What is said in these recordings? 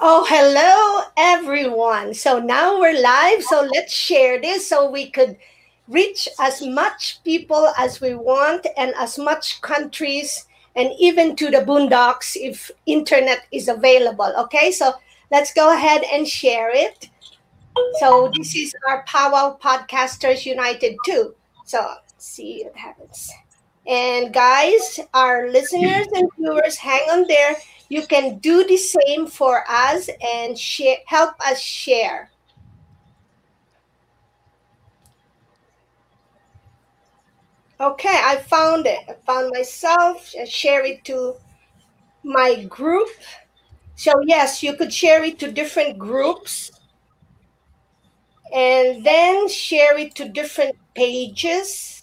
Oh, hello, everyone. So now we're live. So let's share this so we could reach as much people as we want and as much countries and even to the boondocks if internet is available. Okay, so let's go ahead and share it. So this is our Powwow Podcasters United too. So let's see what happens. And guys, our listeners and viewers, hang on there you can do the same for us and share, help us share. Okay, I found it. I found myself. I share it to my group. So yes, you could share it to different groups and then share it to different pages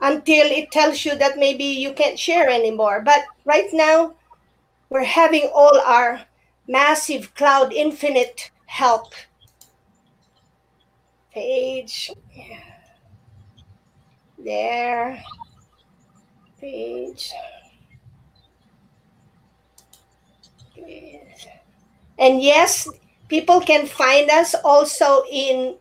until it tells you that maybe you can't share anymore. But right now, we're having all our massive cloud infinite help. Page. There. Page. And yes, people can find us also in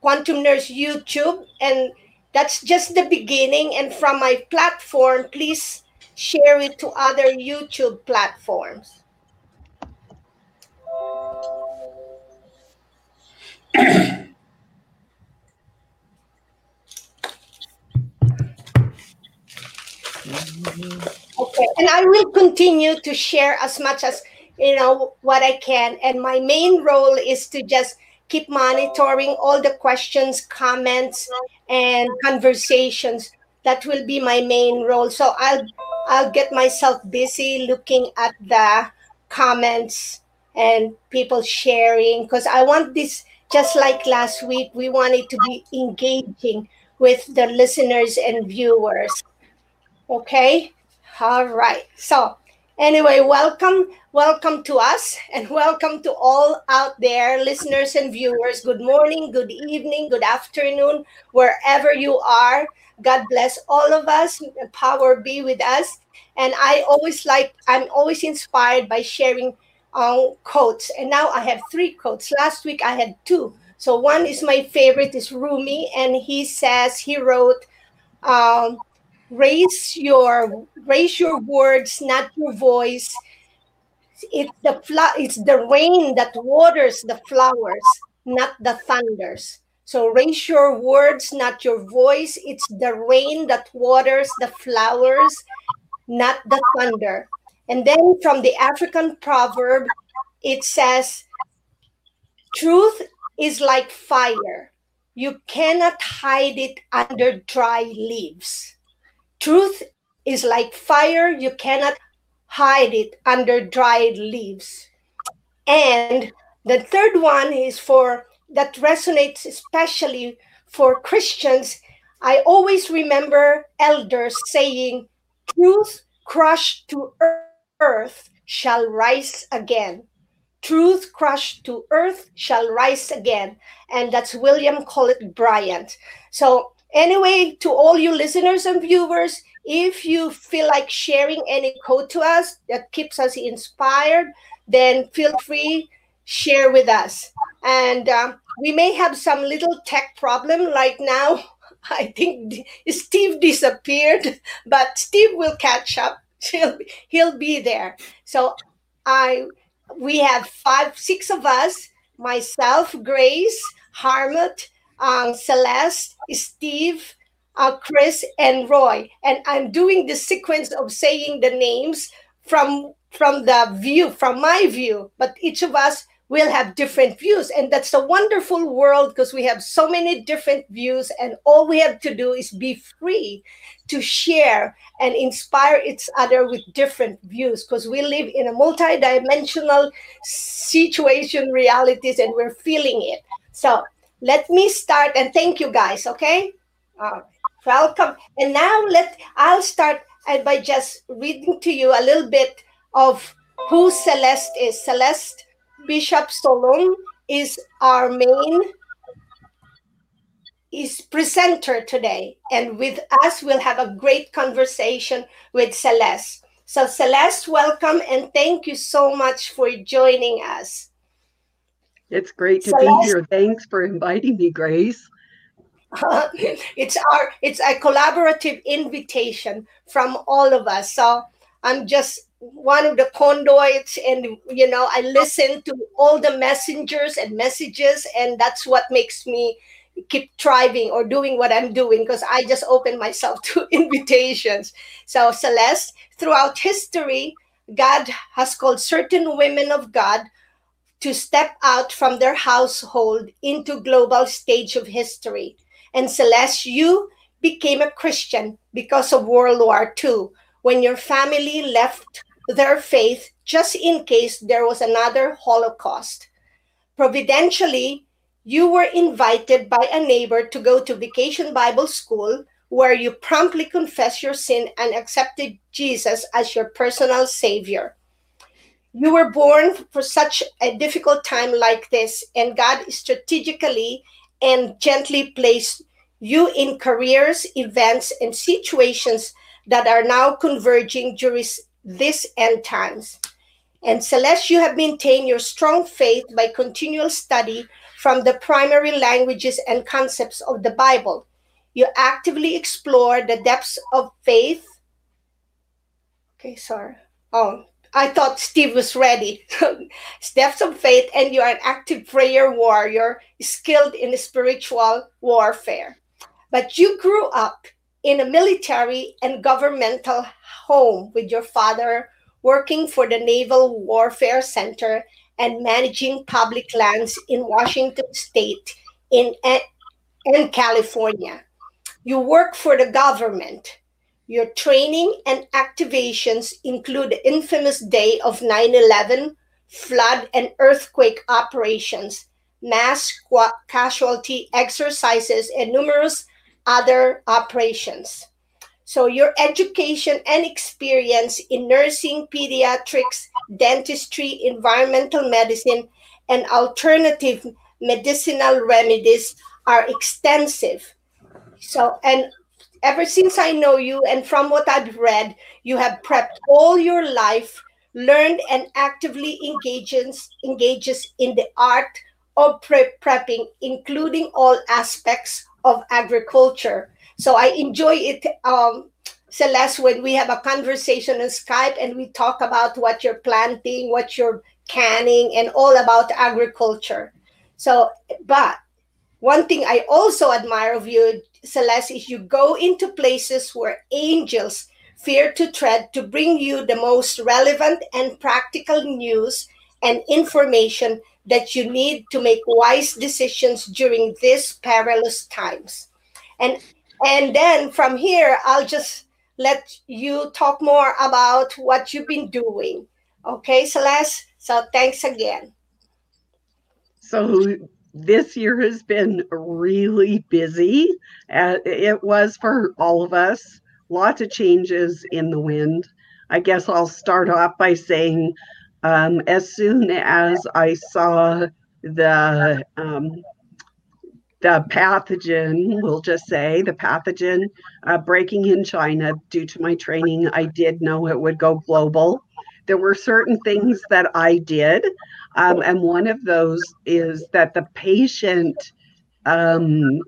Quantum Nurse YouTube and that's just the beginning. And from my platform, please share it to other YouTube platforms. okay, and I will continue to share as much as you know what I can. And my main role is to just keep monitoring all the questions, comments, and conversations. That will be my main role. So I'll I'll get myself busy looking at the comments and people sharing because I want this just like last week. We want it to be engaging with the listeners and viewers. Okay. All right. So Anyway, welcome, welcome to us, and welcome to all out there, listeners and viewers. Good morning, good evening, good afternoon, wherever you are. God bless all of us. Power be with us. And I always like, I'm always inspired by sharing um, quotes. And now I have three quotes. Last week I had two. So one is my favorite is Rumi, and he says he wrote. Um, raise your raise your words not your voice. It's the fl- it's the rain that waters the flowers not the thunders. So raise your words not your voice. It's the rain that waters the flowers not the thunder. And then from the african proverb it says truth is like fire. You cannot hide it under dry leaves Truth is like fire, you cannot hide it under dried leaves. And the third one is for that resonates especially for Christians. I always remember elders saying, Truth crushed to earth shall rise again. Truth crushed to earth shall rise again. And that's William Cullen Bryant. So Anyway, to all you listeners and viewers, if you feel like sharing any code to us that keeps us inspired, then feel free share with us. And uh, we may have some little tech problem right now. I think Steve disappeared, but Steve will catch up. He'll, he'll be there. So I we have five, six of us, myself, Grace, Hartmut, um, Celeste, Steve, uh, Chris, and Roy. And I'm doing the sequence of saying the names from from the view, from my view. But each of us will have different views, and that's a wonderful world because we have so many different views, and all we have to do is be free to share and inspire each other with different views because we live in a multi-dimensional situation realities and we're feeling it so let me start and thank you guys okay? Uh, welcome. And now let i'll start by just reading to you a little bit of who celeste is. Celeste bishop Solum is our main is presenter today. And with us we'll have a great conversation with celeste. So, Celeste, welcome and thank you so much for joining us. It's great to Celeste, be here. Thanks for inviting me, Grace. Uh, it's our it's a collaborative invitation from all of us. So I'm just one of the conduits, and you know, I listen to all the messengers and messages, and that's what makes me keep thriving or doing what I'm doing because I just open myself to invitations. So, Celeste, throughout history, God has called certain women of God to step out from their household into global stage of history. And Celeste, you became a Christian because of World War II when your family left their faith just in case there was another Holocaust. Providentially, you were invited by a neighbor to go to vacation Bible school where you promptly confessed your sin and accepted Jesus as your personal savior. You were born for such a difficult time like this, and God strategically and gently placed you in careers, events, and situations that are now converging during this end times. And Celeste, you have maintained your strong faith by continual study from the primary languages and concepts of the Bible. You actively explore the depths of faith. Okay, sorry. Oh, I thought Steve was ready. depths of faith, and you are an active prayer warrior, skilled in spiritual warfare. But you grew up in a military and governmental home with your father working for the Naval Warfare Center and managing public lands in Washington state in, in California. You work for the government. Your training and activations include the infamous day of 9 11, flood and earthquake operations, mass casualty exercises, and numerous other operations. So, your education and experience in nursing, pediatrics, dentistry, environmental medicine, and alternative medicinal remedies are extensive. So, and ever since I know you, and from what I've read, you have prepped all your life, learned, and actively engages engages in the art of pre- prepping, including all aspects of agriculture. So I enjoy it, um, Celeste, when we have a conversation on Skype and we talk about what you're planting, what you're canning, and all about agriculture. So, but one thing I also admire of you, Celeste, is you go into places where angels fear to tread to bring you the most relevant and practical news and information that you need to make wise decisions during these perilous times. And and then from here, I'll just let you talk more about what you've been doing. Okay, Celeste? So thanks again. So this year has been really busy. Uh, it was for all of us. Lots of changes in the wind. I guess I'll start off by saying um, as soon as I saw the um, the pathogen, we'll just say the pathogen uh, breaking in China due to my training, I did know it would go global. There were certain things that I did, um, and one of those is that the patient um,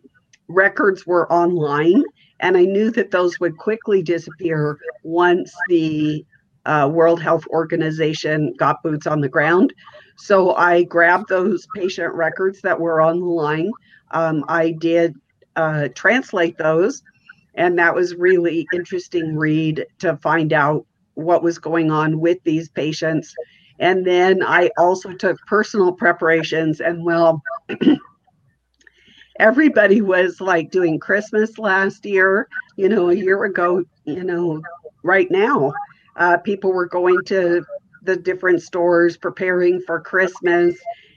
records were online, and I knew that those would quickly disappear once the uh, World Health Organization got boots on the ground. So I grabbed those patient records that were on the line. Um, I did uh, translate those, and that was really interesting read to find out what was going on with these patients. And then I also took personal preparations, and well, everybody was like doing Christmas last year, you know, a year ago, you know, right now. Uh, people were going to the different stores preparing for Christmas.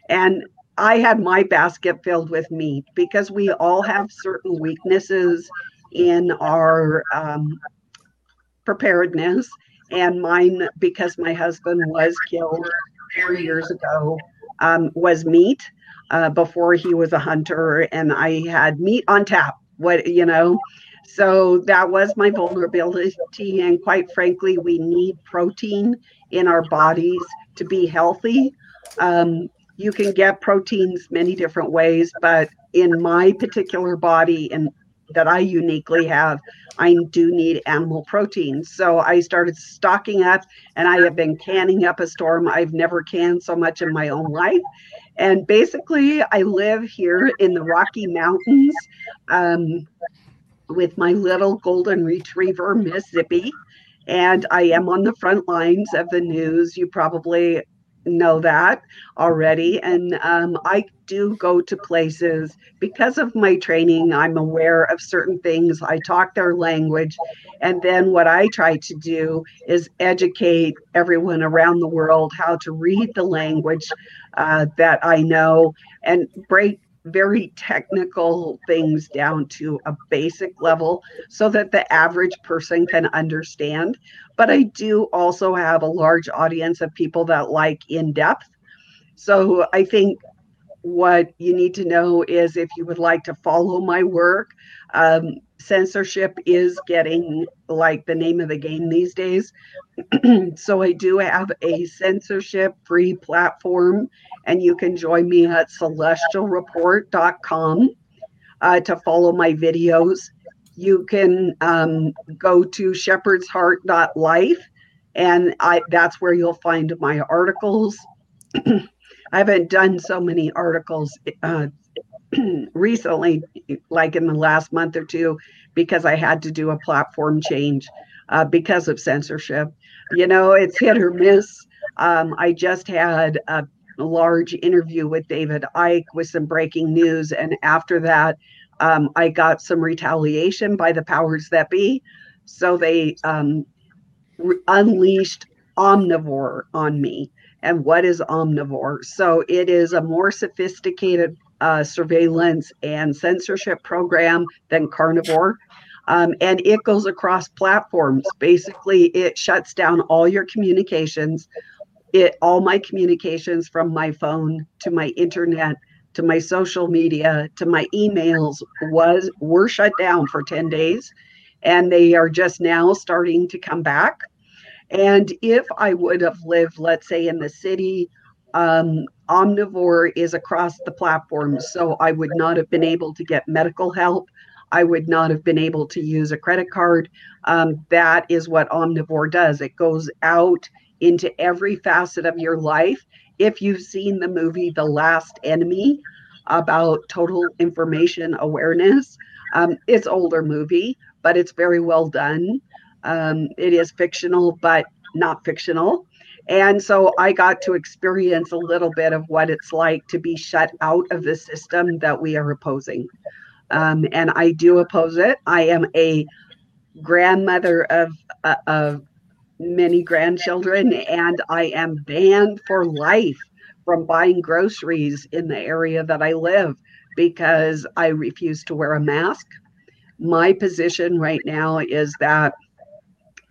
And I had my basket filled with meat because we all have certain weaknesses in our um, preparedness. And mine, because my husband was killed four years ago, um, was meat uh, before he was a hunter. And I had meat on tap. What, you know, So that was my vulnerability. And quite frankly, we need protein in our bodies to be healthy. Um, you can get proteins many different ways, but in my particular body and that I uniquely have, I do need animal protein. So I started stocking up and I have been canning up a storm. I've never canned so much in my own life. And basically, I live here in the Rocky Mountains um, with my little golden retriever, Miss Zippy. And I am on the front lines of the news. You probably know that already. And um, I do go to places because of my training. I'm aware of certain things. I talk their language. And then what I try to do is educate everyone around the world how to read the language uh, that I know and break very technical things down to a basic level so that the average person can understand. But I do also have a large audience of people that like in depth. So I think what you need to know is if you would like to follow my work, um, censorship is getting like the name of the game these days. so I do have a censorship free platform, and you can join me at celestialreport.com uh, to follow my videos. You can um, go to shepherdsheart.life, and I, that's where you'll find my articles. I haven't done so many articles uh, recently, like in the last month or two, because I had to do a platform change uh, because of censorship. You know, it's hit or miss. Um, I just had a large interview with David Icke with some breaking news. And after that, um, I got some retaliation by the powers that be. So they um, re- unleashed omnivore on me and what is omnivore. So it is a more sophisticated uh, surveillance and censorship program than carnivore. Um, and it goes across platforms. Basically, it shuts down all your communications, it all my communications from my phone to my internet to my social media to my emails was were shut down for 10 days and they are just now starting to come back and if I would have lived, let's say, in the city, um, omnivore is across the platform. So I would not have been able to get medical help. I would not have been able to use a credit card. Um, that is what omnivore does. It goes out into every facet of your life. If you've seen the movie The Last Enemy about total information awareness, um, it's older movie, but it's very well done. Um, it is fictional, but not fictional. And so I got to experience a little bit of what it's like to be shut out of the system that we are opposing. Um, and I do oppose it. I am a grandmother of, uh, of many grandchildren, and I am banned for life from buying groceries in the area that I live because I refuse to wear a mask. My position right now is that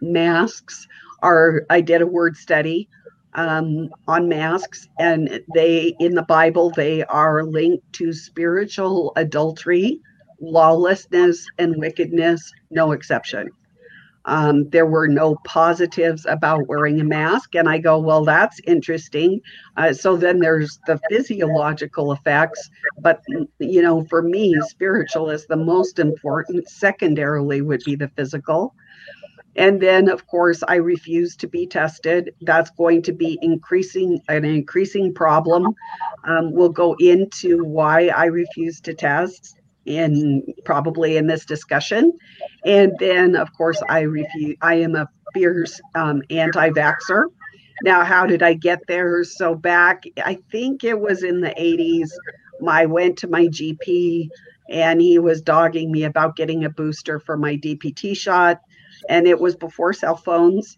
masks are i did a word study um, on masks and they in the bible they are linked to spiritual adultery lawlessness and wickedness no exception. Um, there were no positives about wearing a mask and i go well that's interesting. Uh, so then there's the physiological effects but you know for me spiritual is the most important secondarily would be the physical and then, of course, I refuse to be tested. That's going to be increasing an increasing problem. Um, we'll go into why I refuse to test in probably in this discussion. And then, of course, I refuse. I am a fierce um, anti-vaxer. Now, how did I get there? So back, I think it was in the 80s. I went to my GP, and he was dogging me about getting a booster for my DPT shot and it was before cell phones.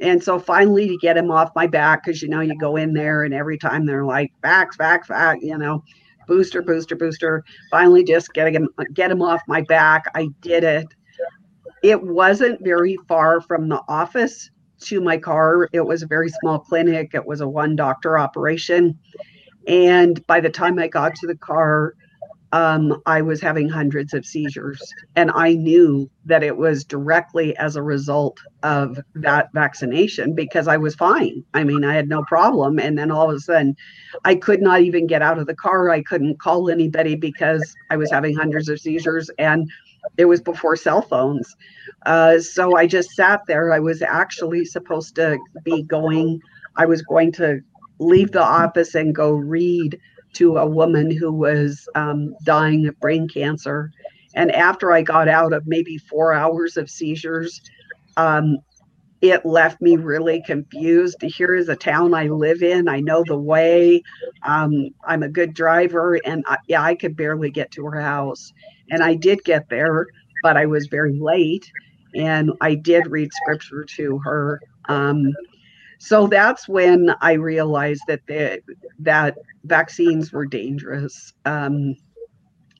And so finally, to get him off my back, because you know, you go in there and every time they're like, facts, facts, facts, you know, booster, booster, booster. Finally, just getting him, get him off my back. I did it. It wasn't very far from the office to my car. It was a very small clinic. It was a one doctor operation. And by the time I got to the car, um, I was having hundreds of seizures. And I knew that it was directly as a result of that vaccination because I was fine. I mean, I had no problem. And then all of a sudden, I could not even get out of the car. I couldn't call anybody because I was having hundreds of seizures. And it was before cell phones. Uh, so I just sat there. I was actually supposed to be going, I was going to leave the office and go read to a woman who was um, dying of brain cancer. And after I got out of maybe four hours of seizures, um, it left me really confused. Here is a town I live in. I know the way. Um, I'm a good driver, and I, yeah, I could barely get to her house. And I did get there, but I was very late. And I did read scripture to her. Um, so that's when I realized that that vaccines were dangerous. Um,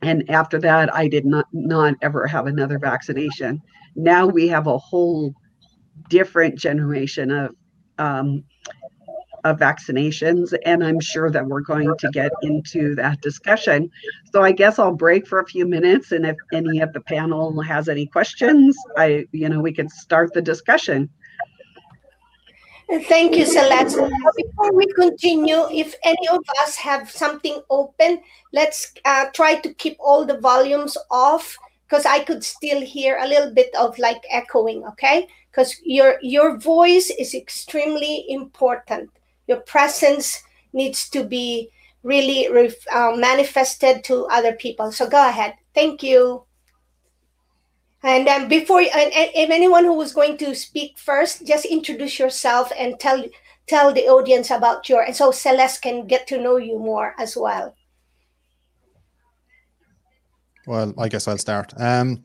and after that, I did not not ever have another vaccination. Now we have a whole different generation of um, of vaccinations, and I'm sure that we're going to get into that discussion. So I guess I'll break for a few minutes, and if any of the panel has any questions, I you know we can start the discussion. Thank you, Celeste. Before we continue, if any of us have something open, let's uh, try to keep all the volumes off because I could still hear a little bit of like echoing, okay? Because your your voice is extremely important. Your presence needs to be really uh, manifested to other people. So go ahead. Thank you. And um, before, and, and if anyone who was going to speak first, just introduce yourself and tell tell the audience about your, and so Celeste can get to know you more as well. Well, I guess I'll start. Um,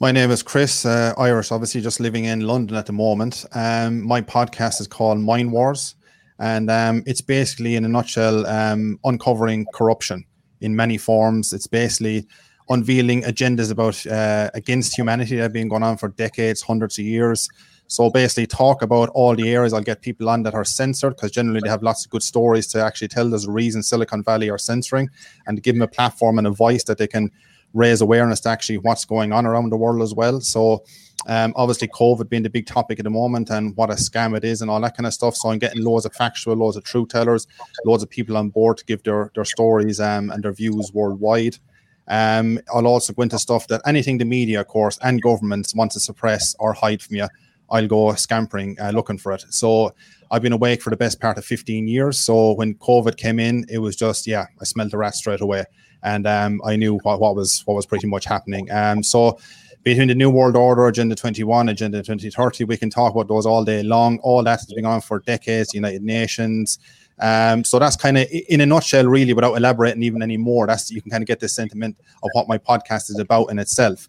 my name is Chris, uh, Irish, obviously just living in London at the moment. Um, my podcast is called Mind Wars, and um, it's basically, in a nutshell, um, uncovering corruption in many forms. It's basically unveiling agendas about uh, against humanity that have been going on for decades, hundreds of years. So basically, talk about all the areas. I'll get people on that are censored because generally they have lots of good stories to actually tell. There's a reason Silicon Valley are censoring, and give them a platform and a voice that they can raise awareness to actually what's going on around the world as well. So um, obviously, COVID being the big topic at the moment and what a scam it is and all that kind of stuff. So I'm getting loads of factual, loads of truth tellers, loads of people on board to give their their stories um, and their views worldwide. Um, I'll also go into stuff that anything the media, of course, and governments want to suppress or hide from you. I'll go scampering uh, looking for it. So I've been awake for the best part of 15 years. So when COVID came in, it was just yeah, I smelled the rat straight away, and um, I knew what, what was what was pretty much happening. Um, so between the New World Order, Agenda 21, Agenda 2030, we can talk about those all day long. All that has been on for decades. United Nations, um, so that's kind of in a nutshell, really, without elaborating even any more. That's you can kind of get the sentiment of what my podcast is about in itself.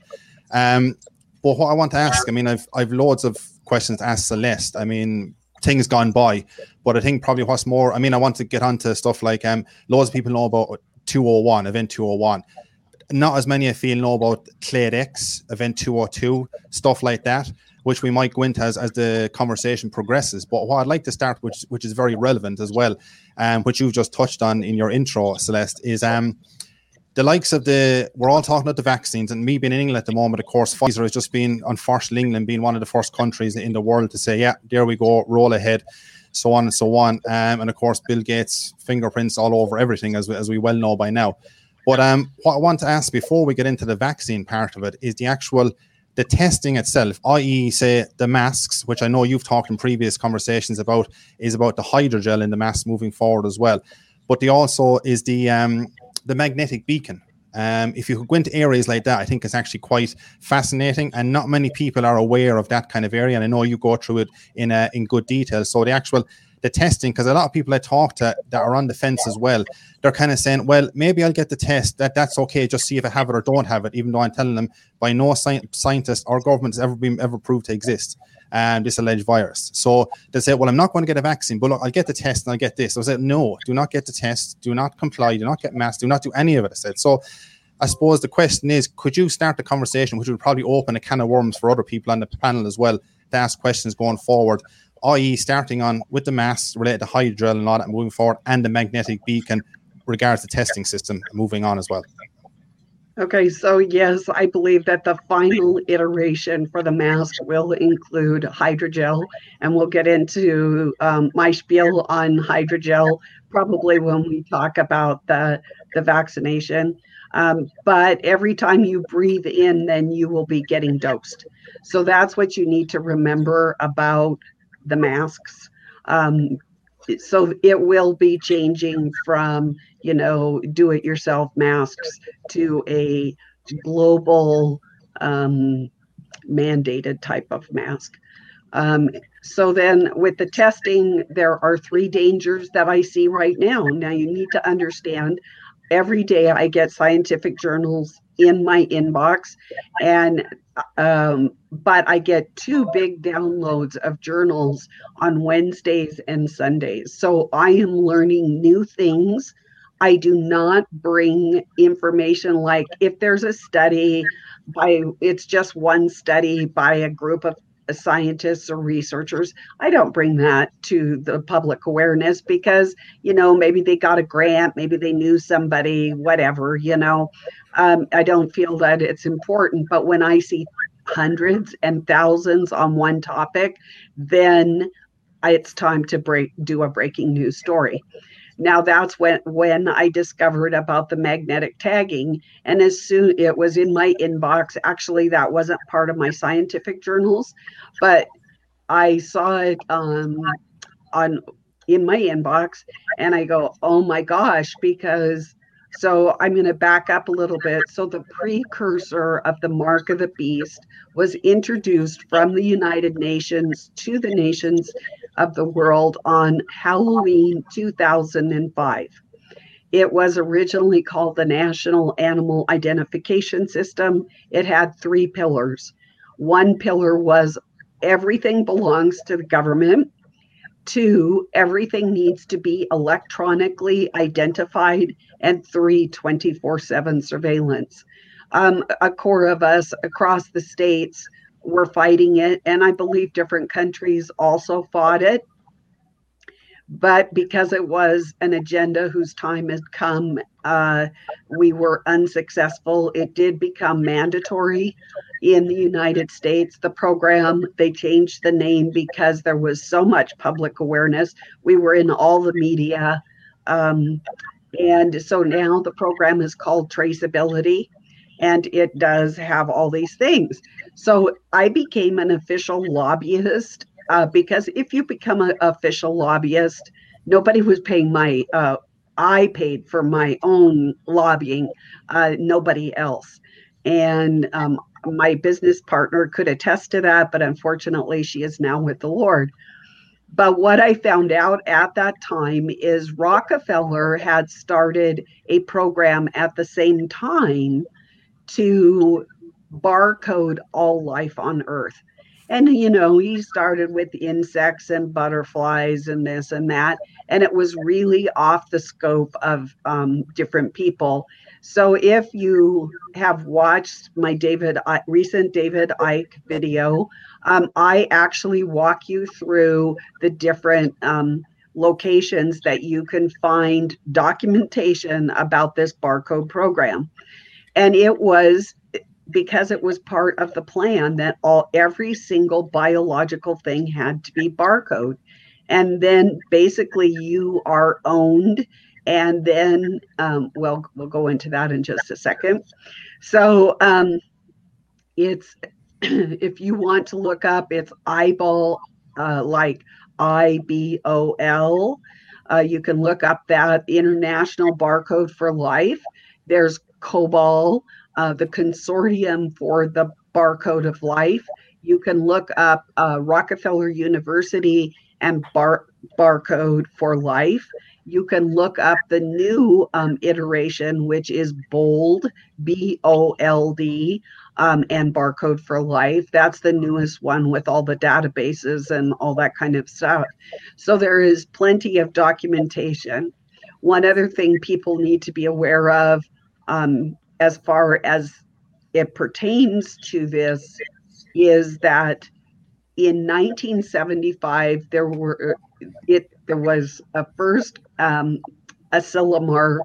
Um, but what I want to ask, I mean, I've I've loads of questions to ask Celeste. I mean, things gone by, but I think probably what's more, I mean, I want to get onto stuff like um, loads of people know about 201, Event 201. Not as many I feel know about Clade X, Event 202, stuff like that which we might go into as, as the conversation progresses. But what I'd like to start, which which is very relevant as well, um, which you've just touched on in your intro, Celeste, is um the likes of the we're all talking about the vaccines and me being in England at the moment, of course, Pfizer has just been unfortunately England being one of the first countries in the world to say, yeah, there we go, roll ahead, so on and so on. Um, and of course, Bill Gates fingerprints all over everything, as, as we well know by now. But um, what I want to ask before we get into the vaccine part of it is the actual the testing itself, i.e., say the masks, which I know you've talked in previous conversations about, is about the hydrogel in the mask moving forward as well. But the also is the um, the magnetic beacon. Um, if you go into areas like that, I think it's actually quite fascinating, and not many people are aware of that kind of area. And I know you go through it in uh, in good detail. So the actual the testing because a lot of people I talk to that are on the fence as well, they're kind of saying, well, maybe I'll get the test. That that's okay. Just see if I have it or don't have it. Even though I'm telling them by no sci- scientist or government has ever been ever proved to exist. And um, this alleged virus. So they say, well, I'm not going to get a vaccine, but look, I'll get the test and I'll get this. So I said, no, do not get the test. Do not comply. Do not get masked. Do not do any of it. I said, so. I suppose the question is, could you start the conversation, which would probably open a can of worms for other people on the panel as well, to ask questions going forward i.e., starting on with the mass related to hydrogel and all that moving forward, and the magnetic beacon regards the testing system moving on as well. Okay, so yes, I believe that the final iteration for the mask will include hydrogel, and we'll get into um, my spiel on hydrogel probably when we talk about the the vaccination. Um, but every time you breathe in, then you will be getting dosed. So that's what you need to remember about the masks. Um, so it will be changing from you know do it yourself masks to a global um, mandated type of mask um, so then with the testing there are three dangers that i see right now now you need to understand every day i get scientific journals in my inbox and um, but I get two big downloads of journals on Wednesdays and Sundays. So I am learning new things. I do not bring information like if there's a study by it's just one study by a group of scientists or researchers i don't bring that to the public awareness because you know maybe they got a grant maybe they knew somebody whatever you know? Um, i don't feel that it's important but when i see hundreds and thousands on one topic then it's time to break do a breaking news story now that's when when i discovered about the magnetic tagging and as soon it was in my inbox. Actually that wasn't part of my scientific journals but i saw it um, on in my inbox and i go oh my gosh because so i'm going to back up a little bit. So the precursor of the mark of the beast was introduced from the united nations to the nations of the world on Halloween 2005. It was originally called the National Animal Identification System. It had three pillars. One pillar was everything belongs to the government. Two, everything needs to be electronically identified. And three, 24 7 surveillance. Um, a core of us across the states were fighting it, and I believe different countries also fought it. But because it was an agenda whose time had come, uh, we were unsuccessful. It did become mandatory in the United States. The program, they changed the name because there was so much public awareness. We were in all the media. Um, and so now the program is called Traceability and it does have all these things. So I became an official lobbyist uh, because if you become an official lobbyist, nobody was paying my. Uh, I paid for my own lobbying, uh, nobody else, and um, my business partner could attest to that. But unfortunately, she is now with the Lord. But what I found out at that time is Rockefeller had started a program at the same time to barcode all life on Earth. And, you know, he started with insects and butterflies and this and that. And it was really off the scope of um, different people. So if you have watched my David recent David Icke video, um, I actually walk you through the different um, locations that you can find documentation about this barcode program and it was because it was part of the plan that all every single biological thing had to be barcode. And then basically you are owned and then um, well we'll go into that in just a second. So um, it's if you want to look up it's eyeball uh, like i-b-o-l uh, you can look up that international barcode for life. There's COBOL, uh, the Consortium for the Barcode of Life. You can look up uh, Rockefeller University and Bar- Barcode for Life. You can look up the new um, iteration, which is BOLD, B O L D, um, and Barcode for Life. That's the newest one with all the databases and all that kind of stuff. So there is plenty of documentation. One other thing people need to be aware of um, as far as it pertains to this is that in 1975 there were it there was a first um, Asilomar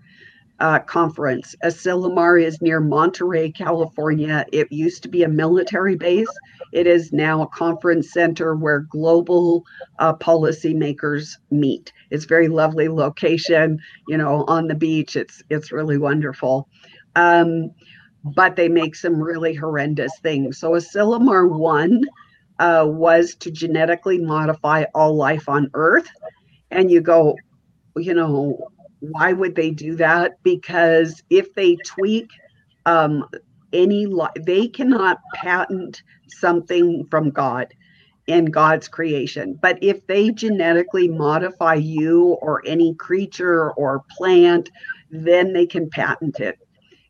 uh, conference. Asilomar is near Monterey, California. It used to be a military base. It is now a conference center where global uh, policymakers meet. It's very lovely location, you know, on the beach. It's it's really wonderful. Um, but they make some really horrendous things. So Asilomar one uh, was to genetically modify all life on Earth, and you go, you know, why would they do that? Because if they tweak um, any, li- they cannot patent something from God in God's creation. But if they genetically modify you or any creature or plant, then they can patent it.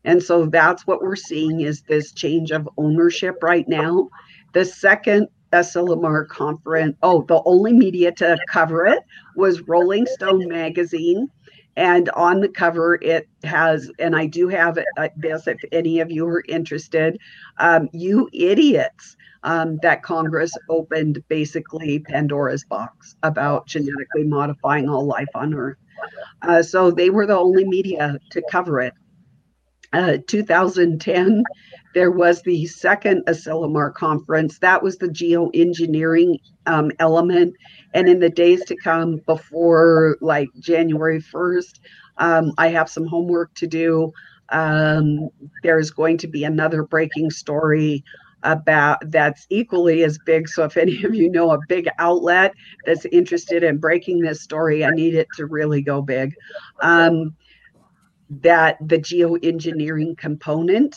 And so that's what we're seeing is this change of ownership right now. The second Asilomar conference, oh, the only media to cover it was Rolling Stone magazine and on the cover it has and i do have uh, this if any of you are interested um, you idiots um, that congress opened basically pandora's box about genetically modifying all life on earth. Uh, so they were the only media to cover it uh, 2010 there was the second Asilomar conference. That was the geoengineering um, element. And in the days to come, before like January 1st, um, I have some homework to do. Um, there's going to be another breaking story about that's equally as big. So if any of you know a big outlet that's interested in breaking this story, I need it to really go big. Um, that the geoengineering component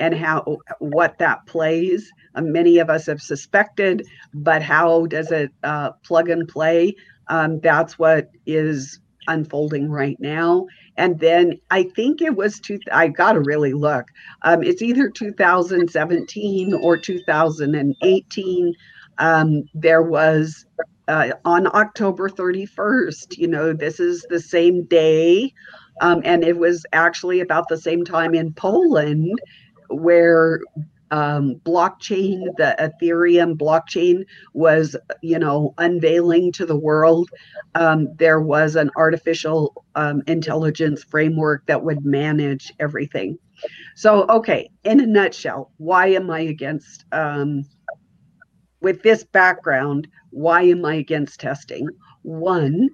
and how what that plays. Uh, many of us have suspected, but how does it uh, plug and play? Um, that's what is unfolding right now. And then I think it was two. I got to really look. Um, it's either 2017 or 2018. Um, there was uh, on October 31st. You know, this is the same day. Um, and it was actually about the same time in Poland where um, blockchain, the Ethereum blockchain was, you know, unveiling to the world. Um, there was an artificial um, intelligence framework that would manage everything. So, okay, in a nutshell, why am I against, um, with this background, why am I against testing? One,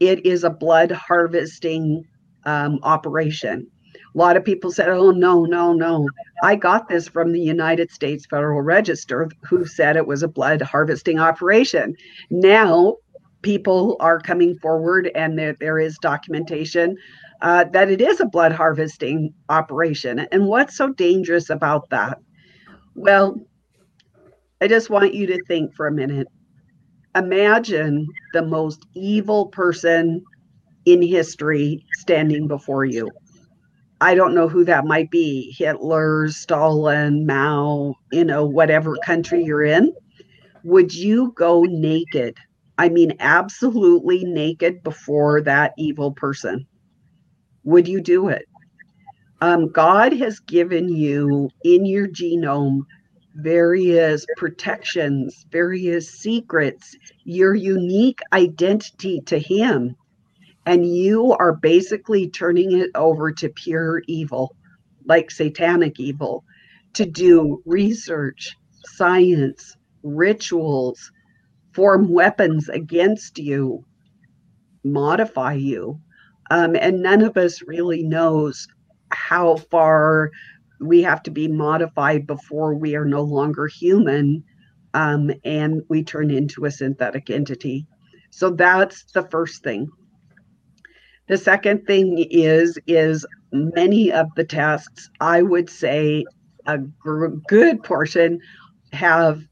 it is a blood harvesting um, operation. A lot of people said, oh, no, no, no. I got this from the United States Federal Register, who said it was a blood harvesting operation. Now, people are coming forward and there, there is documentation uh, that it is a blood harvesting operation. And what's so dangerous about that? Well, I just want you to think for a minute. Imagine the most evil person in history standing before you. I don't know who that might be Hitler, Stalin, Mao, you know, whatever country you're in. Would you go naked? I mean, absolutely naked before that evil person? Would you do it? Um, God has given you in your genome various protections, various secrets, your unique identity to Him and you are basically turning it over to pure evil, like satanic evil, to do research, science, rituals, form weapons against you, modify you. Um, and none of us really knows how far we have to be modified before we are no longer human um, and we turn into a synthetic entity. So that's the first thing. The second thing is is many of the tests, I would say a gr- good portion have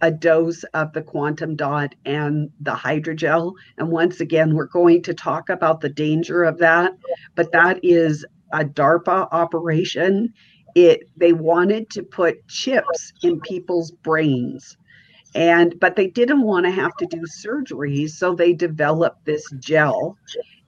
a dose of the quantum dot and the hydrogel. And once again, we're going to talk about the danger of that, but that is a DARPA operation. It they wanted to put chips in people's brains. And but they didn't want to have to do surgery, so they developed this gel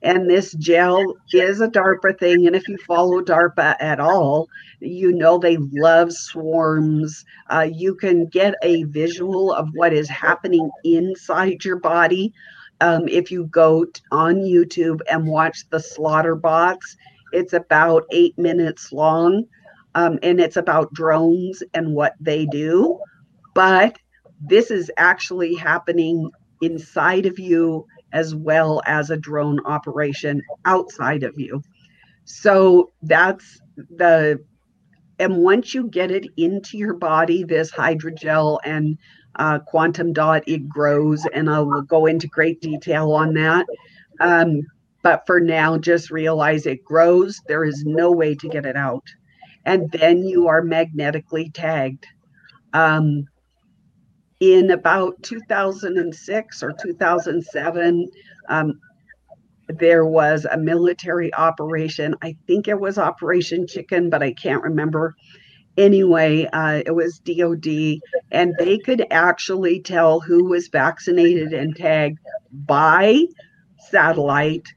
and this gel is a DARPA thing. And if you follow DARPA at all, you know they love swarms. Uh, you can get a visual of what is happening inside your body. Um, if you go t- on YouTube and watch the slaughter bots, it's about eight minutes long, um, and it's about drones and what they do. But this is actually happening inside of you as well as a drone operation outside of you. So that's the and once you get it into your body, this hydrogel and uh, quantum dot, it grows, and I will go into great detail on that. Um, but for now, just realize it grows. There is no way to get it out, and then you are magnetically tagged. Um, in about 2006 or 2007, um, there was a military operation. I think it was Operation Chicken, but I can't remember. Anyway, uh, it was DOD, and they could actually tell who was vaccinated and tagged by satellite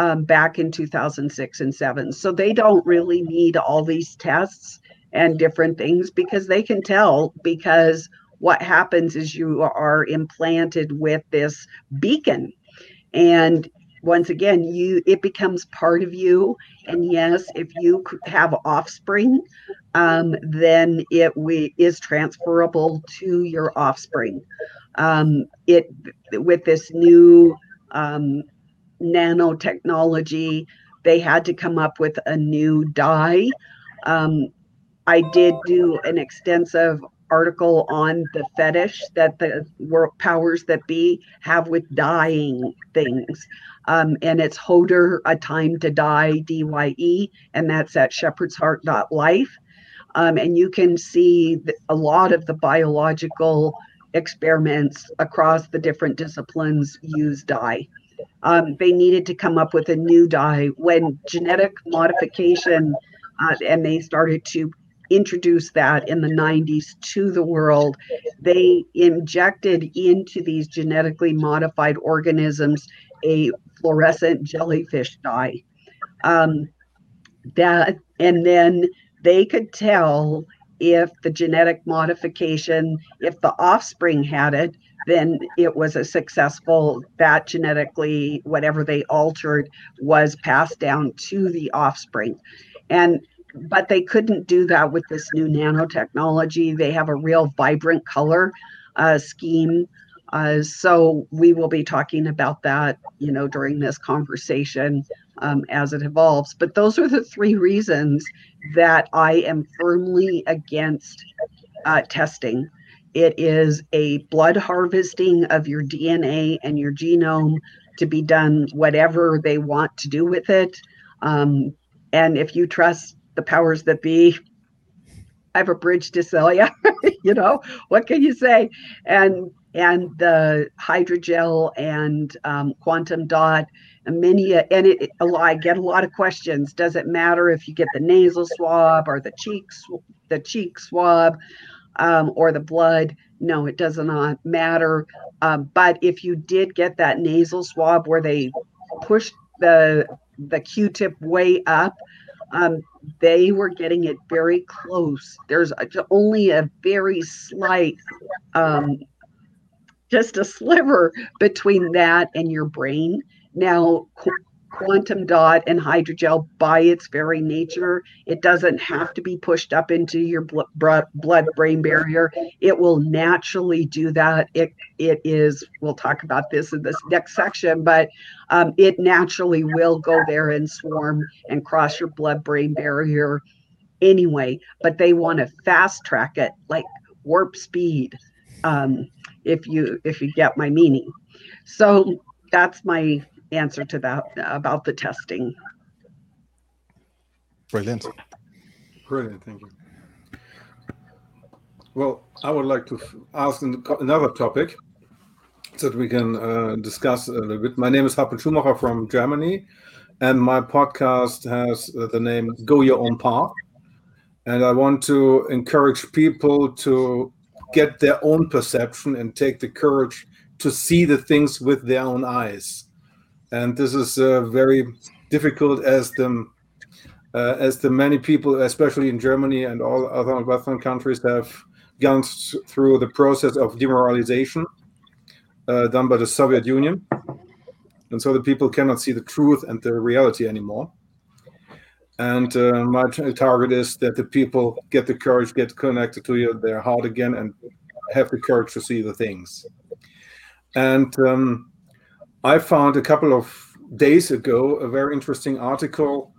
um, back in 2006 and 7. So they don't really need all these tests and different things because they can tell because what happens is you are implanted with this beacon. And once again you it becomes part of you. And yes if you have offspring um, then it we, is transferable to your offspring. Um, it with this new um, nanotechnology they had to come up with a new dye. Um, i did do an extensive article on the fetish that the world powers that be have with dying things. Um, and it's Hoder, A Time to Die, D-Y-E, and that's at shepherdsheart.life. Um, and you can see a lot of the biological experiments across the different disciplines use dye. Um, they needed to come up with a new dye when genetic modification uh, and they started to introduced that in the 90s to the world. They injected into these genetically modified organisms a fluorescent jellyfish dye. Um, that and then they could tell if the genetic modification, if the offspring had it, then it was a successful that genetically whatever they altered was passed down to the offspring and but they couldn't do that with this new nanotechnology. They have a real vibrant color uh, scheme. Uh, so we will be talking about that, you know, during this conversation um, as it evolves. But those are the three reasons that I am firmly against uh, testing. It is a blood harvesting of your DNA and your genome to be done whatever they want to do with it. Um, and if you trust the powers that be. I have a bridge to sell you. you know, what can you say? And and the hydrogel and um, quantum dot and many and it, I get a lot of questions. Does it matter if you get the nasal swab or the cheeks the cheek swab um, or the blood? No, it does not matter. Um, but if you did get that nasal swab where they push the the Q-tip way up, um, they were getting it very close. There's a, only a very slight, um, just a sliver between that and your brain. Now, quantum dot and hydrogel by its very nature. It doesn't have to be pushed up into your blood brain barrier. It will naturally do that. It it is we'll talk about this in this next section but um, it naturally will go there and swarm and cross your blood brain barrier anyway but they want to fast track it like warp speed um, if you if you get my meaning. So that's my answer to that about the testing. Brilliant. Brilliant. Thank you. Well, I would like to ask another topic that we can uh, discuss a little bit. My name is Hartmut Schumacher from Germany, and my podcast has uh, the name Go Your Own Path. And I want to encourage people to get their own perception and take the courage to see the things with their own eyes and this is uh, very difficult as the uh, as the many people, especially in Germany and all other Western countries, have gone through the process of demoralization uh, done by the Soviet Union, and so the people cannot see the truth and the reality anymore. And uh, my target is that the people get the courage, get connected to their heart again, and have the courage to see the things. And um, I found a couple of days ago a very interesting article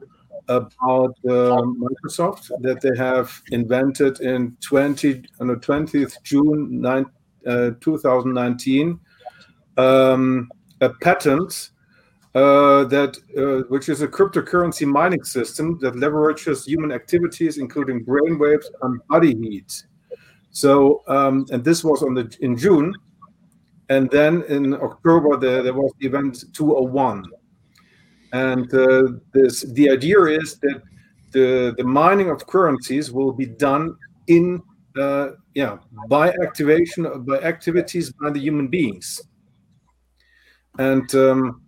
about uh, Microsoft that they have invented in 20 on the 20th June 9, uh, 2019 um, a patent uh, that uh, which is a cryptocurrency mining system that leverages human activities, including brain waves and body heat. So, um, and this was on the in June, and then in October there, there was the event 201, and uh, this the idea is that the the mining of currencies will be done in uh, yeah by activation by activities by the human beings, and um,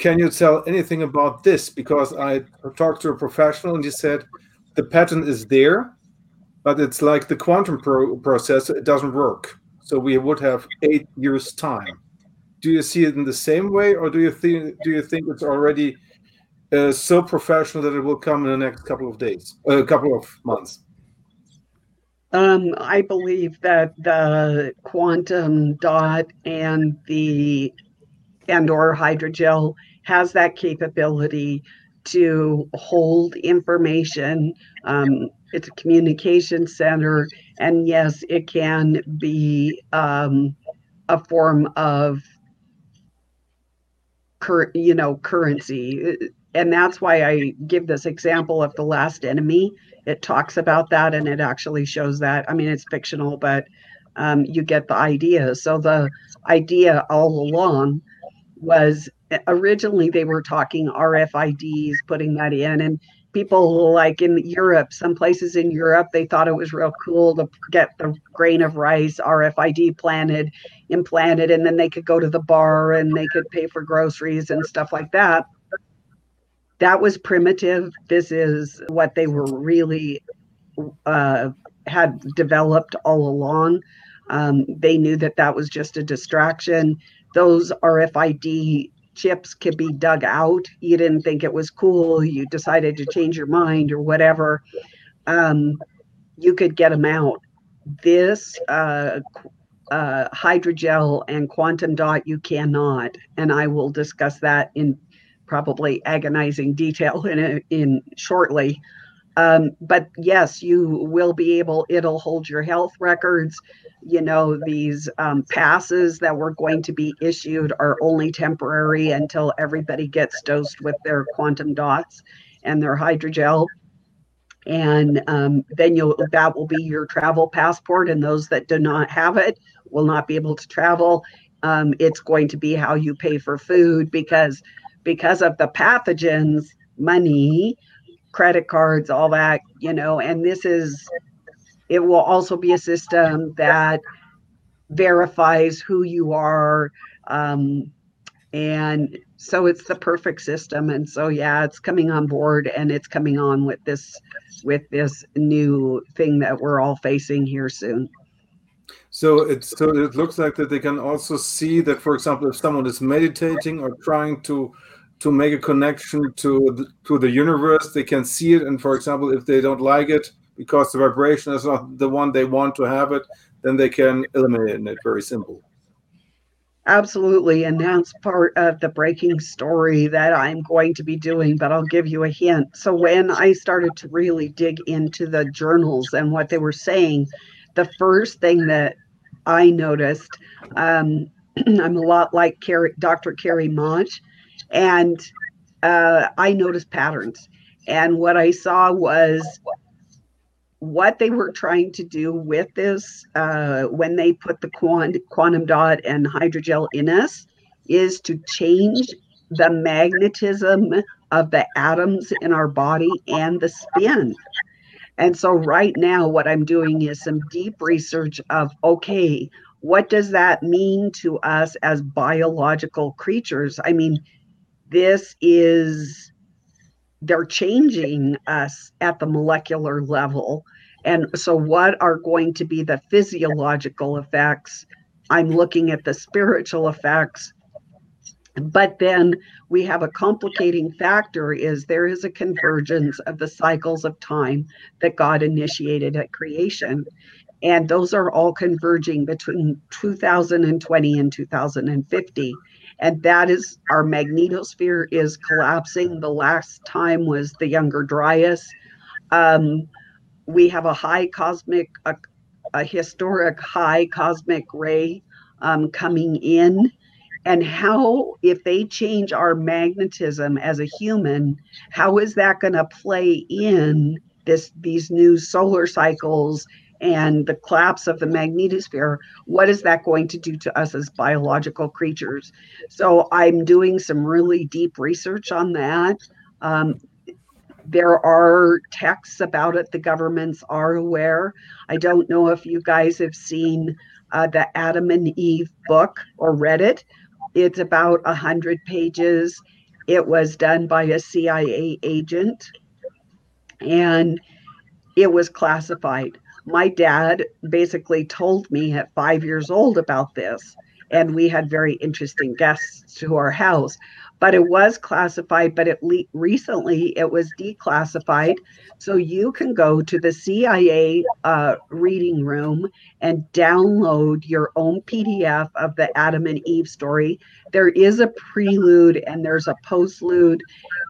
can you tell anything about this? Because I talked to a professional and he said the pattern is there, but it's like the quantum pro- process, it doesn't work. So we would have eight years' time. Do you see it in the same way, or do you think do you think it's already uh, so professional that it will come in the next couple of days, a uh, couple of months? Um, I believe that the quantum dot and the and or hydrogel has that capability to hold information. Um, it's a communication center, and yes, it can be um, a form of cur- you know currency, and that's why I give this example of the last enemy. It talks about that, and it actually shows that. I mean, it's fictional, but um, you get the idea. So the idea all along was originally they were talking RFIDs, putting that in, and people like in Europe, some places in Europe, they thought it was real cool to get the grain of rice RFID planted, implanted, and then they could go to the bar and they could pay for groceries and stuff like that. That was primitive. This is what they were really uh, had developed all along. Um, they knew that that was just a distraction. Those RFID chips could be dug out. You didn't think it was cool. You decided to change your mind or whatever. Um, you could get them out. This uh, uh, hydrogel and quantum dot, you cannot. And I will discuss that in probably agonizing detail in, in shortly. Um, but yes, you will be able, it'll hold your health records you know, these um, passes that were going to be issued are only temporary until everybody gets dosed with their quantum dots and their hydrogel. And um, then you'll that will be your travel passport, and those that do not have it will not be able to travel. Um, it's going to be how you pay for food because because of the pathogens, money, credit cards, all that, you know, and this is it will also be a system that verifies who you are. Um, and so it's the perfect system. And so, yeah, it's coming on board and it's coming on with this, with this new thing that we're all facing here soon. So it's so it looks like that they can also see that, for example, if someone is meditating or trying to to make a connection to the, to the universe, they can see it. And for example, if they don't like it, because the vibration is not the one they want to have it, then they can eliminate it. Very simple. Absolutely. And that's part of the breaking story that I'm going to be doing, but I'll give you a hint. So, when I started to really dig into the journals and what they were saying, the first thing that I noticed, um, I'm a lot like Carrie, Dr. Carrie Madej, and uh, I noticed patterns. And what I saw was what they were trying to do with this uh, when they put the quant- quantum dot and hydrogel in us is to change the magnetism of the atoms in our body and the spin. And so, right now, what I'm doing is some deep research of okay, what does that mean to us as biological creatures? I mean, this is they're changing us at the molecular level. And so, what are going to be the physiological effects? I'm looking at the spiritual effects. but then we have a complicating factor is there is a convergence of the cycles of time that god initiated at creation and those are all converging between 2020 and 2050 and that is our magnetosphere is collapsing. The last time was the younger dryas. Um, we have a high cosmic a, a historic high cosmic ray um, coming in. And how if they change our magnetism as a human how is that going to play in this these new solar cycles and the collapse of the magnetosphere what is that going to do to us as biological creatures so i'm doing some really deep research on that um, there are texts about it the governments are aware i don't know if you guys have seen uh, the adam and eve book or read it it's about a hundred pages. It was done by a CIA agent, and it was classified. My dad basically told me at five years old about this, and we had very interesting guests to our house. But it was classified but it le- recently it was declassified. So you can go to the cia uh, reading room and download your own pdf of the adam and eve story. There is a prelude and there's a postlude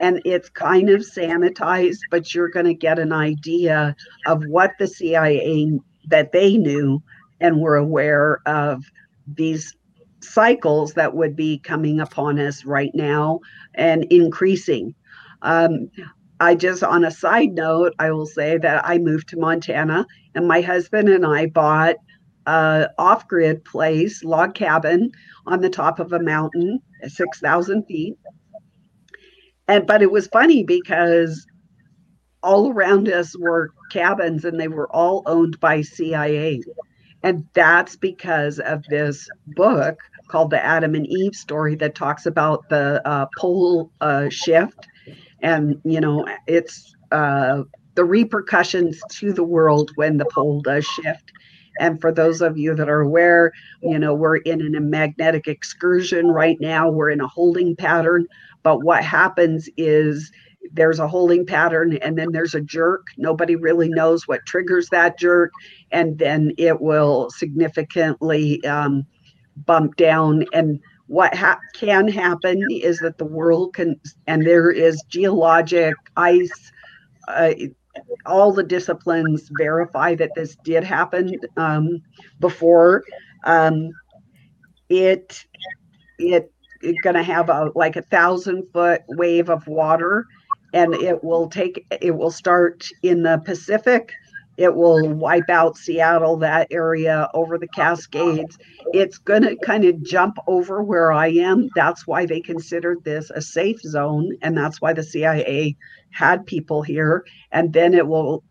and it's kind of sanitized but you're going to get an idea of what the cia that they knew and were aware of these cycles that would be coming upon us right now and increasing. Um, I just, on a side note, I will say that I moved to Montana and my husband and I bought a off grid place, log cabin on the top of a mountain at 6,000 feet. And, but it was funny because all around us were cabins and they were all owned by CIA. And that's because of this book called the Adam and Eve story that talks about the uh, pole uh, shift. And, you know, it's uh, the repercussions to the world when the pole does shift. And for those of you that are aware, you know, we're in a magnetic excursion right now, we're in a holding pattern. But what happens is there's a holding pattern and then there's a jerk. Nobody really knows what triggers that jerk. And then it will significantly um, bump down. And what ha- can happen is that the world can, and there is geologic ice. Uh, all the disciplines verify that this did happen um, before. Um, it it it's going to have a like a thousand foot wave of water and it will take it will start in the pacific it will wipe out seattle that area over the cascades. It's going to kind of jump over where i am. That's why they considered this a safe zone and that's why the cia had people here. And then it will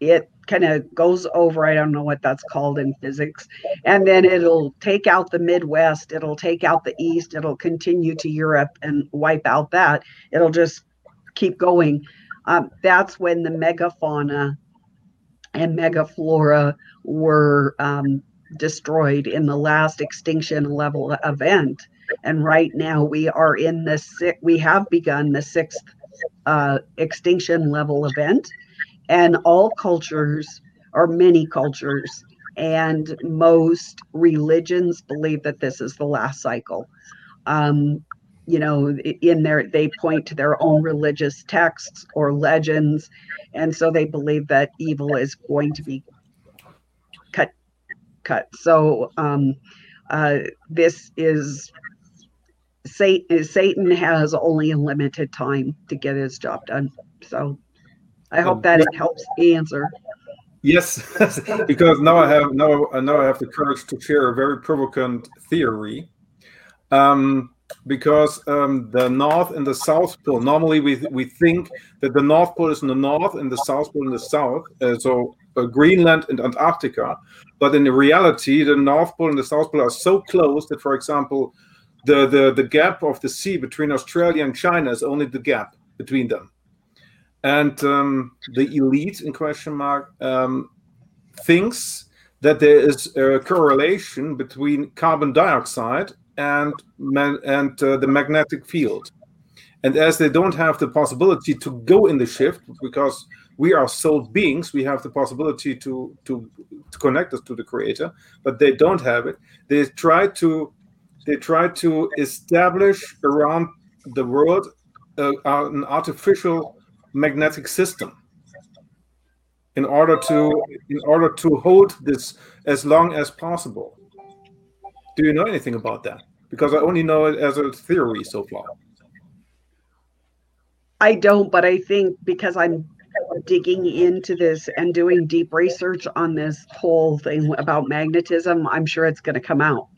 it kind of goes over i don't know what that's called in physics. And then it'll take out the midwest it'll take out the east it'll continue to europe and wipe out that. It'll just keep going. Um, that's when the megafauna and megaflora were um, destroyed in the last extinction level event. And right now we are in the sixth, we have begun the sixth uh, extinction level event. And all cultures, or many cultures, and most religions believe that this is the last cycle. Um, you know in there they point to their own religious texts or legends and so they believe that evil is going to be cut cut. So um uh this is satan satan has only a limited time to get his job done. So i hope that it helps answer. Yes because now i have now I now i have the courage to share a very provocant theory. Um because um, the North and the South Pole. Normally, we we think that the North Pole is in the north and the South Pole in the south. Uh, so uh, Greenland and Antarctica. But in reality, the North Pole and the South Pole are so close that, for example, the the the gap of the sea between Australia and China is only the gap between them. And um, the elite in question mark um, thinks that there is a correlation between carbon dioxide and and uh, the magnetic field. And as they don't have the possibility to go in the shift because we are soul beings, we have the possibility to, to, to connect us to the creator, but they don't have it. They try to they try to establish around the world uh, an artificial magnetic system in order to in order to hold this as long as possible. Do you know anything about that? Because I only know it as a theory so far. I don't, but I think because I'm digging into this and doing deep research on this whole thing about magnetism, I'm sure it's going to come out.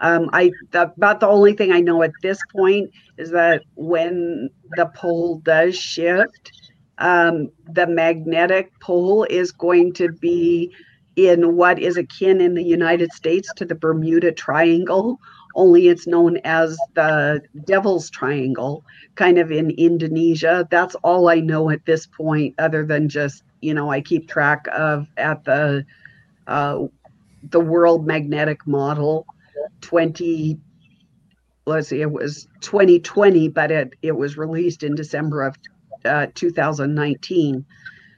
Um, I the, about the only thing I know at this point is that when the pole does shift, um, the magnetic pole is going to be in what is akin in the United States to the Bermuda Triangle, only it's known as the Devil's Triangle, kind of in Indonesia. That's all I know at this point, other than just, you know, I keep track of at the uh, the World Magnetic Model 20 let's see, it was 2020, but it, it was released in December of uh, 2019.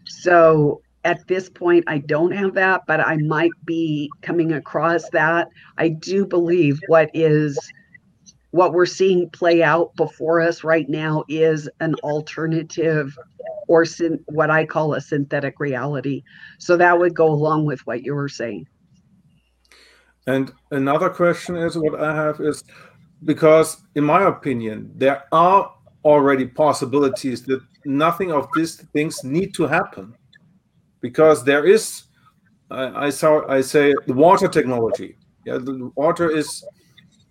So at this point, I don't have that, but I might be coming across that. I do believe what is what we're seeing play out before us right now is an alternative or syn- what I call a synthetic reality. So that would go along with what you were saying. And another question is what I have is because, in my opinion, there are already possibilities that nothing of these things need to happen because there is I, I saw I say the water technology. Yeah, the water is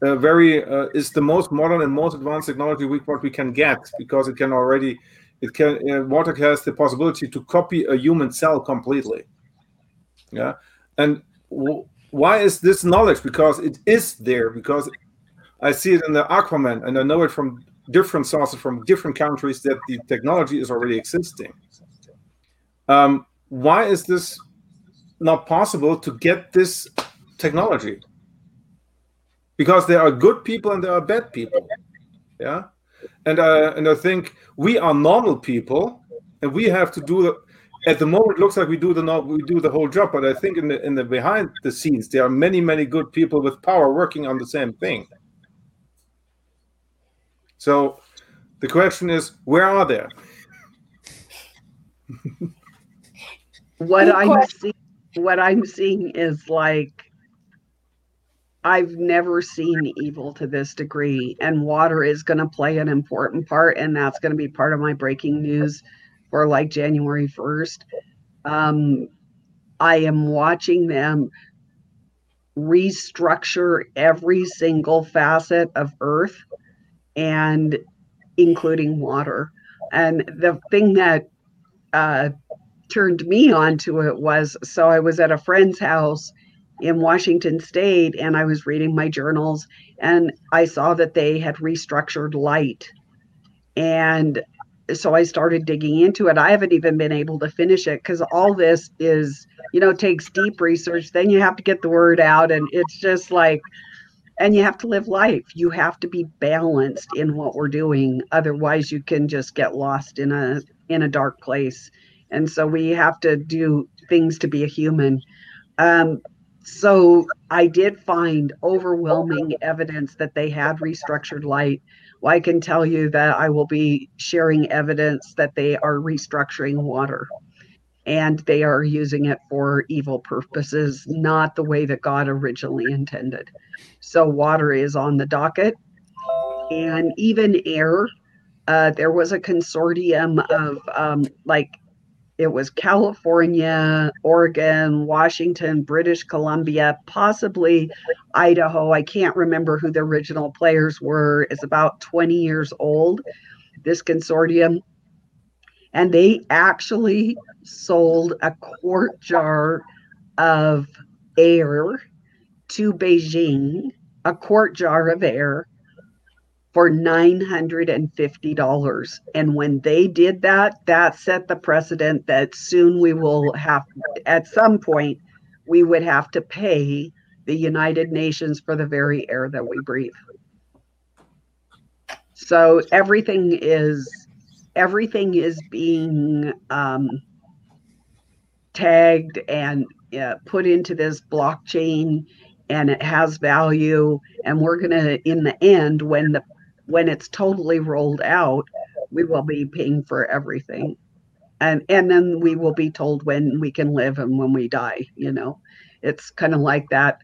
uh, very uh, is the most modern and most advanced technology we what we can get because it can already it can uh, water has the possibility to copy a human cell completely. Yeah, and why is this knowledge? Because it is there. Because I see it in the Aquaman, and I know it from different sources from different countries that the technology is already existing. Um, why is this not possible to get this technology? Because there are good people and there are bad people. Yeah. And uh, and I think we are normal people and we have to do the, at the moment it looks like we do the we do the whole job, but I think in the in the behind the scenes there are many, many good people with power working on the same thing. So the question is, where are they? what I'm seeing, what I'm seeing is like I've never seen evil to this degree, and water is going to play an important part, and that's going to be part of my breaking news for like January 1st. Um, I am watching them restructure every single facet of Earth, and including water. And the thing that uh, turned me onto it was so I was at a friend's house in Washington State and I was reading my journals and I saw that they had restructured light. And so I started digging into it. I haven't even been able to finish it because all this is, you know, takes deep research. Then you have to get the word out. And it's just like, and you have to live life. You have to be balanced in what we're doing. Otherwise, you can just get lost in a in a dark place and so we have to do things to be a human. Um, so i did find overwhelming evidence that they had restructured light. Well, i can tell you that i will be sharing evidence that they are restructuring water. And they are using it for evil purposes not the way that god originally intended. So water is on the docket. And even air uh, there was a consortium of um, like it was California, Oregon, Washington, British Columbia, possibly Idaho. I can't remember who the original players were. It's about 20 years old, this consortium. And they actually sold a quart jar of air to Beijing, a quart jar of air for $950. And when they did that, that set the precedent that soon we will have, at some point, we would have to pay the United Nations for the very air that we breathe. So everything is everything is being um, tagged and uh, put into this blockchain and it has value and we're going to in the end when the when it's totally rolled out we will be paying for everything. And and then we will be told when we can live and when we die you know? It's kind of like that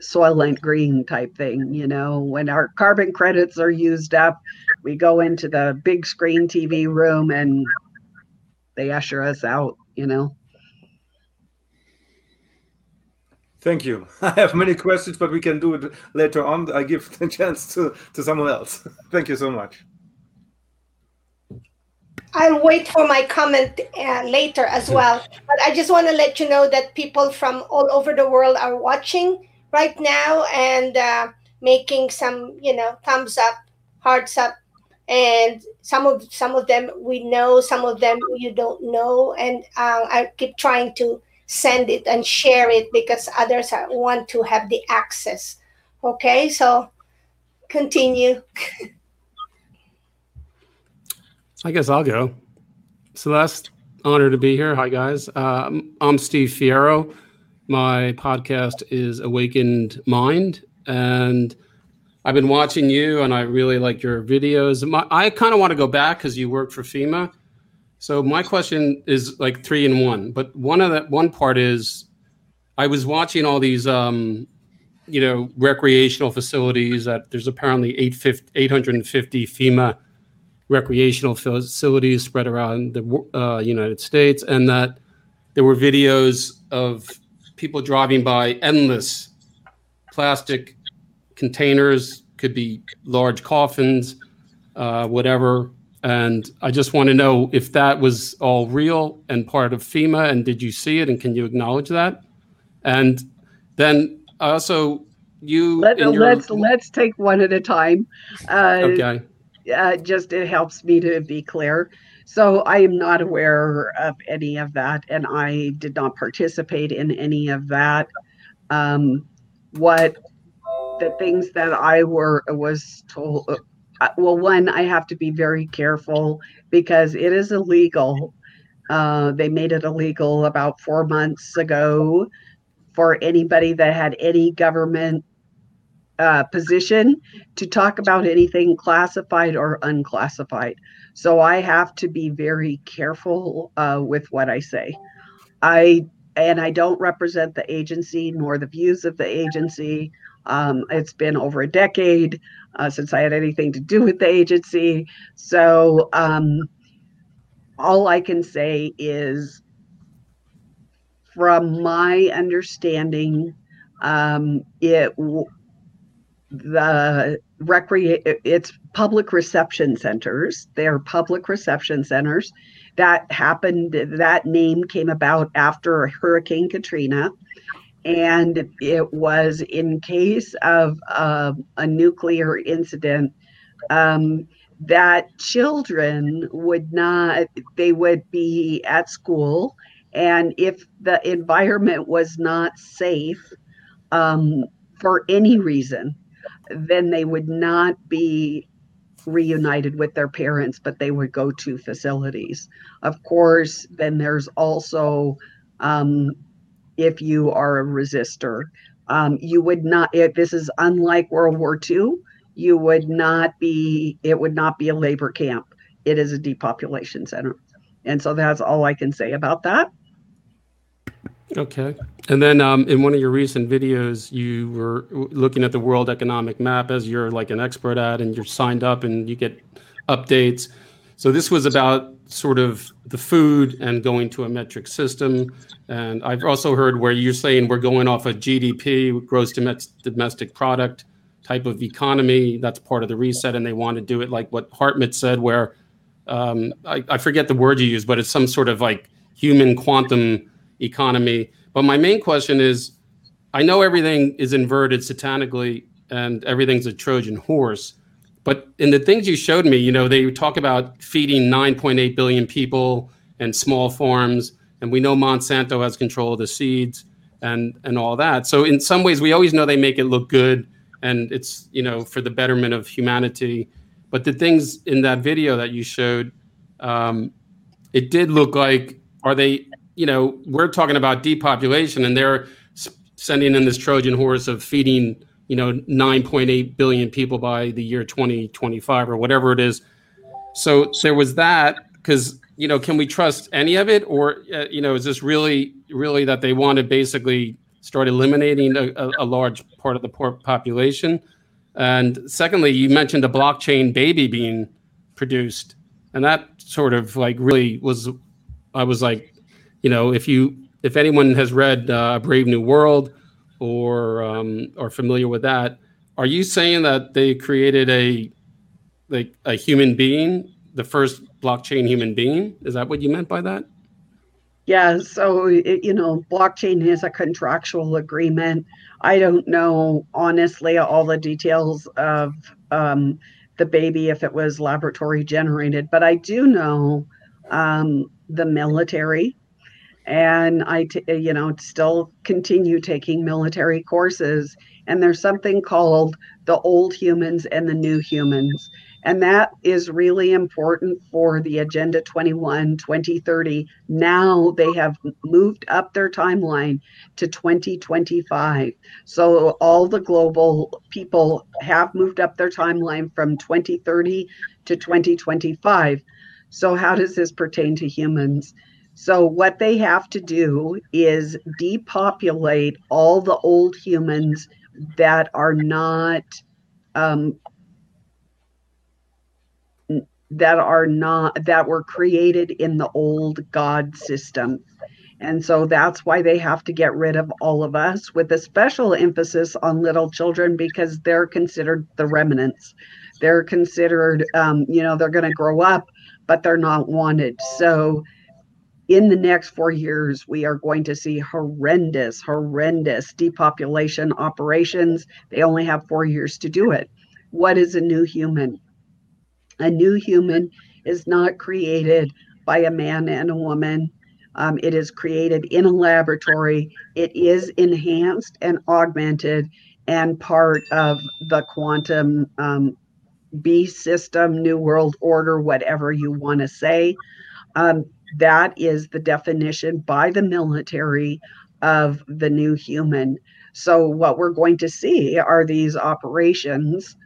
soylent green type thing you know? When our carbon credits are used up we go into the big screen tv room and they usher us out you know Thank you. I have many questions, but we can do it later on. I give the chance to, to someone else. Thank you so much. I'll wait for my comment uh, later as well. But I just want to let you know that people from all over the world are watching right now and uh, making some, you know, thumbs up, hearts up, and some of some of them we know, some of them you don't know, and uh, I keep trying to send it and share it because others want to have the access. Okay, so continue. I guess I'll go. Celeste, honor to be here. Hi, guys. Um, I'm Steve Fierro. My podcast is Awakened Mind, and I've been watching you, and I really like your videos. My, I kind of want to go back because you worked for FEMA, so my question is like three in one, but one of that one part is I was watching all these um, you know recreational facilities that there's apparently 850 FEMA recreational facilities spread around the uh, United States, and that there were videos of people driving by endless plastic containers, could be large coffins, uh, whatever, and I just want to know if that was all real and part of FEMA, and did you see it, and can you acknowledge that? And then also, you Let, us let's, let's take one at a time. Uh, okay. Uh, just it helps me to be clear. So I am not aware of any of that, and I did not participate in any of that. Um, what the things that I were was told well, one, I have to be very careful because it is illegal. Uh, they made it illegal about four months ago for anybody that had any government uh, position to talk about anything classified or unclassified. So I have to be very careful uh, with what I say. I and I don't represent the agency nor the views of the agency. Um, it's been over a decade uh, since I had anything to do with the agency. So um, all I can say is, from my understanding, um, it the recreate it's public reception centers. They're public reception centers that happened. That name came about after Hurricane Katrina and it was in case of uh, a nuclear incident um, that children would not they would be at school and if the environment was not safe um, for any reason then they would not be reunited with their parents but they would go to facilities. Of course then there's also um, if you are a resistor. Um, you would not, if this is unlike World War II, you would not be, it would not be a labor camp. It is a depopulation center. And so that's all I can say about that. Okay. And then um, in one of your recent videos, you were looking at the World Economic Map as you're like an expert at, and you're signed up and you get updates. So this was about sort of the food and going to a metric system. And I've also heard where you're saying we're going off a GDP, gross domestic product type of economy. That's part of the reset, and they want to do it like what Hartmut said, where um, I, I forget the word you use, but it's some sort of like human quantum economy. But my main question is, I know everything is inverted satanically, and everything's a Trojan horse. But in the things you showed me, you know, they talk about feeding 9.8 billion people and small farms, and we know Monsanto has control of the seeds. and and all that. So in some ways, we always know they make it look good, and it's you know for the betterment of humanity. But the things in that video that you showed, um, it did look like are they you know we're talking about depopulation, and they're sending in this Trojan horse of feeding you know 9.8 billion people by the year 2025 or whatever it is. So there was that because you know can we trust any of it or uh, you know is this really really that they want to basically start eliminating a, a, a large part of the poor population? And secondly, you mentioned a blockchain baby being produced, and that sort of like really was. I was like, you know, if you if anyone has read uh, Brave New World or um, or familiar with that, are you saying that they created a like a human being, the first blockchain human being? Is that what you meant by that? Yeah, so it, you know, blockchain is a contractual agreement. I don't know honestly all the details of um, the baby if it was laboratory generated, but I do know um, the military, and I, t- you know, still continue taking military courses. And there's something called the old humans and the new humans. And that is really important for the Agenda 21 2030. Now they have moved up their timeline to 2025. So all the global people have moved up their timeline from 2030 to 2025. So, how does this pertain to humans? So, what they have to do is depopulate all the old humans that are not um, that are not that were created in the old god system. And so that's why they have to get rid of all of us with a special emphasis on little children because they're considered the remnants. They're considered um, you know they're going to grow up but they're not wanted. So in the next four years, we are going to see horrendous, horrendous depopulation operations. They only have four years to do it. What is a new human? A new human is not created by a man and a woman. Um, it is created in a laboratory. It is enhanced and augmented and part of the quantum um, B system, New World Order, whatever you want to say. Um, that is the definition by the military of the new human. So, what we're going to see are these operations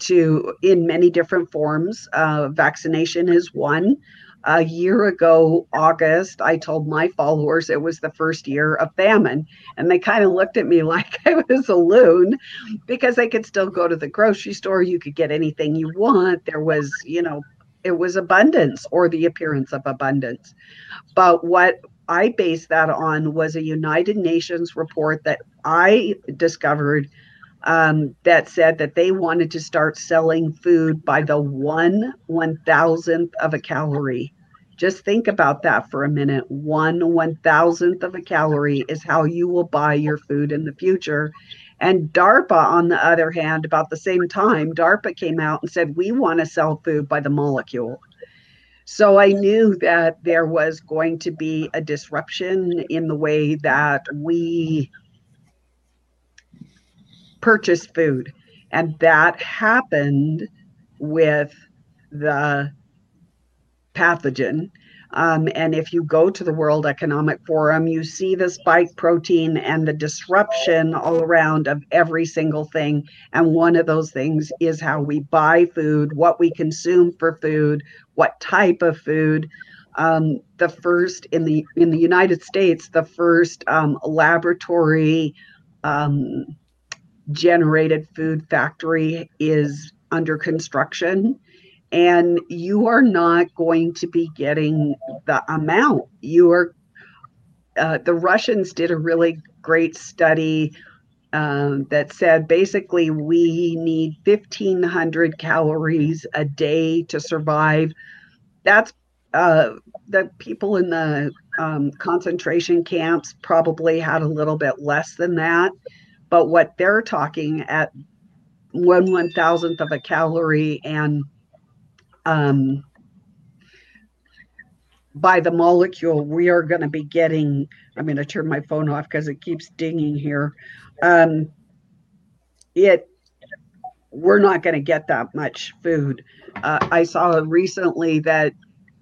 to in many different forms. Uh, vaccination is one. A year ago, August, I told my followers it was the first year of famine. And they kind of looked at me like I was a loon because they could still go to the grocery store. You could get anything you want. There was, you know, it was abundance or the appearance of abundance. But what I based that on was a United Nations report that I discovered um, that said that they wanted to start selling food by the one one thousandth of a calorie. Just think about that for a minute. One one thousandth of a calorie is how you will buy your food in the future. And DARPA, on the other hand, about the same time, DARPA came out and said, we want to sell food by the molecule. So I knew that there was going to be a disruption in the way that we purchase food. And that happened with the pathogen um, and if you go to the World Economic Forum, you see the spike protein and the disruption all around of every single thing. And one of those things is how we buy food, what we consume for food, what type of food. Um, the first in the in the United States, the first um, laboratory um, generated food factory is under construction and you are not going to be getting the amount. You are uh, the russians did a really great study um, that said basically we need 1500 calories a day to survive. That's uh, the people in the um, concentration camps probably had a little bit less than that but what they're talking at one one thousandth of a calorie and um, by the molecule, we are going to be getting. I'm going to turn my phone off because it keeps dinging here. Um, it we're not going to get that much food. Uh, I saw recently that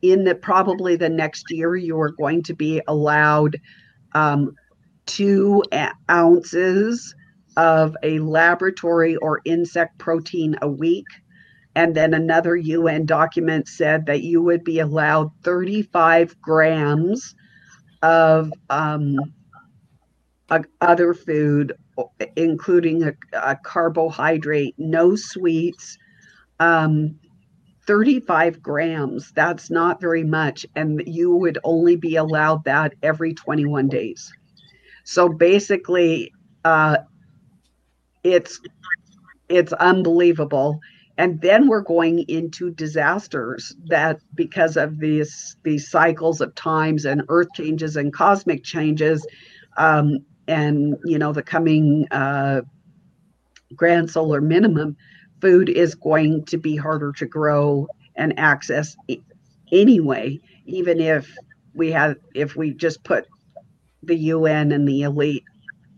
in the probably the next year you are going to be allowed um, two ounces of a laboratory or insect protein a week. And then another UN document said that you would be allowed 35 grams of um, a, other food, including a, a, carbohydrate, no sweets, um, 35 grams. That's not very much. And you would only be allowed that every 21 days. So basically, uh, it's it's unbelievable and then we're going into disasters that because of these these cycles of times and earth changes and cosmic changes um, and you know the coming uh, grand solar minimum food is going to be harder to grow and access anyway even if we have if we just put the un and the elite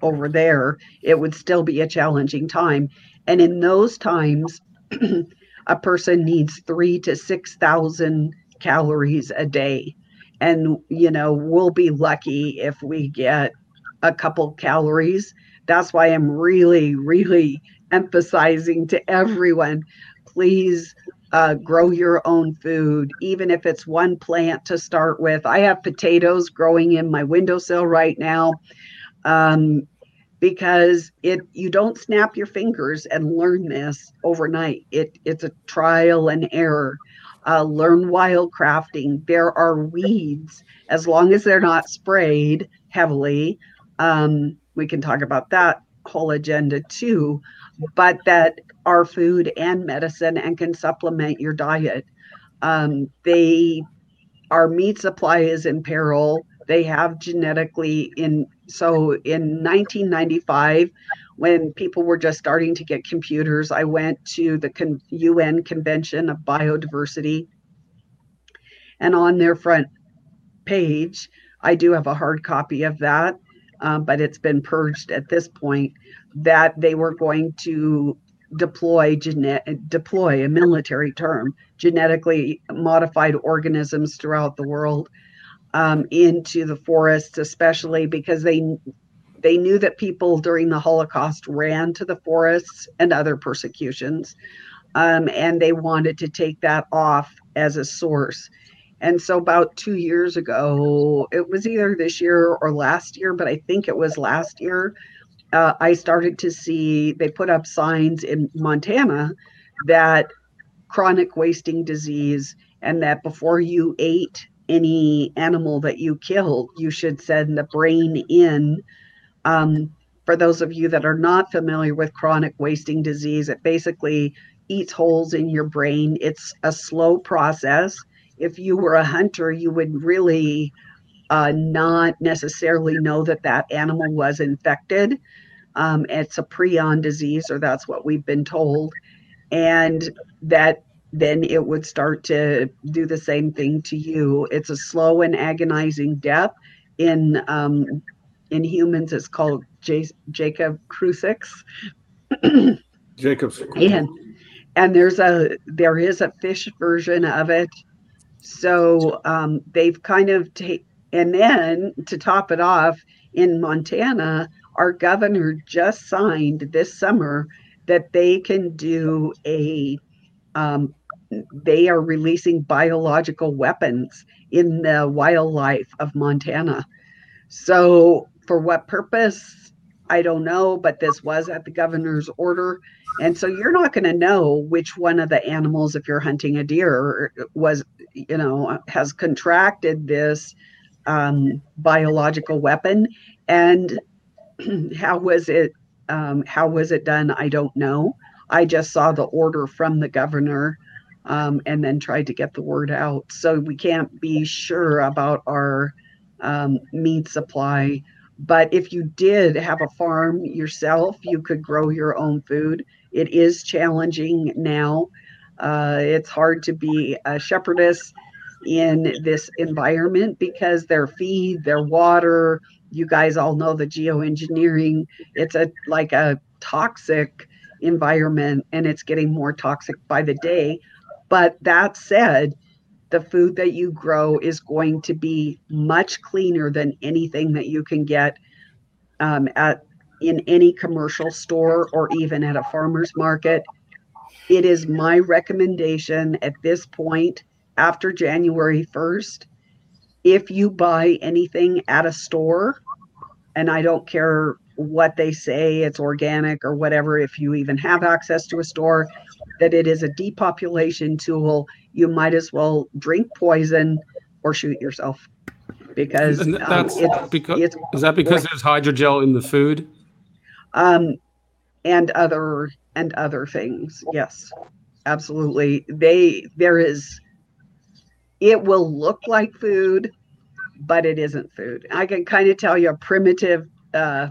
over there it would still be a challenging time. And in those times a person needs three to six thousand calories a day. And you know we'll be lucky if we get a couple calories. That's why i'm really really emphasizing to everyone please uh, grow your own food even if it's one plant to start with. I have potatoes growing in my windowsill right now. Um, because it you don't snap your fingers and learn this overnight. It it's a trial and error. Uh, learn wildcrafting. There are weeds as long as they're not sprayed heavily. Um, we can talk about that whole agenda too, but that are food and medicine and can supplement your diet. Um, they our meat supply is in peril. They have genetically in so in 1995 when people were just starting to get computers, I went to the Con- UN Convention of Biodiversity. And on their front page, I do have a hard copy of that, um, but it's been purged at this point, that they were going to deploy gene- deploy a military term genetically modified organisms throughout the world um, into the forests, especially because they they knew that people during the Holocaust ran to the forests and other persecutions, um, and they wanted to take that off as a source. And so, about two years ago, it was either this year or last year, but I think it was last year. Uh, I started to see they put up signs in Montana that chronic wasting disease and that before you ate any animal that you killed, you should send the brain in. Um, for those of you that are not familiar with chronic wasting disease, it basically eats holes in your brain. It's a slow process. If you were a hunter, you would really uh, not necessarily know that that animal was infected. Um, it's a prion disease, or that's what we've been told. And that then it would start to do the same thing to you. It's a slow and agonizing death. In um, in humans, it's called J- Jacob Krusak's. Jacob's. And, and there's a there is a fish version of it. So um, they've kind of take and then to top it off in Montana, our governor just signed this summer that they can do a um, they are releasing biological weapons in the wildlife of Montana. So, for what purpose? I don't know, but this was at the governor's order. And so you're not going to know which one of the animals, if you're hunting a deer, was, you know, has contracted this um, biological weapon. And how was it? Um, how was it done? I don't know. I just saw the order from the governor um, and then tried to get the word out. So we can't be sure about our um, meat supply. But if you did have a farm yourself, you could grow your own food. It is challenging now. Uh, it's hard to be a shepherdess in this environment because their feed, their water, you guys all know the geoengineering, it's a like a toxic environment and it's getting more toxic by the day. But that said, the food that you grow is going to be much cleaner than anything that you can get um, at in any commercial store or even at a farmer's market. It is my recommendation at this point after January 1st. If you buy anything at a store, and I don't care what they say, it's organic or whatever, if you even have access to a store, that it is a depopulation tool, you might as well drink poison or shoot yourself. Because um, it's, because it's, is that because there's hydrogel in the food? Um, and other and other things. Yes, absolutely. They there is. It will look like food, but it isn't food. I can kind of tell you a primitive uh,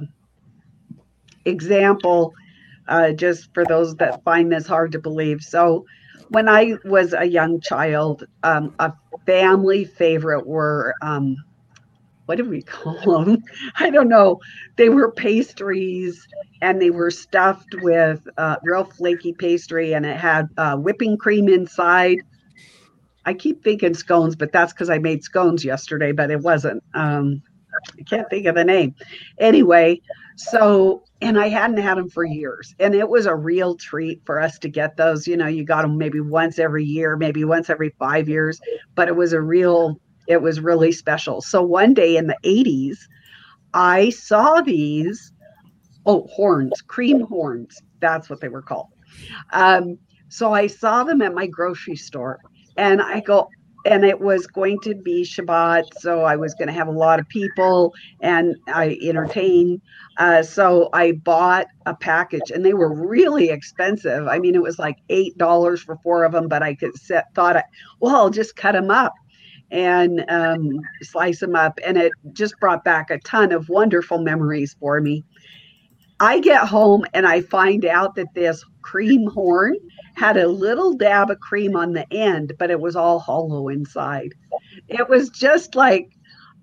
example, uh, just for those that find this hard to believe. So, when I was a young child, um, a family favorite were um, what did we call them? I don't know. They were pastries and they were stuffed with uh, real flaky pastry and it had uh, whipping cream inside. I keep thinking scones, but that's because I made scones yesterday, but it wasn't. Um, I can't think of the name. Anyway, so, and I hadn't had them for years. And it was a real treat for us to get those. You know, you got them maybe once every year, maybe once every five years, but it was a real it was really special. So one day in the 80s, I saw these, oh, horns, cream horns. That's what they were called. Um, so I saw them at my grocery store and I go, and it was going to be Shabbat. So I was going to have a lot of people and I entertain. Uh, so I bought a package and they were really expensive. I mean, it was like $8 for four of them, but I could set, thought, I, well, I'll just cut them up and um, slice them up. And it just brought back a ton of wonderful memories for me. I get home and I find out that this cream horn had a little dab of cream on the end, but it was all hollow inside. It was just like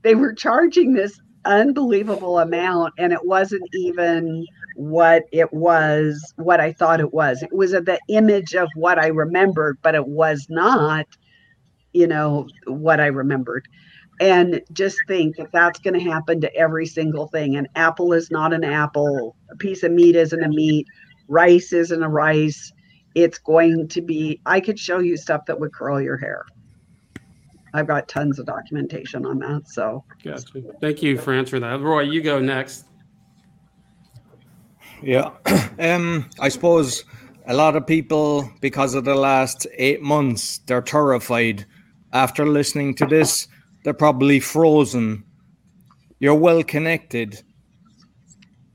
they were charging this unbelievable amount, and it wasn't even what it was, what I thought it was. It was the image of what I remembered, but it was not you know, what I remembered. And just think if that's going to happen to every single thing. An apple is not an apple, a piece of meat isn't a meat, rice isn't a rice. It's going to be, I could show you stuff that would curl your hair. I've got tons of documentation on that. So, gotcha. Thank you for answering that. Roy, you go next. Yeah. Um, I suppose a lot of people, because of the last eight months, they're terrified after listening to this, they're probably frozen. You're well connected.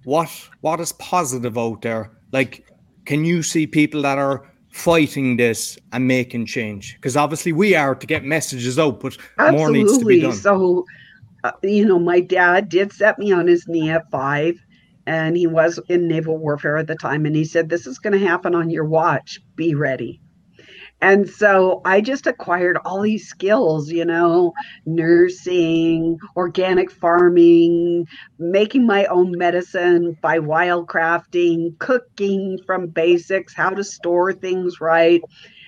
What what is positive out there? Like, can you see people that are fighting this and making change? Because obviously we are to get messages out, but Absolutely. more needs to be done. Absolutely. So, uh, you know, my dad did set me on his knee at five, and he was in naval warfare at the time, and he said, "This is going to happen on your watch. Be ready." And so I just acquired all these skills, you know, nursing, organic farming, making my own medicine by wildcrafting, cooking from basics, how to store things right,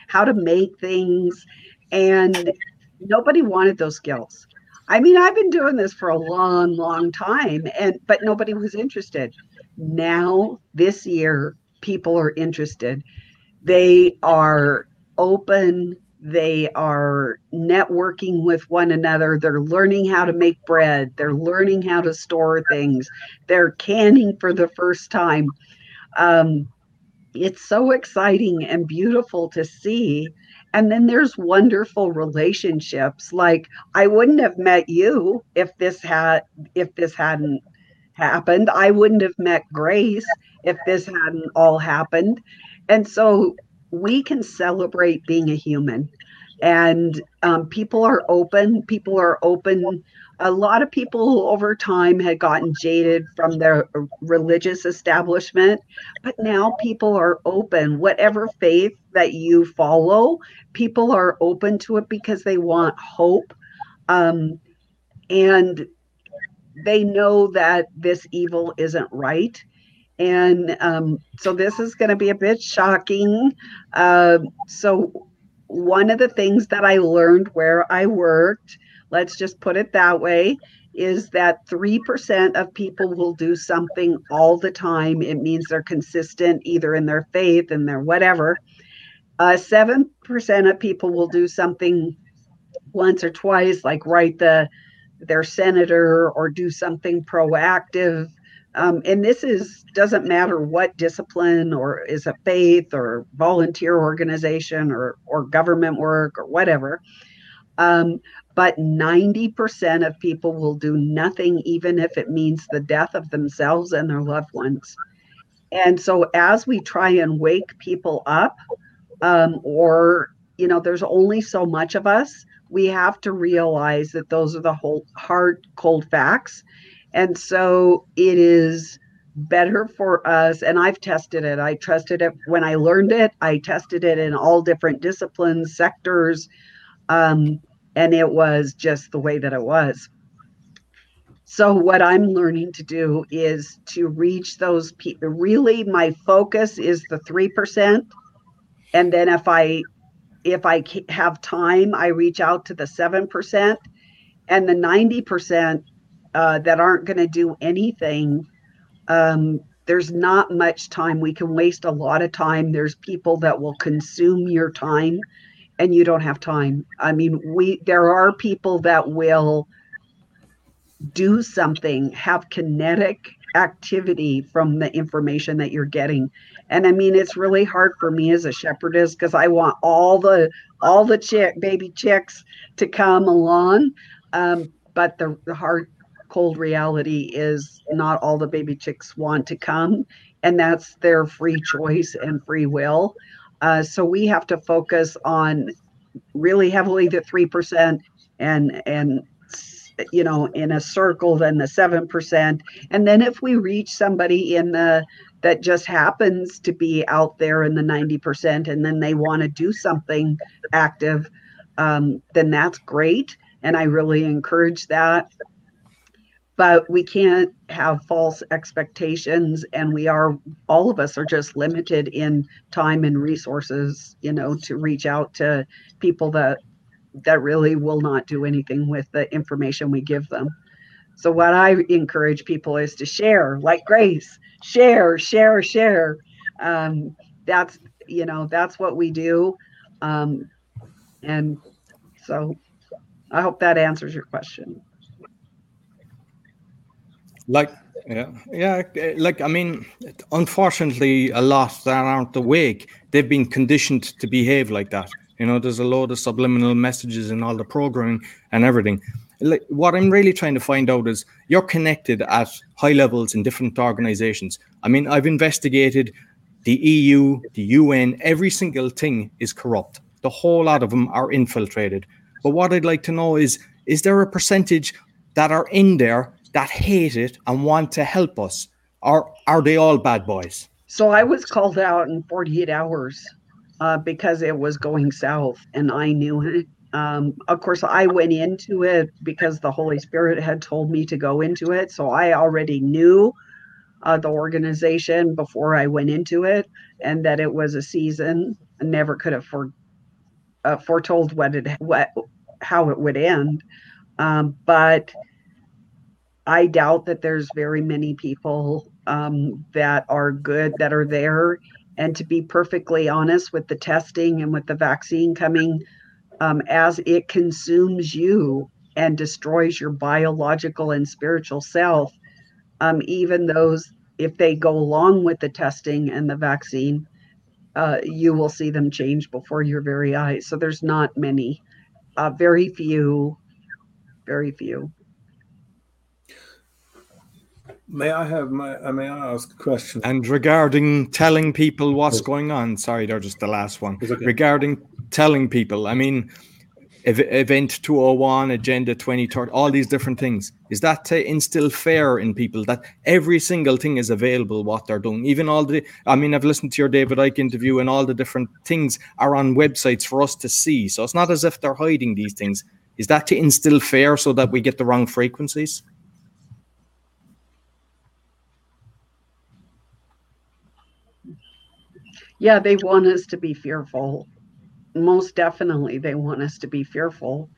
how to make things. And nobody wanted those skills. I mean, I've been doing this for a long, long time, and but nobody was interested. Now, this year, people are interested. They are open they are networking with one another they're learning how to make bread they're learning how to store things they're canning for the first time. Um, it's so exciting and beautiful to see. And then there's wonderful relationships like i wouldn't have met you if this had if this hadn't happened. I wouldn't have met grace if this hadn't all happened. And so we can celebrate being a human. and um, people are open. People are open. A lot of people over time had gotten jaded from their religious establishment, but now people are open. Whatever faith that you follow, people are open to it because they want hope. Um, and they know that this evil isn't right. And um, so this is going to be a bit shocking. Uh, so, one of the things that I learned where I worked, let's just put it that way, is that 3% of people will do something all the time. It means they're consistent either in their faith and their whatever. Uh, 7% of people will do something once or twice, like write the their senator or do something proactive. Um, and this is doesn't matter what discipline or is a faith or volunteer organization or or government work or whatever. Um, but 90% of people will do nothing, even if it means the death of themselves and their loved ones. And so, as we try and wake people up, um, or you know, there's only so much of us we have to realize that those are the whole hard, cold facts. And so it is better for us. And I've tested it. I trusted it when I learned it. I tested it in all different disciplines, sectors. Um, and it was just the way that it was. So, what I'm learning to do is to reach those people. Really, my focus is the 3%. And then if I if I have time, I reach out to the 7% and the 90% uh, that aren't going to do anything. Um, there's not much time. We can waste a lot of time. There's people that will consume your time and you don't have time. I mean, we there are people that will do something, have kinetic activity from the information that you're getting and i mean it's really hard for me as a shepherdess because i want all the all the chick baby chicks to come along um, but the, the hard cold reality is not all the baby chicks want to come and that's their free choice and free will. Uh, so we have to focus on really heavily the 3% and and you know in a circle than the 7% and then if we reach somebody in the that just happens to be out there in the 90% and then they want to do something active um, then that's great and i really encourage that but we can't have false expectations and we are all of us are just limited in time and resources you know to reach out to people that that really will not do anything with the information we give them. So what I encourage people is to share, like Grace, share, share, share. Um, that's you know that's what we do, um, and so I hope that answers your question. Like yeah, yeah. Eh, like I mean, unfortunately, a lot that aren't awake, they've been conditioned to behave like that. You know, there's a load of subliminal messages in all the programming and everything. Like, what I'm really trying to find out is you're connected at high levels in different organizations. I mean, I've investigated the EU, the UN, every single thing is corrupt. The whole lot of them are infiltrated. But what I'd like to know is is there a percentage that are in there that hate it and want to help us? Or are they all bad boys? So I was called out in 48 hours uh, because it was going south and I knew it. Um, of course, I went into it because the Holy Spirit had told me to go into it. So I already knew uh, the organization before I went into it and that it was a season. I never could have for, uh, foretold what it what how it would end. Um, but I doubt that there's very many people um, that are good that are there and to be perfectly honest with the testing and with the vaccine coming, um, as it consumes you and destroys your biological and spiritual self, um, even those, if they go along with the testing and the vaccine, uh, you will see them change before your very eyes. So there's not many, uh, very few, very few. May I have my? Uh, may I ask a question? And regarding telling people what's yes. going on, sorry, they're just the last one. Okay. Regarding telling people, I mean, Event 201, Agenda 2030, all these different things. Is that to instill fear in people that every single thing is available, what they're doing? Even all the, I mean, I've listened to your David Icke interview and all the different things are on websites for us to see. So it's not as if they're hiding these things. Is that to instill fear so that we get the wrong frequencies? Yeah, they want us to be fearful most definitely they want us to be fearful.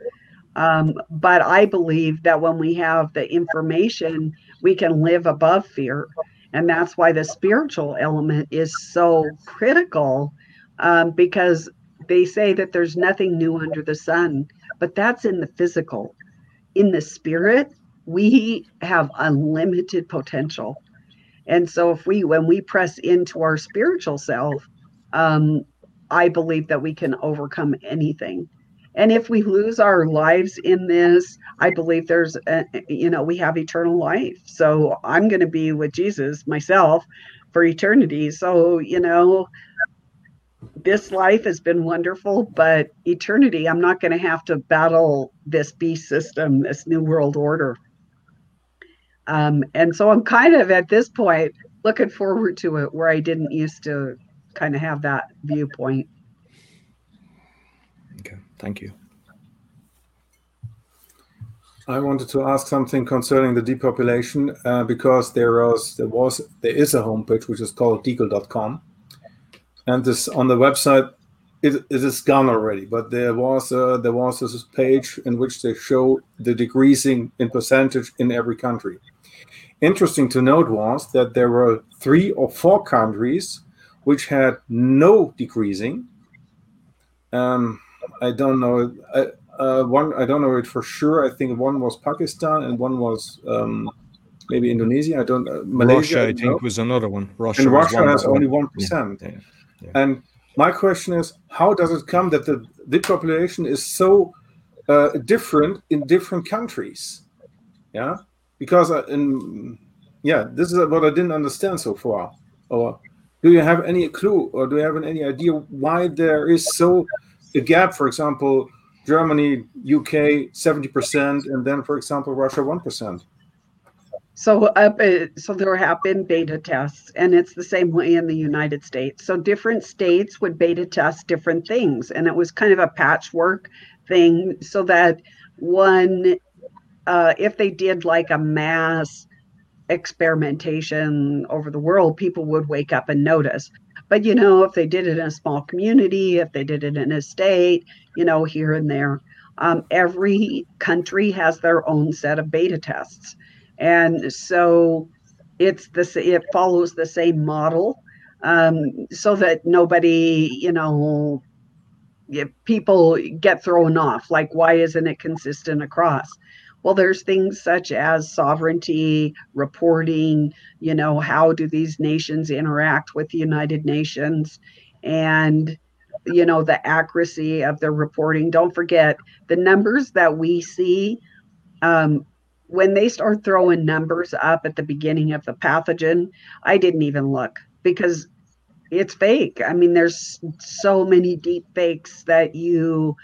Um, but I believe that when we have the information, we can live above fear. And that's why the spiritual element is so critical um, because they say that there's nothing new under the sun, but that's in the physical. In the spirit, we have unlimited potential. And so if we, when we press into our spiritual self, um, I believe that we can overcome anything. And if we lose our lives in this, I believe there's, a, you know, we have eternal life. So I'm going to be with Jesus myself for eternity. So, you know, this life has been wonderful, but eternity, I'm not going to have to battle this beast system, this new world order. Um, and so I'm kind of at this point looking forward to it where I didn't used to kind of have that viewpoint. Okay, thank you. I wanted to ask something concerning the depopulation uh, because there was there was there is a homepage which is called deagle.com, and this on the website it, it is gone already. But there was a, there was this page in which they show the decreasing in percentage in every country. Interesting to note was that there were three or four countries which had no decreasing. Um, I don't know. I, uh, one I don't know it for sure. I think one was Pakistan and one was um, maybe Indonesia. I don't. Uh, Malaysia, Russia, I, think, was another one. Russia and Russia has only one percent. Yeah. Yeah. And my question is, how does it come that the the population is so uh, different in different countries? Yeah, because uh, in yeah, this is what I didn't understand so far. Or do you have any clue or do you have any idea why there is so a gap for example germany uk 70% and then for example russia 1% so uh, so there have been beta tests and it's the same way in the united states. So different states would beta test different things and it was kind of a patchwork thing so that one uh, if they did like a mass experimentation over the world, people would wake up and notice. But you know, if they did it in a small community, if they did it in a state, you know, here and there, um, every country has their own set of beta tests, and so it's this. It follows the same model, um, so that nobody, you know, people get thrown off. Like, why isn't it consistent across? Well, there's things such as sovereignty, reporting, you know, how do these nations interact with the United Nations? And, you know, the accuracy of their reporting. Don't forget the numbers that we see. Um, when they start throwing numbers up at the beginning of the pathogen, I didn't even look because it's fake. I mean, there's so many deep fakes that you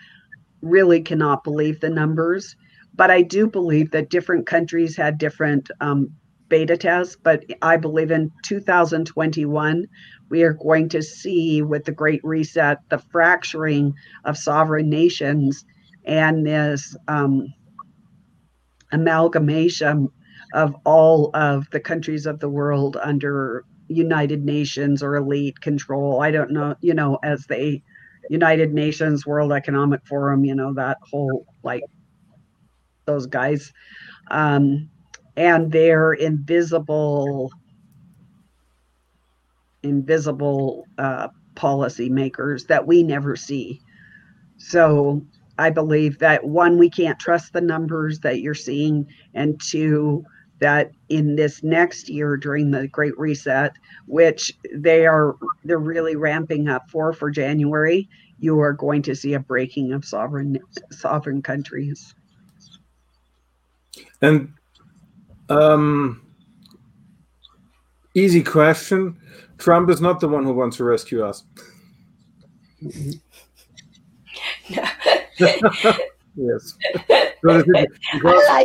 really cannot believe the numbers. But I do believe that different countries had different um, beta tests. But I believe in 2021, we are going to see with the Great Reset the fracturing of sovereign nations and this um, amalgamation of all of the countries of the world under United Nations or elite control. I don't know, you know, as the United Nations, World Economic Forum, you know, that whole like those guys. Um, and they're invisible, invisible uh, policymakers that we never see. So I believe that one, we can't trust the numbers that you're seeing, and two, that in this next year during the Great Reset, which they are they're really ramping up for for January, you are going to see a breaking of sovereign sovereign countries. And um, easy question. Trump is not the one who wants to rescue us. Yes. because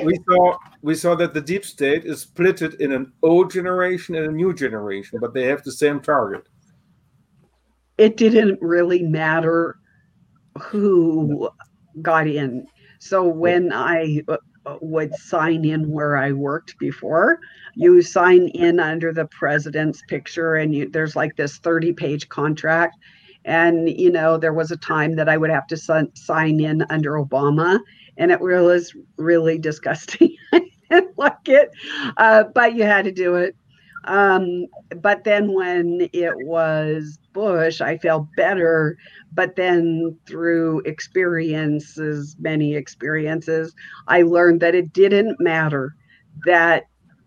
we saw we saw that the deep state is splitted in an old generation and a new generation, but they have the same target. It didn't really matter who got in. So when I would sign in where I worked before, you sign in under the president's picture, and you, there's like this 30 page contract. And, you know, there was a time that I would have to sign sign in under Obama, and it was really disgusting. I didn't like it, uh, but you had to do it. Um, but then when it was Bush, I felt better. But then through experiences, many experiences, I learned that it didn't matter that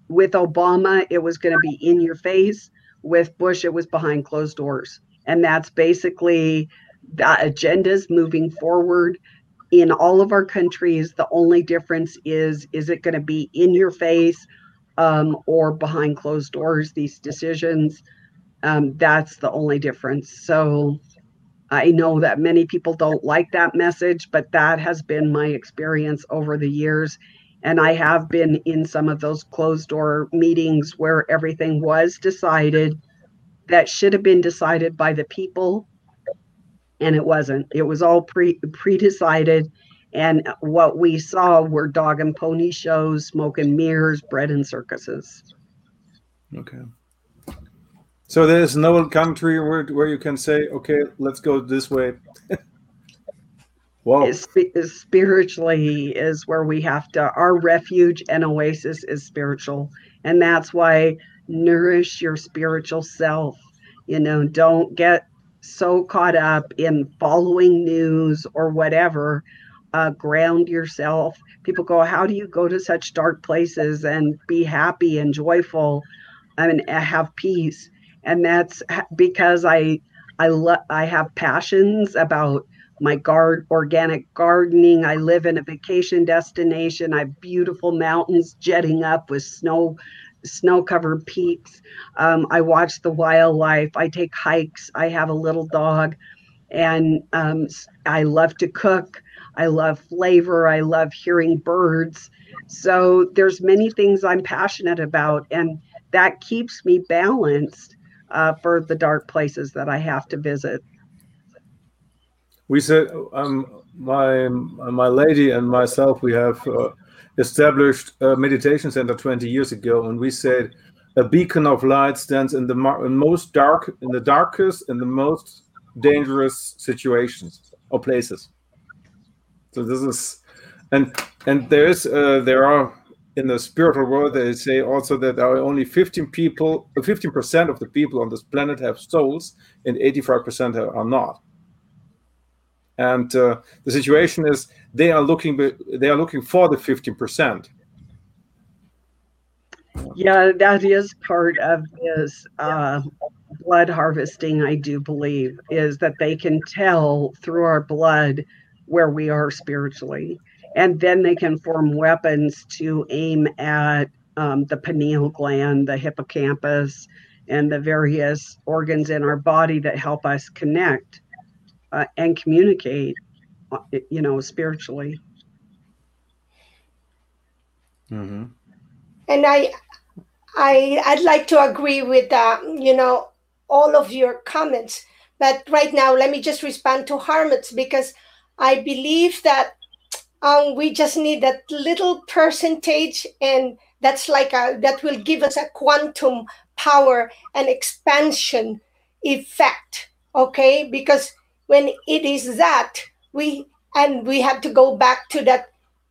with Obama, it was going to be in your face. With Bush, it was behind closed doors. And that's basically the agendas moving forward in all of our countries. The only difference is is it going to be in your face um, or behind closed doors, these decisions? Um, that's the only difference. So I know that many people don't like that message, but that has been my experience over the years. And I have been in some of those closed door meetings where everything was decided that should have been decided by the people. And it wasn't. It was all pre pre decided. And what we saw were dog and pony shows, smoke and mirrors, bread and circuses. Okay. So there's no country where, where you can say, okay, let's go this way. wow. Is, is spiritually is where we have to our refuge and oasis is spiritual and that's why nourish your spiritual self you know don't get so caught up in following news or whatever uh, ground yourself people go how do you go to such dark places and be happy and joyful and have peace and that's because I I love I have passions about my guard organic gardening. I live in a vacation destination. I have beautiful mountains jetting up with snow snow covered peaks. Um, I watch the wildlife. I take hikes. I have a little dog, and um, I love to cook. I love flavor. I love hearing birds. So there's many things I'm passionate about, and that keeps me balanced uh, for the dark places that I have to visit. We said, um, my my lady and myself, we have uh, established a meditation center 20 years ago, and we said a beacon of light stands in the most dark, in the darkest, in the most dangerous situations or places. So this is, and and there is uh, there are in the spiritual world, they say also that there are only 15 people, 15% of the people on this planet have souls, and 85% are not. And uh, the situation is they are looking, they are looking for the 15%. Yeah, that is part of this uh, blood harvesting. I do believe is that they can tell through our blood where we are spiritually and then they can form weapons to aim at um, the pineal gland, the hippocampus, and the various organs in our body that help us connect uh, and communicate, uh, you know, spiritually. Mm-hmm. And I, I, I'd like to agree with, uh, you know, all of your comments. But right now, let me just respond to Hartmut's because I believe that um, we just need that little percentage and that's like a that will give us a quantum power and expansion effect okay? Because when it is that we and we have to go back to that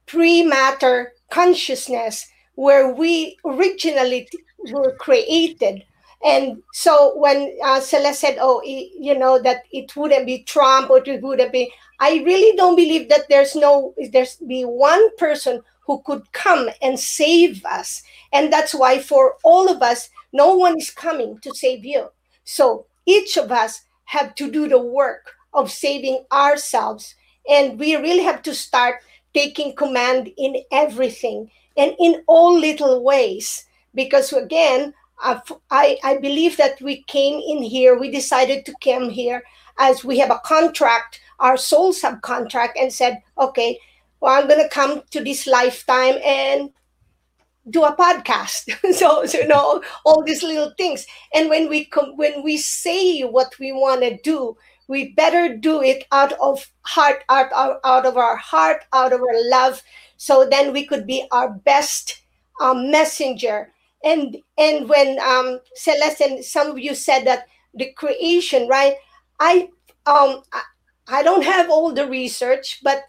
pre-matter consciousness where we originally were created. And so when uh, Celeste said, "Oh, you know that it wouldn't be Trump or it wouldn't be," I really don't believe that there's no there's be one person who could come and save us, and that's why for all of us, no one is coming to save you. So each of us have to do the work of saving ourselves, and we really have to start taking command in everything and in all little ways, because again I, I believe that we came in here, we decided to come here as we have a contract, our soul subcontract, and said, okay, well, I'm going to come to this lifetime and do a podcast. so, so, you know, all these little things. And when we com- when we say what we want to do, we better do it out of heart, out, out, out of our heart, out of our love. So then we could be our best um, messenger. And and when um, Celeste and some of you said that the creation, right? I um I, don't have all the research, but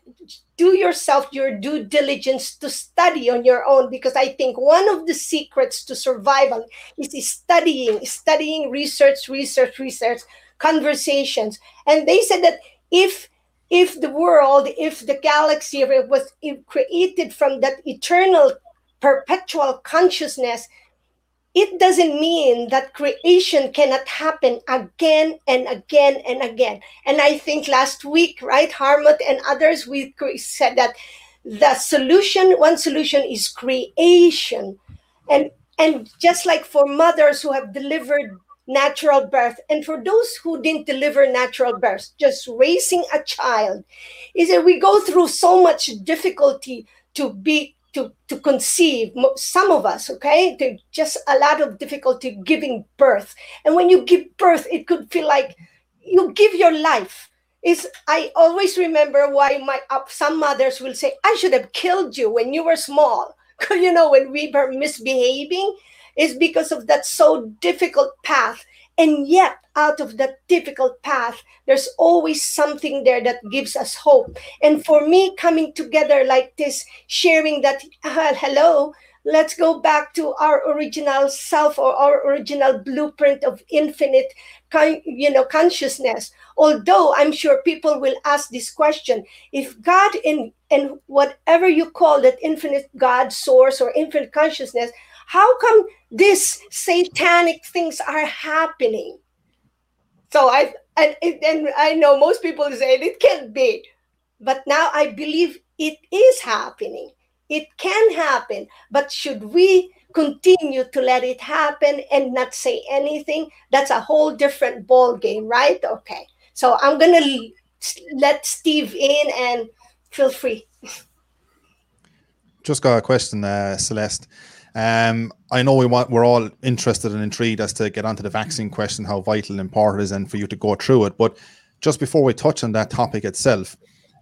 do yourself your due diligence to study on your own because I think one of the secrets to survival is studying, studying, research, research, research, conversations. And they said that if if the world, if the galaxy if it was created from that eternal perpetual consciousness, it doesn't mean that creation cannot happen again and again and again. And I think last week, right, Hartmut and others, we said that the solution, one solution is creation. And and just like for mothers who have delivered natural birth, and for those who didn't deliver natural birth, just raising a child, is that we go through so much difficulty to be to, to conceive some of us okay? They just a lot of difficulty giving birth. And when you give birth it could feel like you give your life. Is i always remember why my uh, some mothers will say i should have killed you when you were small. You know when we were misbehaving is because of that so difficult path and yet, out of that difficult path, there's always something there that gives us hope. And for me, coming together like this, sharing that, uh, hello, let's go back to our original self or our original blueprint of infinite you know consciousness although i'm sure people will ask this question if god in and whatever you call that infinite god source or infinite consciousness how come these satanic things are happening? So I and, and I know most people say it can't be, but now I believe it is happening. It can happen, but should we continue to let it happen and not say anything? That's a whole different ball game, right? Okay. So I'm gonna let Steve in and feel free. Just got a question, uh, Celeste. Um, I know we want we're all interested and intrigued as to get onto the vaccine question, how vital and important it is, and for you to go through it. But just before we touch on that topic itself,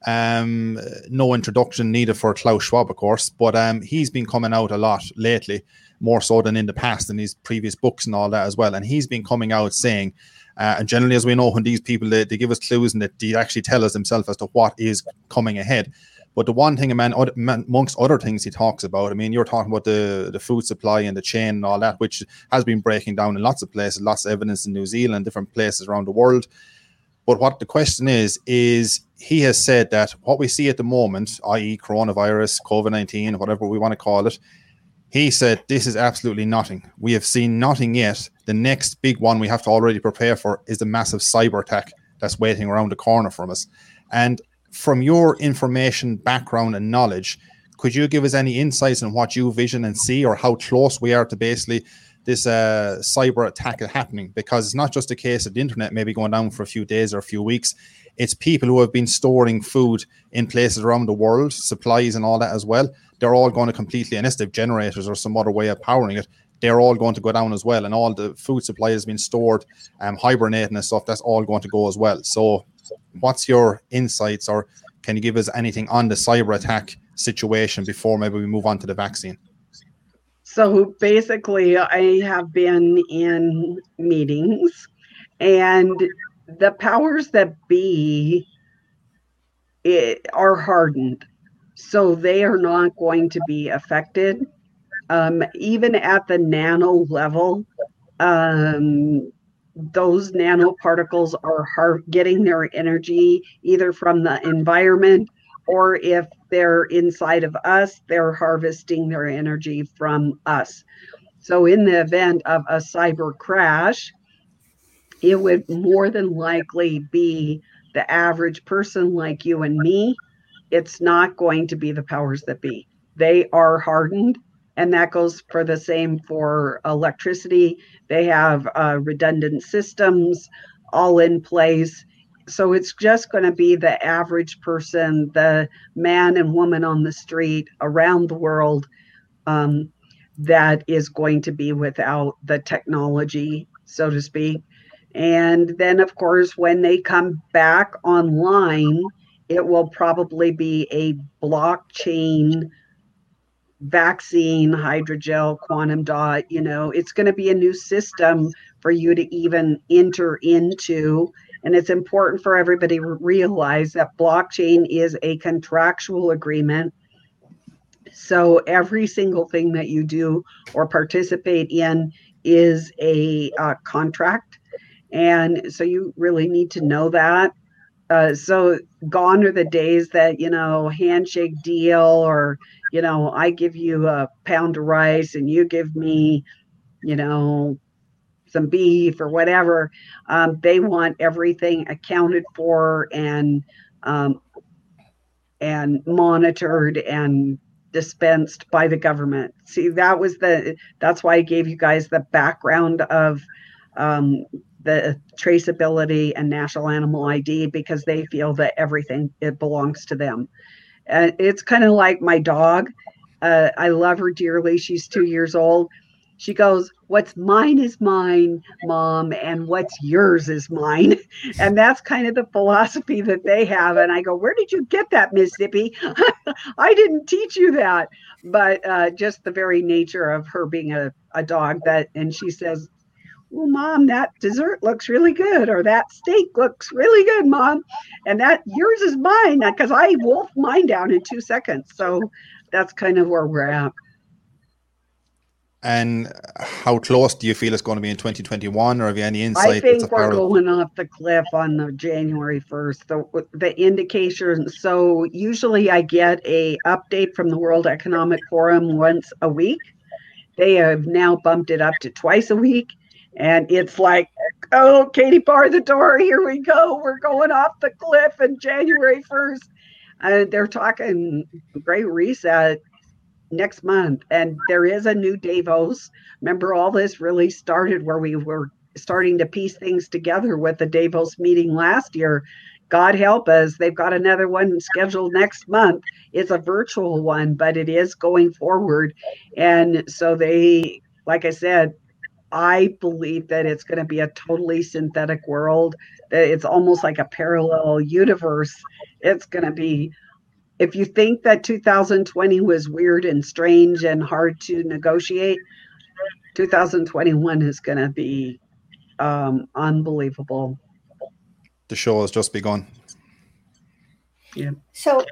um, no introduction needed for Klaus Schwab, of course, but um, he's been coming out a lot lately, more so than in the past in his previous books and all that as well. And he's been coming out saying, uh, and generally, as we know, when these people they, they give us clues and they actually tell us themselves as to what is coming ahead. But the one thing, man, amongst other things he talks about, I mean, you're talking about the, the food supply and the chain and all that, which has been breaking down in lots of places, lots of evidence in New Zealand, different places around the world. But what the question is, is he has said that what we see at the moment, i.e., coronavirus, COVID 19, whatever we want to call it, he said this is absolutely nothing. We have seen nothing yet. The next big one we have to already prepare for is the massive cyber attack that's waiting around the corner from us. And from your information, background, and knowledge, could you give us any insights on what you vision and see, or how close we are to basically this uh, cyber attack happening? Because it's not just a case of the internet maybe going down for a few days or a few weeks. It's people who have been storing food in places around the world, supplies and all that as well. They're all going to completely, unless they've generators or some other way of powering it, they're all going to go down as well. And all the food supply has been stored, um, hibernating and stuff, that's all going to go as well. So what's your insights or can you give us anything on the cyber attack situation before maybe we move on to the vaccine? So basically, I have been in meetings, and the powers that be it, are hardened. So they are not going to be affected. Um, even at the nano level, um, those nanoparticles are har- getting their energy either from the environment or if they're inside of us, they're harvesting their energy from us. So, in the event of a cyber crash, it would more than likely be the average person like you and me. It's not going to be the powers that be. They are hardened and that goes for the same for electricity. They have uh, redundant systems all in place. so it's just going to be the average person, the man and woman on the street around the world um, that is going to be without the technology, so to speak. And then, of course, when they come back online, it will probably be a blockchain vaccine, hydrogel, quantum dot. You know, it's going to be a new system for you to even enter into. And it's important for everybody to realize that blockchain is a contractual agreement. So every single thing that you do or participate in is a uh, contract. And so you really need to know that. Uh, so gone are the days that you know handshake deal or you know i give you a pound of rice and you give me you know some beef or whatever um, they want everything accounted for and um, and monitored and dispensed by the government see that was the that's why i gave you guys the background of um, the traceability and national animal ID because they feel that everything it belongs to them. And it's kind of like my dog. Uh, I love her dearly. She's two years old. She goes, What's mine is mine, mom, and what's yours is mine. And that's kind of the philosophy that they have. And I go, Where did you get that, Miss Zippy? I didn't teach you that. But uh, just the very nature of her being a, a dog that, and she says, well, mom, that dessert looks really good, or that steak looks really good, mom, and that yours is mine because I wolf mine down in two seconds. So that's kind of where we're at. And how close do you feel it's going to be in 2021, or have you any insight? I think we're going off the cliff on the January 1st. The the indication. So usually I get a update from the World Economic Forum once a week. They have now bumped it up to twice a week and it's like, oh, Katie, bar the door. Here we go. We're going off the cliff in January 1st. Uh, they're talking great reset next month. And there is a new Davos. Remember, all this really started where we were starting to piece things together with the Davos meeting last year. God help us, they've got another one scheduled next month. It's a virtual one, but it is going forward. And so they, like I said, I believe that it's going to be a totally synthetic world. That it's almost like a parallel universe. It's going to be. If you think that 2020 was weird and strange and hard to negotiate, 2021 is going to be um, unbelievable. The show has just begun. Yeah. So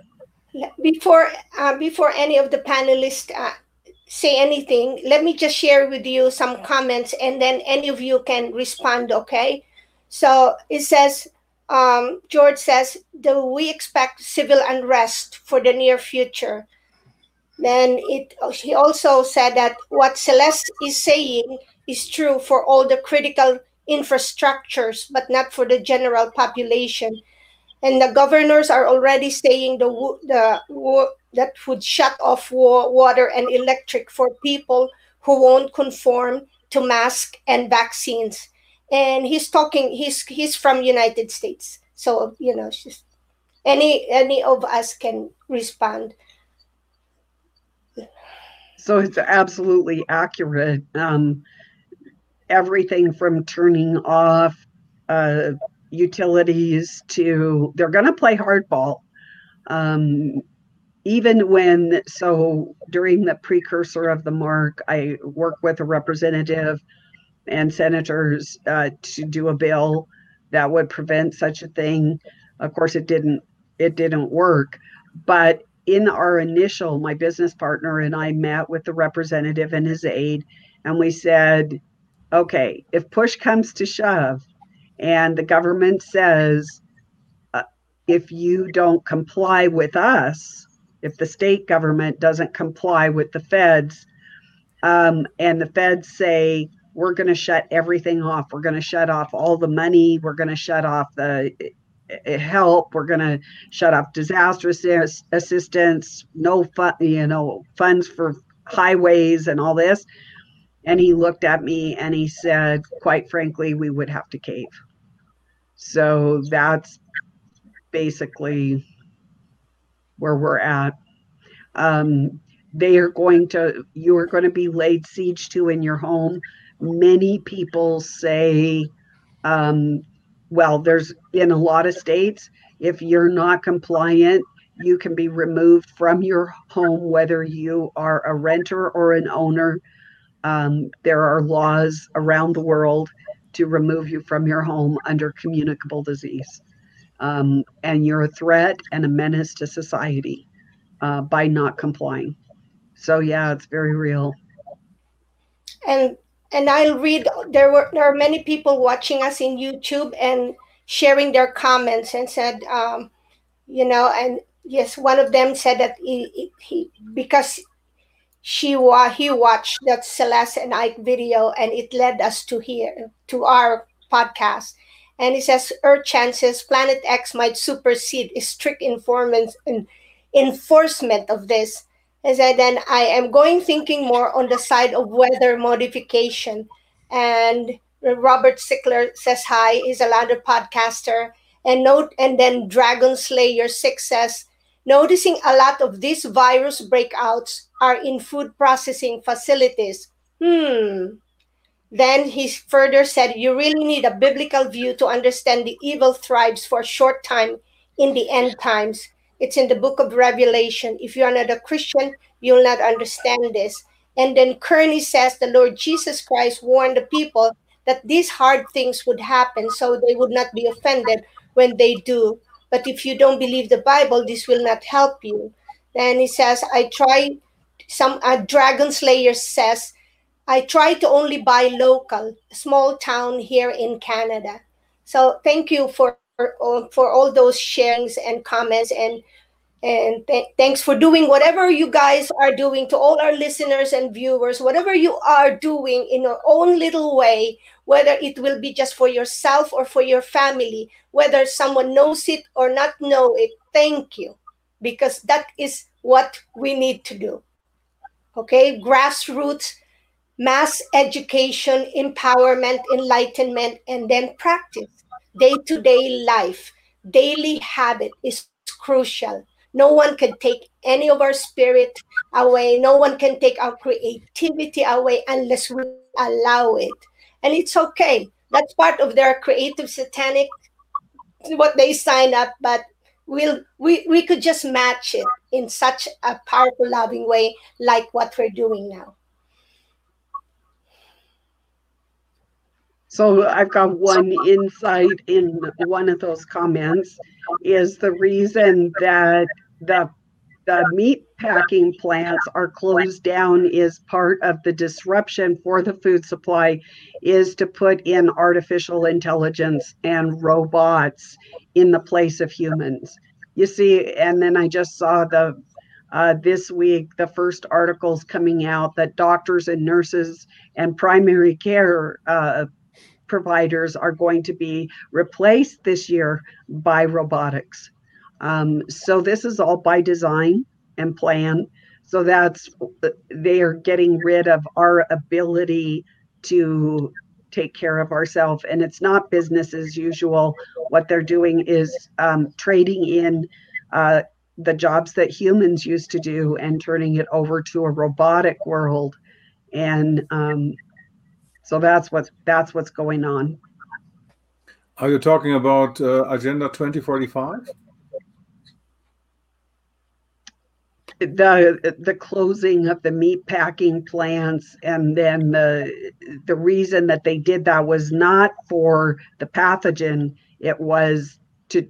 before uh, before any of the panelists uh, say anything, let me just share with you some comments and then any of you can respond, okay? So it says, um, George says, do we expect civil unrest for the near future? Then it he also said that what Celeste is saying is true for all the critical infrastructures, but not for the general population. And the governors are already saying the the that would shut off water and electric for people who won't conform to mask and vaccines. And he's talking he's he's from united states. So you know just any any of us can respond. So it's absolutely accurate. Um, everything from turning off uh, utilities to they're going to play hardball um, even when so during the precursor of the mark i work with a representative and senators uh, to do a bill that would prevent such a thing. Of course it didn't it didn't work but in our initial my business partner and i met with the representative and his aide and we said okay if push comes to shove and the government says uh, if you don't comply with us if the state government doesn't comply with the feds um, and the feds say we're going to shut everything off. We're going to shut off all the money. We're going to shut off the uh, help. We're going to shut off disaster assistance no fun you know funds for highways and all this and he looked at me and he said quite frankly we would have to cave So that's basically where we're at. Um, they are going to, you are going to be laid siege to in your home. Many people say, um, well, there's in a lot of states, if you're not compliant, you can be removed from your home, whether you are a renter or an owner. Um, there are laws around the world to remove you from your home under communicable disease. Um, and you're a threat and a menace to society uh, by not complying. So yeah, it's very real. And and I'll read. There were there are many people watching us in YouTube and sharing their comments and said, um, you know, and yes, one of them said that he, he because she wa- he watched that Celeste and Icke video and it led us to here to our podcast. And he says Earth chances Planet X might supersede strict informants and enforcement of this. As I then I am going thinking more on the side of weather modification. And Robert Sickler says hi. He's a ladder podcaster. And note and then Dragon Slayer Six says noticing a lot of these virus breakouts are in food processing facilities. Hmm. Then he further said, You really need a biblical view to understand the evil thrives for a short time in the end times. It's in the book of Revelation. If you are not a Christian, you'll not understand this. And then Kearney says the Lord Jesus Christ warned the people that these hard things would happen so they would not be offended when they do. But if you don't believe the Bible, this will not help you. Then he says, I try, some uh, Dragon Slayer says, I try to only buy local, small town here in Canada. So thank you for for all those sharings and comments and and th- thanks for doing whatever you guys are doing to all our listeners and viewers whatever you are doing in your own little way whether it will be just for yourself or for your family whether someone knows it or not know it thank you because that is what we need to do okay grassroots mass education empowerment enlightenment and then practice. Day-to-day life daily habit is crucial. No one can take any of our spirit away. No one can take our creativity away unless we allow it. And it's okay. That's part of their creative satanic what they sign up, but we'll we, we could just match it in such a powerful, loving way, like what we're doing now. So I've got one insight in one of those comments is the reason that the the meat packing plants are closed down is part of the disruption for the food supply is to put in artificial intelligence and robots in the place of humans. You see and then i just saw the uh, this week the first articles coming out that doctors and nurses and primary care uh, providers are going to be replaced this year by robotics um, so this is all by design and plan. So that's they are getting rid of our ability to take care of ourselves, and it's not business as usual. What they're doing is um, trading in uh, the jobs that humans used to do and turning it over to a robotic world, and um, so that's what that's what's going on. Are you talking about uh, Agenda 2045? The the closing of the meat packing plants and then the the reason that they did that was not for the pathogen. It was to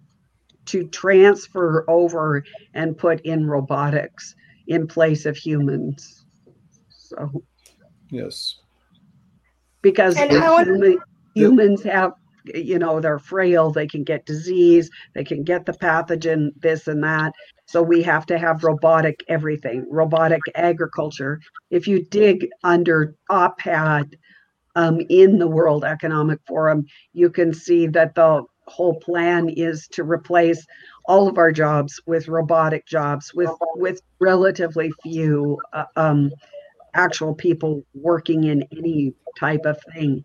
to transfer over and put in robotics in place of humans. So yes. because human, humans have you know they're frail they can get disease they can get the pathogen this and that so we have to have robotic everything, robotic agriculture. If you dig under OPAD um, in the World Economic Forum, you can see that the whole plan is to replace all of our jobs with robotic jobs with with relatively few uh, um, actual people working in any type of thing.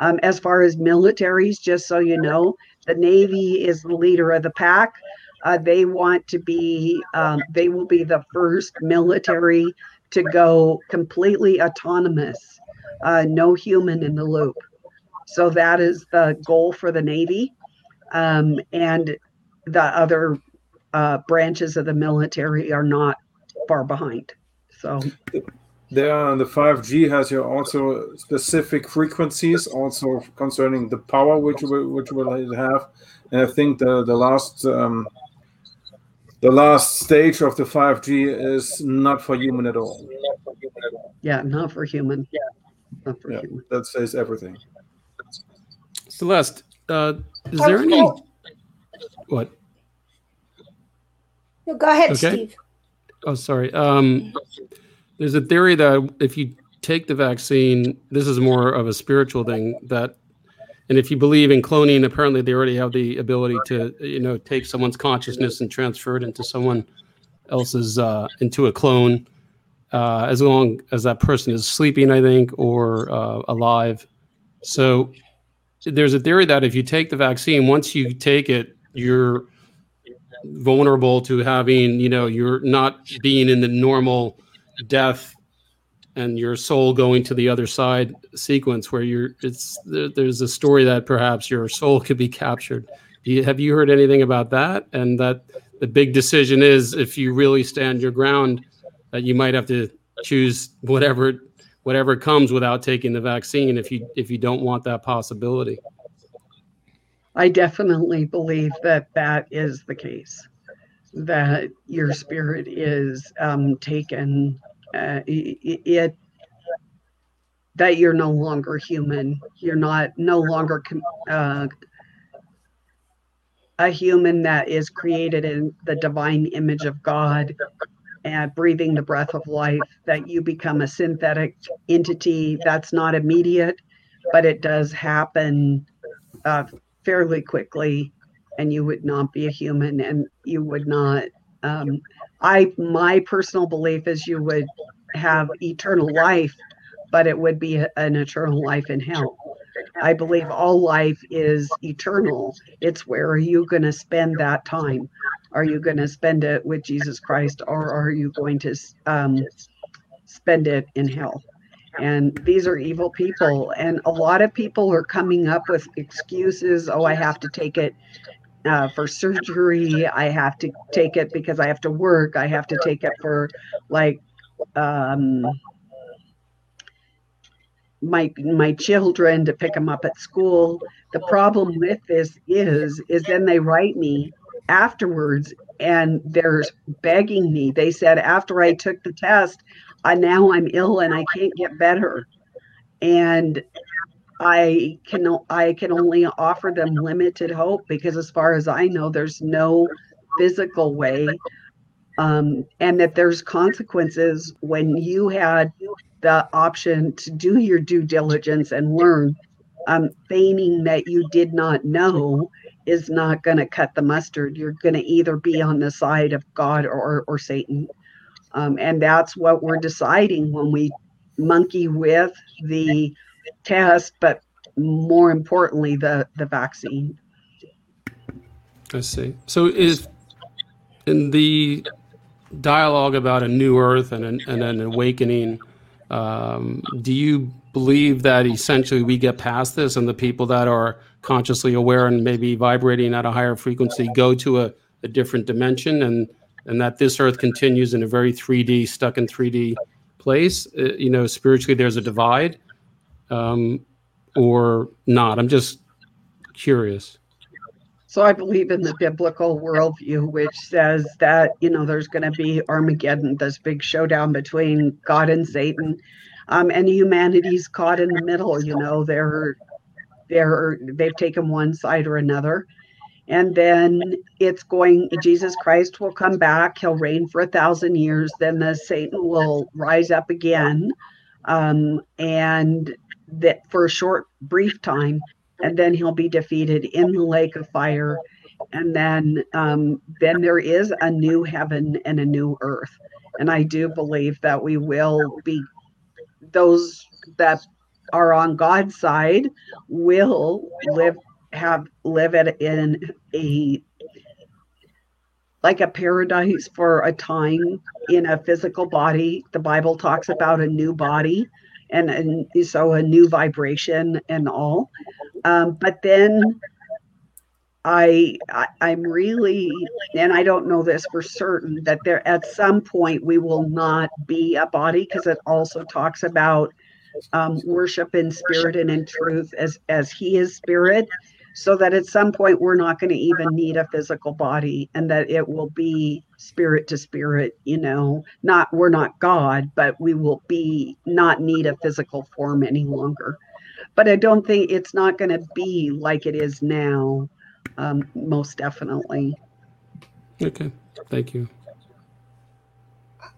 Um, as far as militaries, just so you know, the Navy is the leader of the pack. Uh, they want to be, um, they will be the first military to go completely autonomous, uh, no human in the loop. So that is the goal for the Navy. Um, and the other uh, branches of the military are not far behind. So there, the 5G has here also specific frequencies, also concerning the power which will, which will have. And I think the the last um, the last stage of the 5G is not for human at all. Yeah, not for human. Yeah, not for yeah, human. That says everything. Celeste, uh, is there any what? No, go ahead, okay. Steve. Oh, sorry. Um, there's a theory that if you take the vaccine, this is more of a spiritual thing that and if you believe in cloning apparently they already have the ability to you know take someone's consciousness and transfer it into someone else's uh, into a clone uh, as long as that person is sleeping i think or uh, alive. So there's a theory that if you take the vaccine once you take it you're vulnerable to having you know you're not being in the normal death and your soul going to the other side sequence where you're it's there's a story that perhaps your soul could be captured. You, have you heard anything about that? And that the big decision is if you really stand your ground that you might have to choose whatever whatever comes without taking the vaccine if you if you don't want that possibility. I definitely believe that that is the case that your spirit is um, taken uh, it, that you're no longer human. You're not no longer uh, a human that is created in the divine image of god and breathing the breath of life that you become a synthetic entity. That's not immediate but it does happen uh, fairly quickly and you would not be a human and you would not um, I my personal belief is you would have eternal life, but it would be an eternal life in hell. I believe all life is eternal. It's where are you going to spend that time? Are you going to spend it with Jesus Christ, or are you going to um, spend it in hell? And these are evil people, and a lot of people are coming up with excuses. Oh, I have to take it uh, for surgery. I have to take it because I have to work. I have to take it for like um, my my children to pick them up at school. The problem with this is is then they write me afterwards and they're begging me. They said after I took the test, I now I'm ill and I can't get better. And I can I can only offer them limited hope because as far as I know, there's no physical way, um, and that there's consequences when you had the option to do your due diligence and learn. Um, feigning that you did not know is not going to cut the mustard. You're going to either be on the side of God or or Satan, um, and that's what we're deciding when we monkey with the test, but more importantly, the the vaccine. I see. So, is in the dialogue about a new Earth and an, and an awakening, um, do you believe that essentially we get past this, and the people that are consciously aware and maybe vibrating at a higher frequency go to a, a different dimension, and and that this Earth continues in a very 3D, stuck in 3D place? Uh, you know, spiritually, there's a divide um, or not? I'm just curious. So I believe in the biblical worldview, which says that you know there's going to be Armageddon, this big showdown between God and Satan, um, and humanity's caught in the middle. You know, they're they're they've taken one side or another, and then it's going. Jesus Christ will come back. He'll reign for a thousand years. Then the Satan will rise up again, um, and that for a short brief time and then he'll be defeated in the lake of fire. And then um, then there is a new heaven and a new earth. And i do believe that we will be those that are on god's side will live have live it in a like a paradise for a time in a physical body. The Bible talks about a new body and, and so a new vibration and all. Um, but then I, I I'm really and I don't know this for certain that there at some point we will not be a body because it also talks about um, worship in spirit and in truth as as he is spirit so that at some point we're not going to even need a physical body and that it will be spirit to spirit you know not we're not god but we will be not need a physical form any longer but i don't think it's not going to be like it is now um, most definitely Okay, thank you.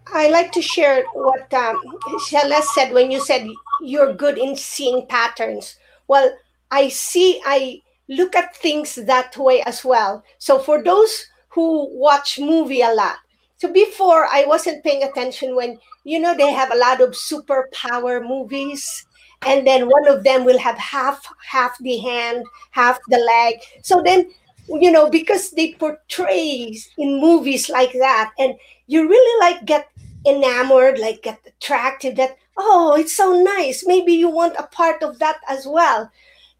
I like to share what um, Celeste said when you said you're good in seeing patterns. Well, I see, I look at things that way as well. So for those who watch movie a lot, so before I wasn't paying attention when you know they have a lot of superpower movies, and then one of them will have half half the hand, half the leg. So then you know because they portray in movies like that, and you really like get enamored, like get attracted that oh it's so nice. Maybe you want a part of that as well,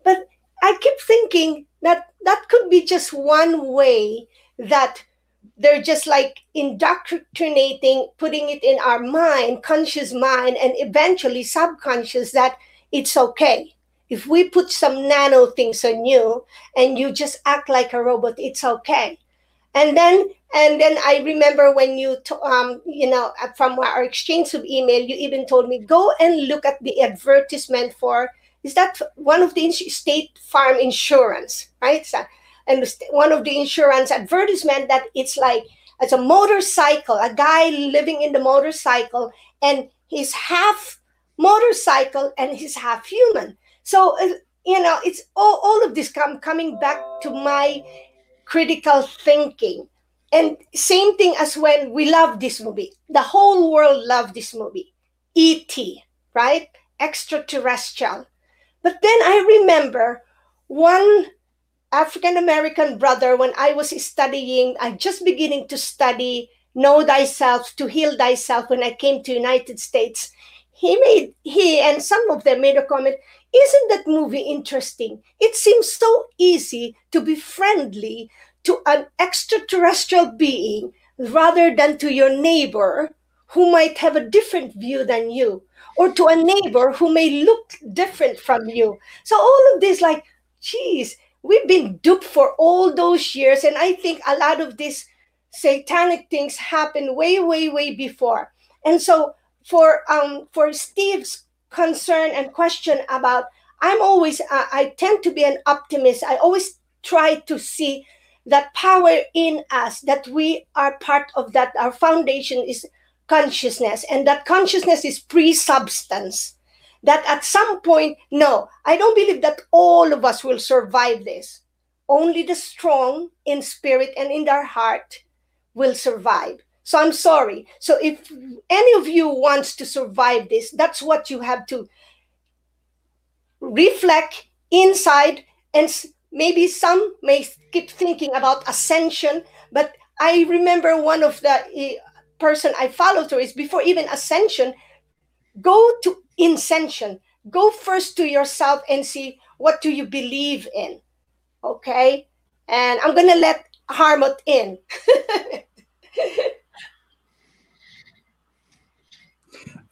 but I keep thinking that that could be just one way that they're just like indoctrinating, putting it in our mind, conscious mind, and eventually subconscious that it's okay. If we put some nano things on you and you just act like a robot, it's okay. And then and then I remember when you um you know from our exchange of email, you even told me go and look at the advertisement for is that one of the state farm insurance, right? And one of the insurance advertisement that it's like it's a motorcycle, a guy living in the motorcycle, and he's half motorcycle and he's half human. So uh, you know, it's all, all of this come coming back to my critical thinking. And same thing as when we love this movie. The whole world loved this movie. E.T., right? Extraterrestrial. But then I remember one African American brother when I was studying, I just beginning to study know thyself to heal thyself when I came to United States. He made he and some of them made a comment, isn't that movie interesting? It seems so easy to be friendly to an extraterrestrial being rather than to your neighbor who might have a different view than you or to a neighbor who may look different from you. So all of this, like, geez, we've been duped for all those years. And I think a lot of these satanic things happened way, way, way before. And so for um for Steve's concern and question about, I'm always uh, I tend to be an optimist. I always try to see that power in us that we are part of that our foundation is consciousness and that consciousness is pre-substance that at some point no i don't believe that all of us will survive this. Only the strong in spirit and in their heart will survive. So i'm sorry. So if any of you wants to survive this that's what you have to reflect inside and maybe some may keep thinking about ascension but i remember one of the eh, person I follow through is before even ascension, go to incension. Go first to yourself and see what do you believe in. Okay? And I'm gonna let Hartmut in.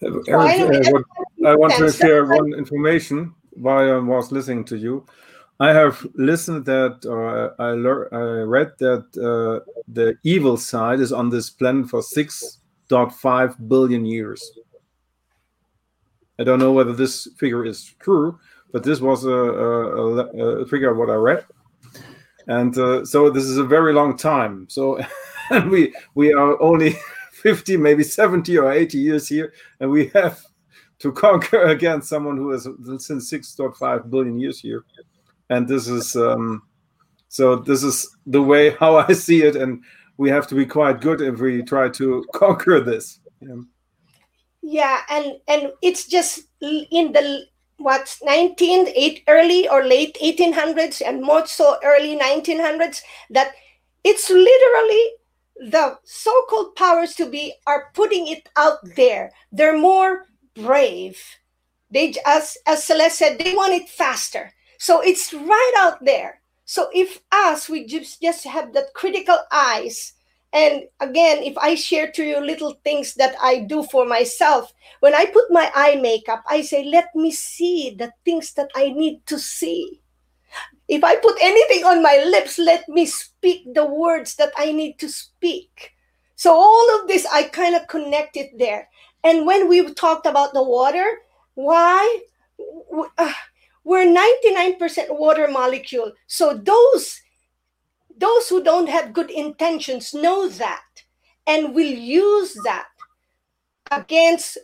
Eric, uh, I want to share one information while I was listening to you. I have listened that, or I, I read that uh, the evil side is on this planet for 6.5 billion years. I don't know whether this figure is true, but this was a, a, a figure what I read. And uh, so this is a very long time. So and we we are only 50, maybe 70 or 80 years here, and we have to conquer against someone who has since 6.5 billion years here and this is um, so this is the way how I see it, and we have to be quite good if we try to conquer this. Yeah, yeah and and it's just in the what's 19 eight, early or late 1800s and more so early 1900s that it's literally the so-called powers to be are putting it out there. They're more brave. They as as celeste said they want it faster so it's right out there so if us we just just have that critical eyes and again, if I share to you little things that I do for myself, when I put my eye makeup, I say, let me see the things that I need to see. If I put anything on my lips, let me speak the words that I need to speak. So all of this, I kind of connected there. And when we talked about the water, why? Uh, we're 99% water molecule. So those those who don't have good intentions know that and will use that against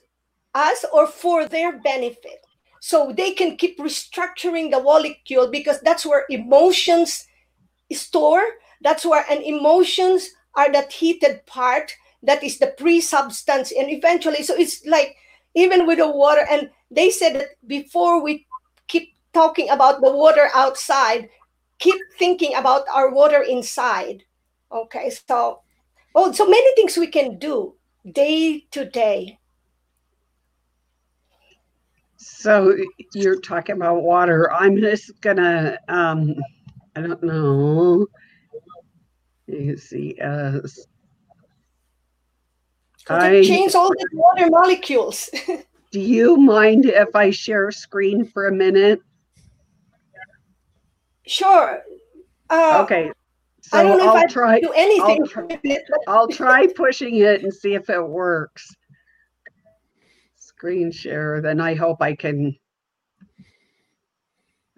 us or for their benefit. So they can keep restructuring the molecule because that's where emotions store. That's where and emotions are that heated part that is the pre-substance. And eventually, so it's like even with the water, and they said that before we talking about the water outside, keep thinking about our water inside. Okay, so oh, so many things we can do day to day. So you're talking about water. I'm just gonna um I don't know. You see uh I change all the water molecules. do you mind if I share screen for a minute? Sure. Uh, okay. So I don't know I'll if I try, do anything. I'll try, I'll try pushing it and see if it works. Screen share. Then I hope I can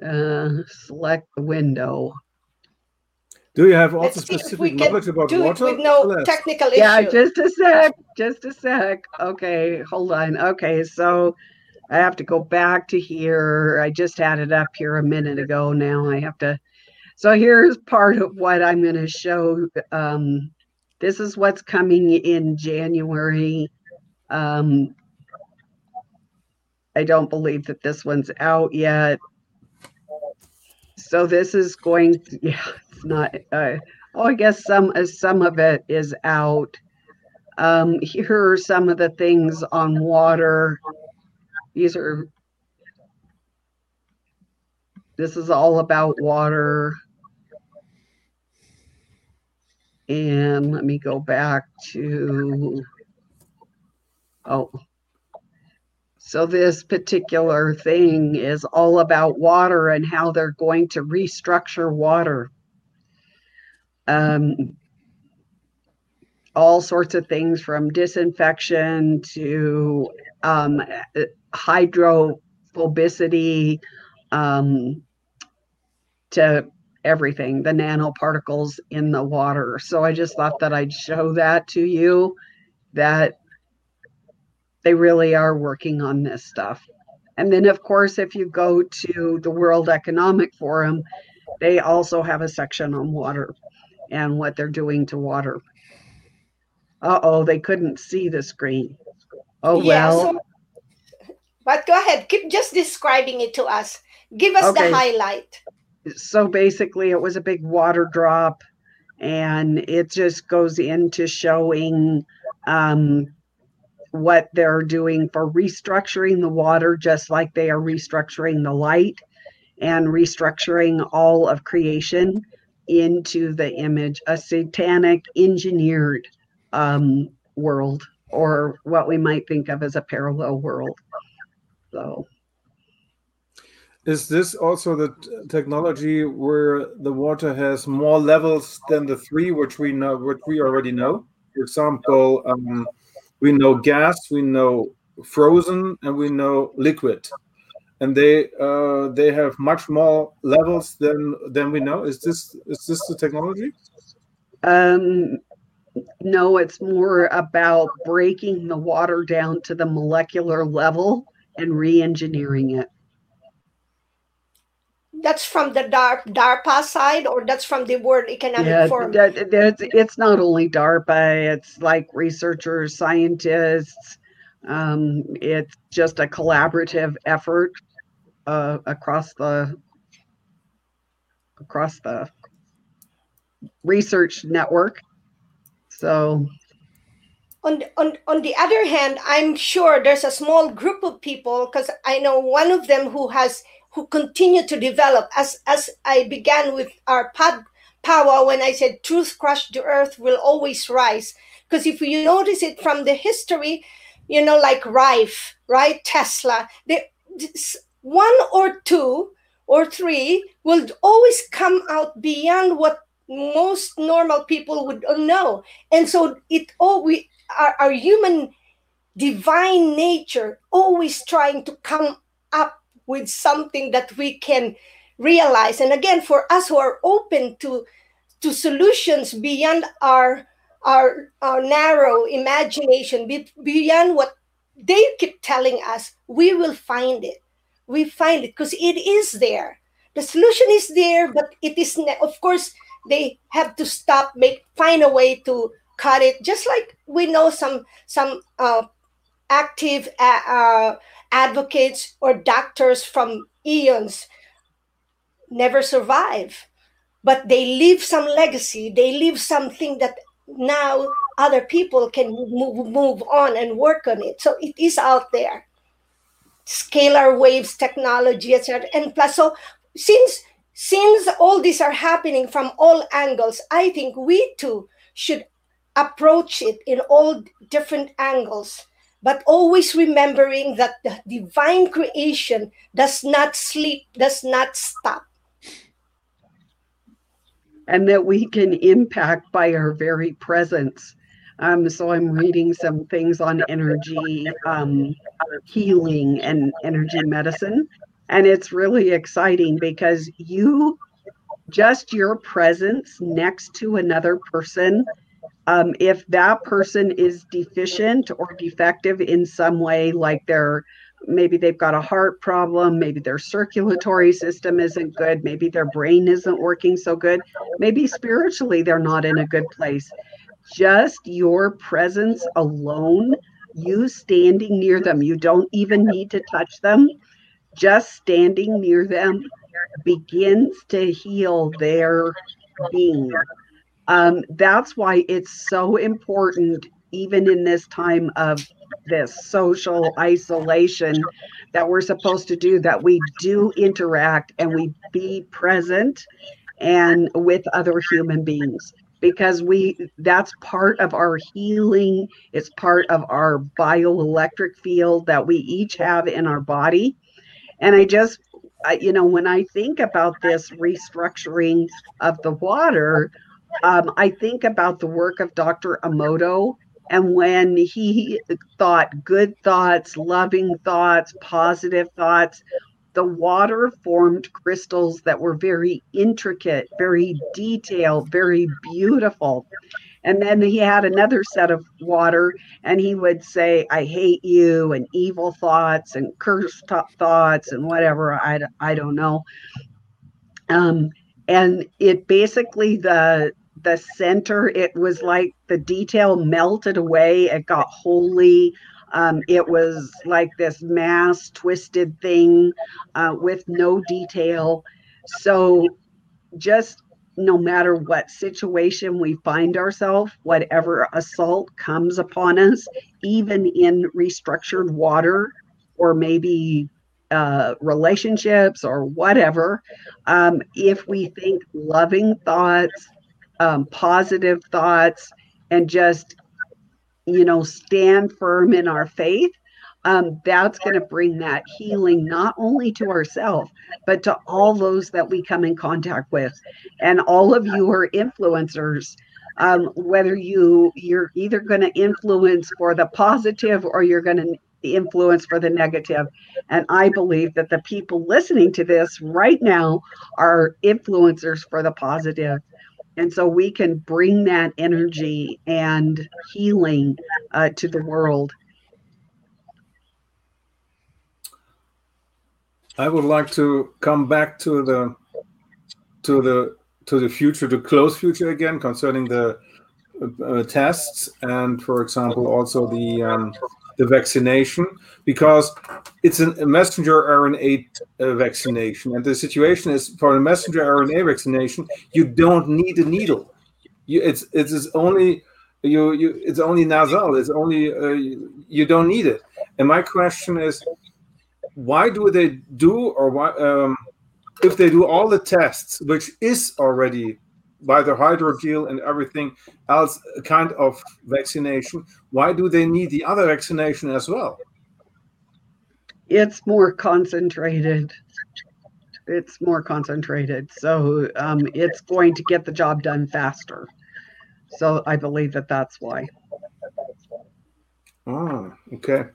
uh, select the window. Do you have also specific knowledge about water? with no technical issue. Yeah, just a sec. Just a sec. Okay, hold on. Okay, so I have to go back to here. I just had it up here a minute ago. Now I have to. So here's part of what I'm going to show. Um, this is what's coming in January. Um, I don't believe that this one's out yet. So this is going. To, yeah, it's not. Uh, oh, I guess some uh, some of it is out. Um, here are some of the things on water these are, this is all about water. And let me go back to, oh, so this particular thing is all about water and how they're going to restructure water. Um, all sorts of things from disinfection to um, hydrophobicity um, to everything, the nanoparticles in the water. So I just thought that I'd show that to you that they really are working on this stuff. And then, of course, if you go to the World Economic Forum, they also have a section on water and what they're doing to water. Uh oh, they couldn't see the screen. Oh, yeah, well. So but go ahead, keep just describing it to us. Give us okay. the highlight. So basically, it was a big water drop, and it just goes into showing um, what they're doing for restructuring the water, just like they are restructuring the light and restructuring all of creation into the image, a satanic engineered um, world, or what we might think of as a parallel world. So, is this also the technology where the water has more levels than the three, which we know, which we already know? For example, um, we know gas, we know frozen, and we know liquid, and they uh, they have much more levels than than we know. Is this is this the technology? Um, no, it's more about breaking the water down to the molecular level and re-engineering it. That's from the DARPA side, or that's from the World Economic yeah, Forum. That, that's, it's not only DARPA; it's like researchers, scientists. Um, it's just a collaborative effort uh, across the across the research network. So on, on, on the other hand, I'm sure there's a small group of people because I know one of them who has who continue to develop as as I began with our pod power when I said truth crushed the earth will always rise. Because if you notice it from the history, you know, like Rife, right? Tesla, they, one or two or three will always come out beyond what most normal people would know. And so it all we our, our human divine nature always trying to come up with something that we can realize. And again for us who are open to to solutions beyond our our, our narrow imagination beyond what they keep telling us we will find it. We find it because it is there. The solution is there but it is of course they have to stop make find a way to cut it. Just like we know some some uh, active uh, uh, advocates or doctors from eons never survive. But they leave some legacy. They leave something that now other people can move, move on and work on it. So it is out there. Scalar waves technology etc and plus so since since all these are happening from all angles i think we too should approach it in all different angles but always remembering that the divine creation does not sleep does not stop and that we can impact by our very presence. Um, so I'm reading some things on energy um, healing and energy medicine. And it's really exciting because you, just your presence next to another person, um, if that person is deficient or defective in some way, like they're maybe they've got a heart problem, maybe their circulatory system isn't good, maybe their brain isn't working so good, maybe spiritually they're not in a good place. Just your presence alone, you standing near them, you don't even need to touch them, just standing near them begins to heal their being. Um, that's why it's so important, even in this time of this social isolation that we're supposed to do that we do interact and we be present and with other human beings. Because we that's part of our healing. It's part of our bioelectric field that we each have in our body and i just I, you know when i think about this restructuring of the water um, i think about the work of dr emoto and when he thought good thoughts, loving thoughts, positive thoughts, the water formed crystals that were very intricate, very detailed, very beautiful. And then he had another set of water, and he would say, I hate you, and evil thoughts, and curse thoughts, and whatever. I, I don't know. Um, and it basically, the the center it was like the detail melted away it got holy um, it was like this mass twisted thing uh, with no detail so just no matter what situation we find ourselves whatever assault comes upon us even in restructured water or maybe uh, relationships or whatever um, if we think loving thoughts um, positive thoughts and just you know stand firm in our faith um, that's going to bring that healing not only to ourselves but to all those that we come in contact with and all of you are influencers um, whether you you're either going to influence for the positive or you're going to influence for the negative and i believe that the people listening to this right now are influencers for the positive and so we can bring that energy and healing uh, to the world. I would like to come back to the to the to the future, the close future again, concerning the uh, tests and, for example, also the um, the vaccination because it's a messenger RNA uh, vaccination, and the situation is for a messenger RNA vaccination, you don't need a needle. You, it's it's only you you it's only nasal. It's only uh, you, you don't need it. And my question is, why do they do or why um, if they do all the tests, which is already by the hydrogel and everything else a kind of vaccination, why do they need the other vaccination as well? It's more concentrated. It's more concentrated. So um, it's going to get the job done faster. So I believe that that's why. Ah, okay.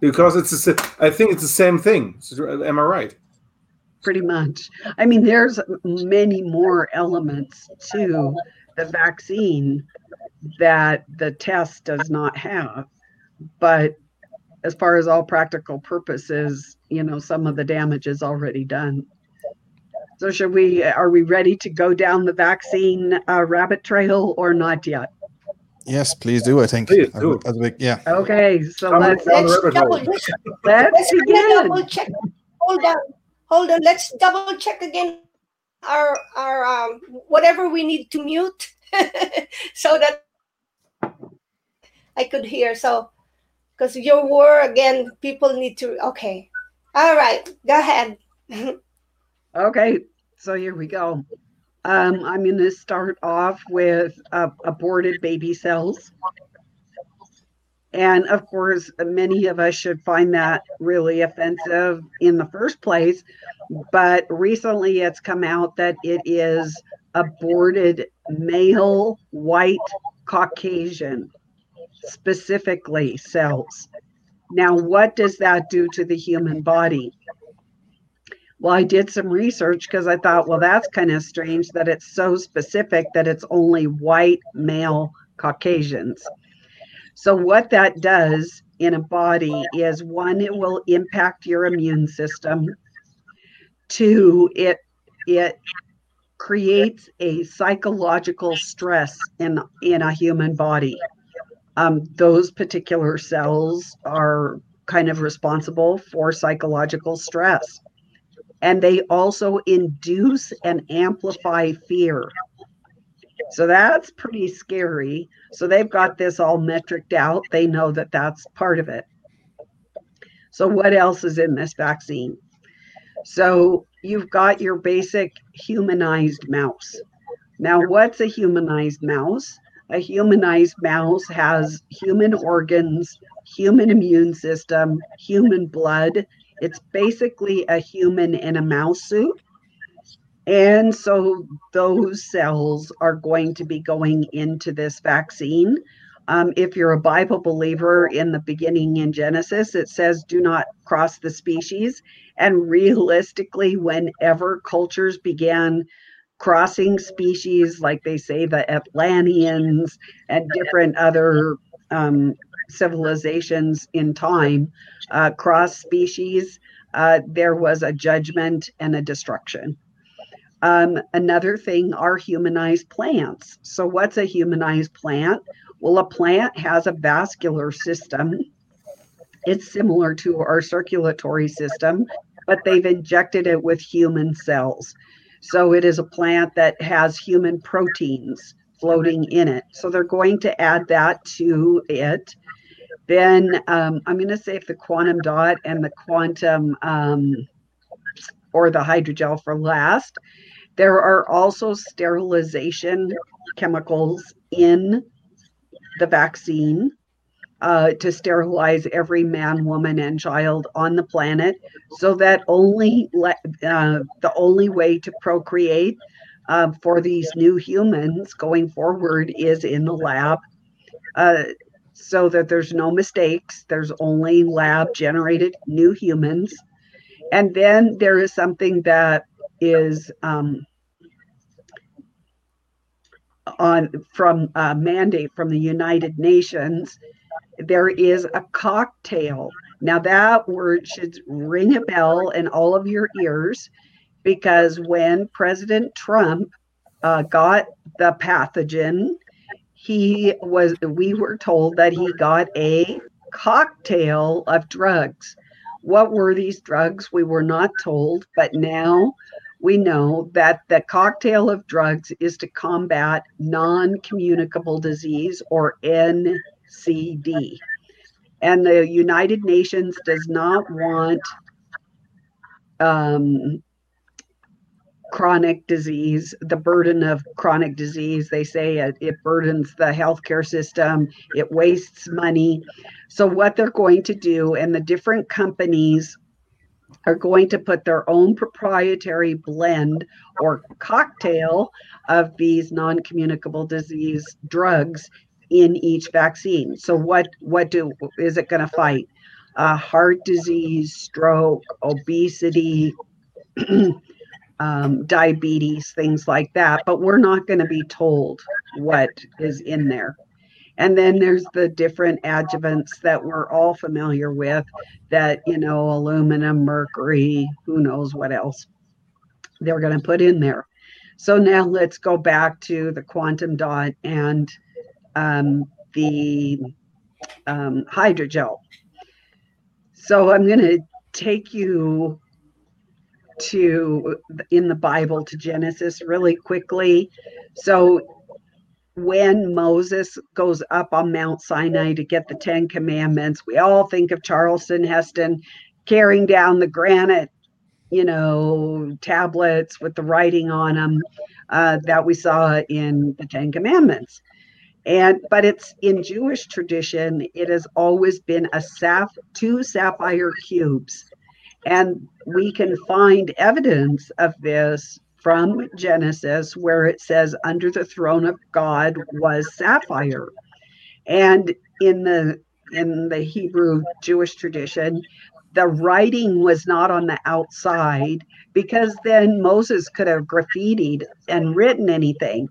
Because it's a, I think it's the same thing. Am I right? pretty much. I mean, there's many more elements to the vaccine that the test does not have. But as far as all practical purposes, you know, some of the damage is already done. So should we are we ready to go down the vaccine uh, rabbit trail or not yet? Yes, please do. I think. Please do. As we, yeah. Okay, so I'm let's Let's double, hole. let's, let's let's begin. double check. Hold on, hold on. Let's double check again our our um, whatever we need to mute so that I could hear. So because your word again, people need to. Okay, all right. Go ahead. Okay, so here we go. Um, I'm going to start off with uh, aborted baby cells. And of course, many of us should find that really offensive in the first place. But recently it's come out that it is aborted male white Caucasian, specifically cells. Now, what does that do to the human body? Well, I did some research because I thought, well, that's kind of strange that it's so specific that it's only white male Caucasians. So, what that does in a body is one, it will impact your immune system. Two, it it creates a psychological stress in in a human body. Um, those particular cells are kind of responsible for psychological stress and they also induce and amplify fear. So that's pretty scary. So they've got this all metriced out. They know that that's part of it. So, what else is in this vaccine? So, you've got your basic humanized mouse. Now, what's a humanized mouse? A humanized mouse has human organs, human immune system, human blood, it's basically a human in a mouse suit. And so those cells are going to be going into this vaccine. Um, if you're a Bible believer in the beginning in Genesis, it says, do not cross the species. And realistically, whenever cultures began crossing species, like they say the Atlanteans and different other um, civilizations in time, uh, cross species, uh, there was a judgment and a destruction. Um, another thing are humanized plants. So, what's a humanized plant? Well, a plant has a vascular system. It's similar to our circulatory system, but they've injected it with human cells. So, it is a plant that has human proteins floating in it. So, they're going to add that to it. Then um, I'm going to say if the quantum dot and the quantum um, or the hydrogel for last. There are also sterilization chemicals in the vaccine uh, to sterilize every man, woman, and child on the planet, so that only le- uh, the only way to procreate uh, for these new humans going forward is in the lab. Uh, so that there's no mistakes. There's only lab generated new humans. And then there is something that is um, on from a mandate from the United Nations. There is a cocktail. Now that word should ring a bell in all of your ears because when President Trump uh, got the pathogen he was we were told that he got a cocktail of drugs. What were these drugs? We were not told, but now we know that the cocktail of drugs is to combat non communicable disease or NCD. And the United Nations does not want um, chronic disease, the burden of chronic disease. They say it, it burdens the healthcare system, it wastes money. So, what they're going to do, and the different companies are going to put their own proprietary blend or cocktail of these non-communicable disease drugs in each vaccine. So what what do is it going to fight? Uh, heart disease, stroke, obesity, um, diabetes, things like that. But we're not going to be told what is in there. And then there's the different adjuvants that we're all familiar with that, you know, aluminum, mercury, who knows what else they're going to put in there. So now let's go back to the quantum dot and um, the um, hydrogel. So I'm going to take you to in the Bible to Genesis really quickly. So when Moses goes up on Mount Sinai to get the Ten Commandments, we all think of Charlton Heston carrying down the granite, you know, tablets with the writing on them uh, that we saw in the Ten Commandments. And but it's in Jewish tradition, it has always been a sap two sapphire cubes. And we can find evidence of this from Genesis, where it says, Under the throne of God was sapphire. And in the in the Hebrew Jewish tradition, the writing was not on the outside because then Moses could have graffitied and written anything.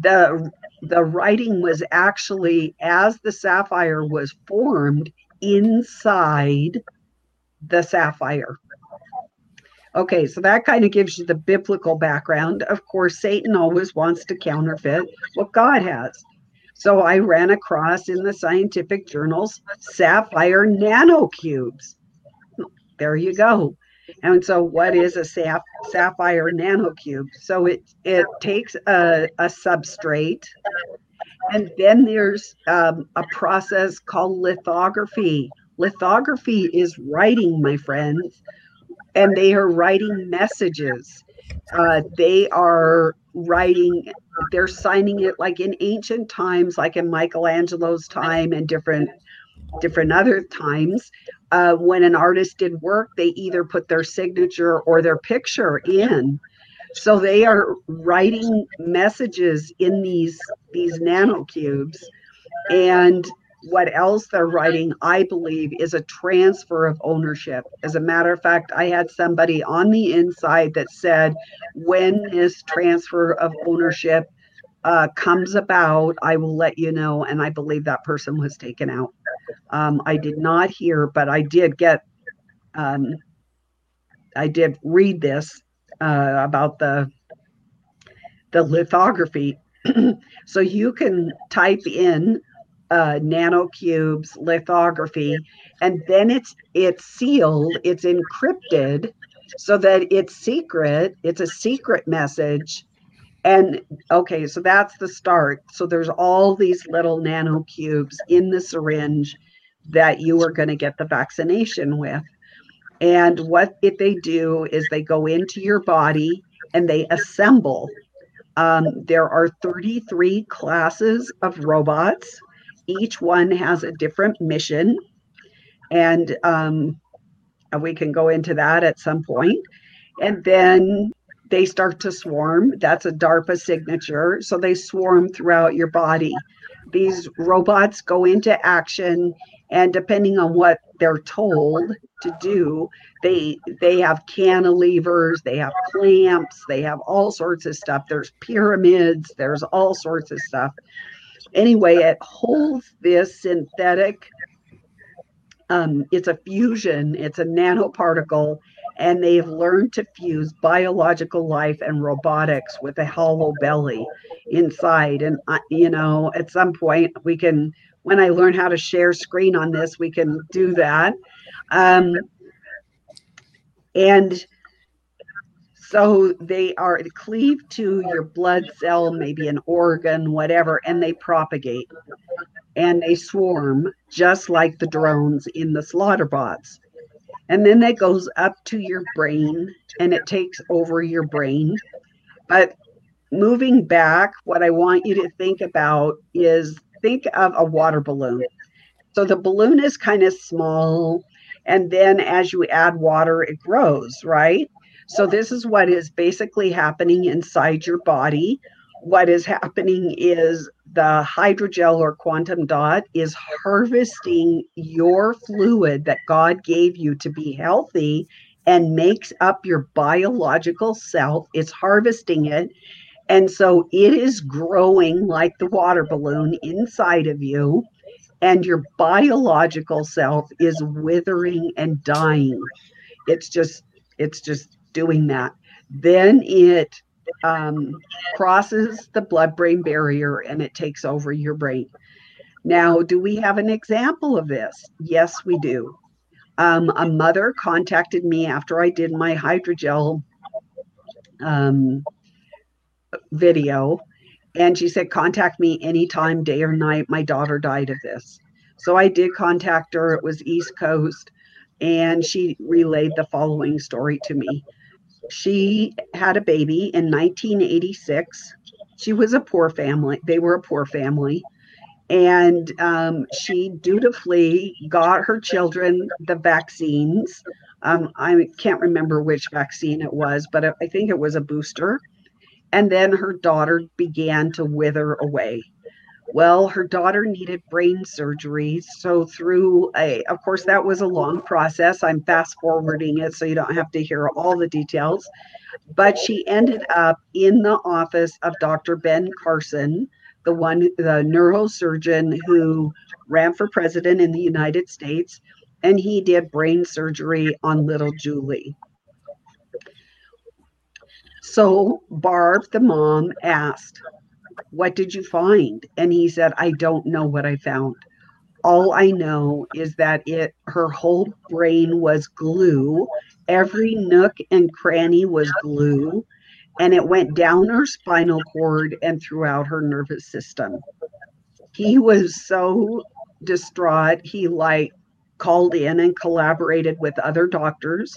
The the writing was actually as the sapphire was formed inside the sapphire. Okay, so that kind of gives you the biblical background. Of course, Satan always wants to counterfeit what God has. So I ran across in the scientific journals sapphire nanocubes. There you go. And so, what is a sap- sapphire nanocube? So it it takes a, a substrate, and then there's um, a process called lithography. Lithography is writing, my friends and they are writing messages. Uh, they are writing, they're signing it like in ancient times, like in Michelangelo's time and different different other times. Uh, when an artist did work, they either put their signature or their picture in. So they are writing messages in these these nanocubes, and what else they're writing, I believe, is a transfer of ownership. As a matter of fact, I had somebody on the inside that said, when this transfer of ownership uh, comes about, I will let you know. And I believe that person was taken out. Um, I did not hear, but I did get, um, I did read this uh, about the the lithography. so you can type in uh, nanocubes lithography and then it's it's sealed it's encrypted so that it's secret it's a secret message. And okay so that's the start. So there's all these little nanocubes in the syringe that you are going to get the vaccination with. And what if they do is they go into your body and they assemble. Um, there are 33 classes of robots each one has a different mission. And um, we can go into that at some point. And then they start to swarm. That's a darpa signature. So they swarm throughout your body. These robots go into action and depending on what they're told to do they they have cantilevers they have clamps they have all sorts of stuff. There's pyramids there's all sorts of stuff anyway, it holds this synthetic. Um, it's a fusion. It's a nanoparticle, and they've learned to fuse biological life and robotics with a hollow belly inside. And uh, you know, at some point, we can when I learn how to share screen on this, we can do that. Um, and so they are cleaved to your blood cell, maybe an organ, whatever, and they propagate and they swarm just like the drones in the slaughter bots. And then that goes up to your brain and it takes over your brain. But moving back, what I want you to think about is think of a water balloon. So the balloon is kind of small. And then as you add water, it grows, right? So this is what is basically happening inside your body. What is happening is the hydrogel or quantum dot is harvesting your fluid that God gave you to be healthy and makes up your biological self. It's harvesting it. And so it is growing like the water balloon inside of you, and your biological self is withering and dying. It's just, it's just doing that. Then it um, crosses the blood brain barrier and it takes over your brain. Now, do we have an example of this? Yes, we do. Um, a mother contacted me after I did my hydrogel um, video, and she said, Contact me anytime, day or night. My daughter died of this. So I did contact her. It was East Coast, and she relayed the following story to me she had a baby in 1986. She was a poor family. They were a poor family. And um, she dutifully got her children the vaccines. Um, I can't remember which vaccine it was, but I think it was a booster. And then her daughter began to wither away. Well, her daughter needed brain surgery. So, through a, of course, that was a long process. I'm fast forwarding it so you don't have to hear all the details. But she ended up in the office of Dr. Ben Carson, the one, the neurosurgeon who ran for president in the United States. And he did brain surgery on little Julie. So, Barb, the mom, asked, what did you find? And he said, I don't know what I found. All I know is that it her whole brain was glue. Every nook and cranny was glue. And it went down her spinal cord and throughout her nervous system. He was so distraught. He like called in and collaborated with other doctors.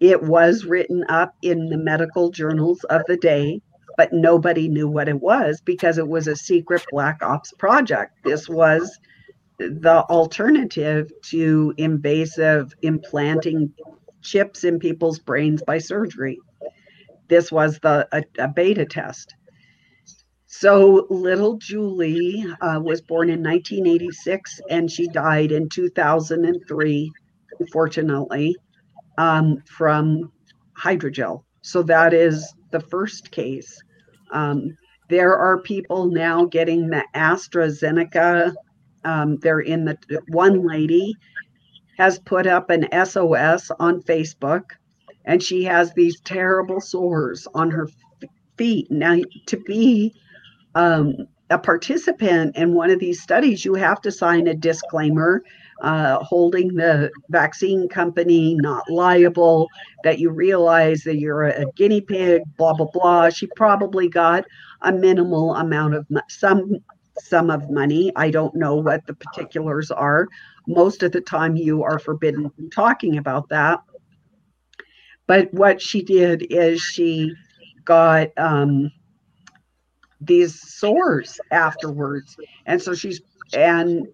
It was written up in the medical journals of the day but nobody knew what it was because it was a secret black ops project. This was the alternative to invasive implanting chips in people's brains by surgery. This was the a, a beta test. So little Julie uh, was born in 1986 and she died in 2003, unfortunately, um, from hydrogel. So that is the first case. Um, there are people now getting the AstraZeneca. Um, they're in the one lady has put up an SOS on Facebook and she has these terrible sores on her feet. Now, to be um, a participant in one of these studies, you have to sign a disclaimer uh, holding the vaccine company not liable, that you realize that you're a, a guinea pig, blah, blah, blah. She probably got a minimal amount of some sum of money. I don't know what the particulars are. Most of the time, you are forbidden from talking about that. But what she did is she got um, these sores afterwards. And so she's, and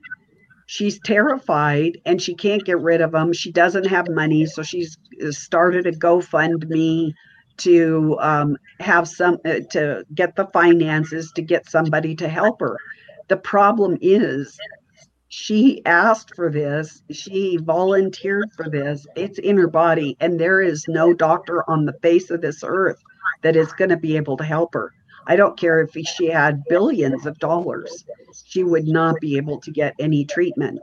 she's terrified and she can't get rid of them. She doesn't have money. So she's uh, started a GoFundMe to um, have some, uh, to get the finances to get somebody to help her. The problem is, she asked for this. She volunteered for this. It's in her body, and there is no doctor on the face of this earth that is going to be able to help her. I don't care if she had billions of dollars, she would not be able to get any treatment.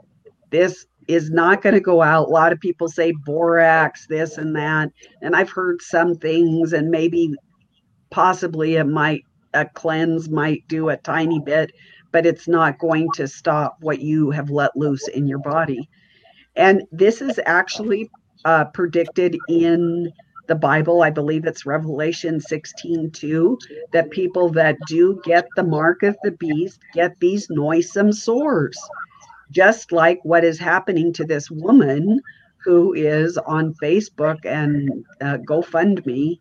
This is not going to go out. A lot of people say borax, this and that. And I've heard some things, and maybe possibly it might, a cleanse might do a tiny bit, but it's not going to stop what you have let loose in your body. And this is actually uh, predicted in the Bible. I believe it's Revelation 16 2 that people that do get the mark of the beast get these noisome sores, just like what is happening to this woman who is on Facebook and uh, GoFundMe.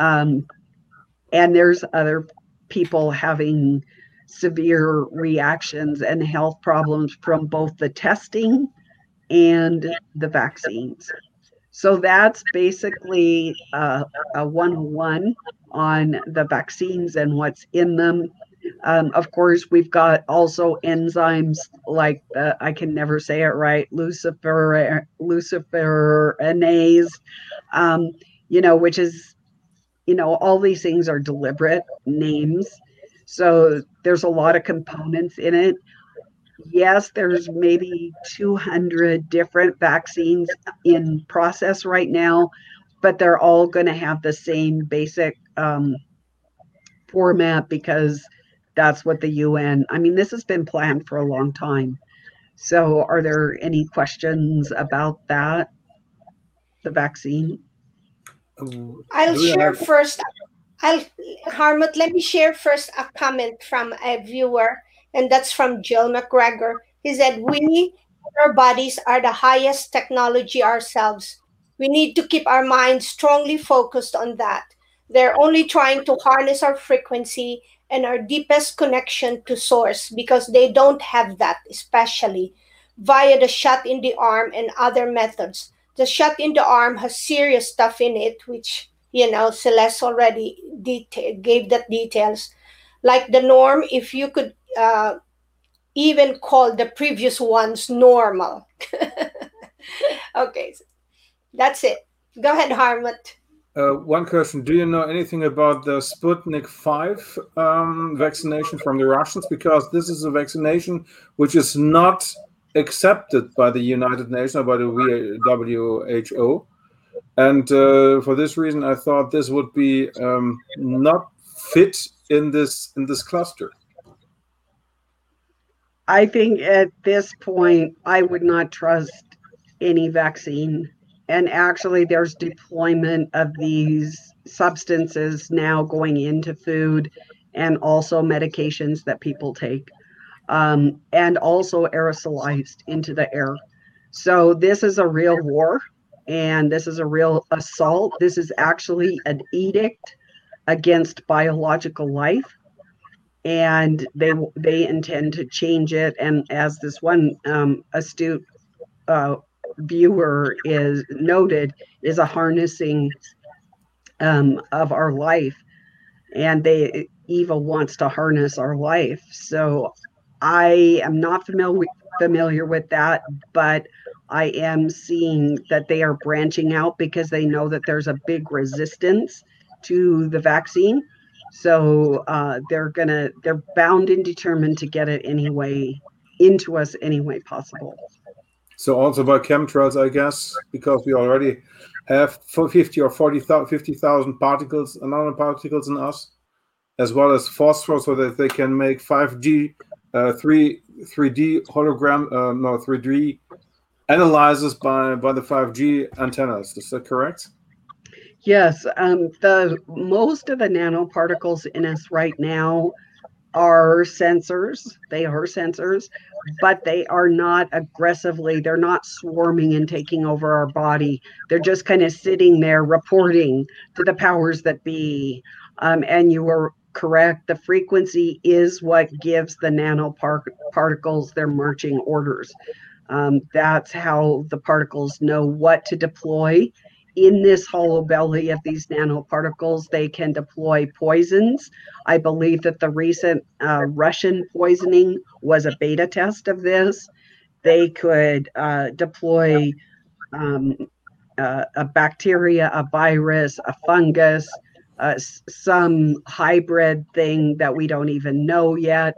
Um, and there's other people having severe reactions and health problems from both the testing and the vaccines. So that's basically uh, a 101 on the vaccines and what's in them. Um, of course, we've got also enzymes like uh, I can never say it right, lucifer luciferase, um, you know, which is, you know, all these things are deliberate names. So there's a lot of components in it yes, there's maybe 200 different vaccines in process right now, but they're all going to have the same basic um, format because that's what the UN, I mean, this has been planned for a long time. So, are there any questions about that, the vaccine? I'll share first. I'll, Hartmut, let me share first a comment from a viewer and that's from Jill McGregor. He said, We, our bodies, are the highest technology ourselves. We need to keep our minds strongly focused on that. They're only trying to harness our frequency and our deepest connection to source because they don't have that, especially via the shot in the arm and other methods. The shot in the arm has serious stuff in it, which, you know, Celeste already gave that details. Like the norm, if you could uh, even call the previous ones normal. okay, that's it. Go ahead, Hartmut. Uh, one question: Do you know anything about the Sputnik Five um, vaccination from the Russians? Because this is a vaccination which is not accepted by the United Nations or by the WHO, and uh, for this reason, I thought this would be um, not fit in this in this cluster. I think at this point, I would not trust any vaccine. And actually, there's deployment of these substances now going into food and also medications that people take, um, and also aerosolized into the air. So, this is a real war and this is a real assault. This is actually an edict against biological life and they they intend to change it. And as this one um, astute uh, viewer is noted, is a harnessing um, of our life, and they evil wants to harness our life. So I am not familiar familiar with that, but I am seeing that they are branching out because they know that there's a big resistance to the vaccine. So uh, they're gonna they're bound and determined to get it anyway into us any way possible. So also by chemtrails, I guess, because we already have 50 or 40, 50,000 particles, nanoparticles in us, as well as phosphorus, so that they can make 5G, uh, 3 3D hologram, uh, no 3D analyzes by by the 5G antennas. Is that correct? Yes, um, the most of the nanoparticles in us right now are sensors. They are sensors, but they are not aggressively, they're not swarming and taking over our body. They're just kind of sitting there reporting to the powers that be. Um, and you were correct. The frequency is what gives the nanoparticles their marching orders. Um, that's how the particles know what to deploy in this hollow belly of these nanoparticles, they can deploy poisons. I believe that the recent uh, Russian poisoning was a beta test of this. They could uh, deploy um, uh, a bacteria, a virus, a fungus, uh, some hybrid thing that we don't even know yet.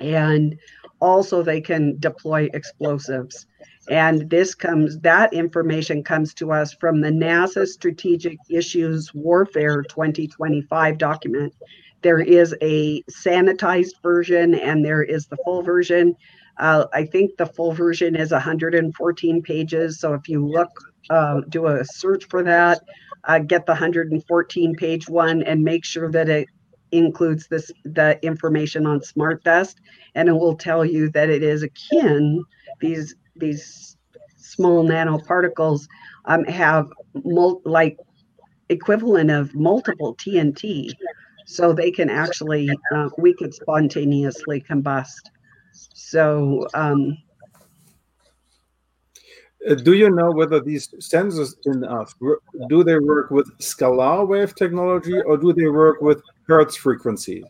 And also, they can deploy explosives. And this comes, that information comes to us from the NASA Strategic Issues Warfare 2025 document. there is a sanitized version and there is the full version. Uh, I think the full version is 114 pages. So if you look, uh, do a search for that, uh, get the 114 page one and make sure that it includes this the information on SmartVest, and it will tell you that it is akin these these small nanoparticles um, have mul- like equivalent of multiple TNT, so they can actually uh, we could spontaneously combust. So um, Uh, do you know whether these sensors in us do they work with scalar wave technology or do they work with hertz frequency?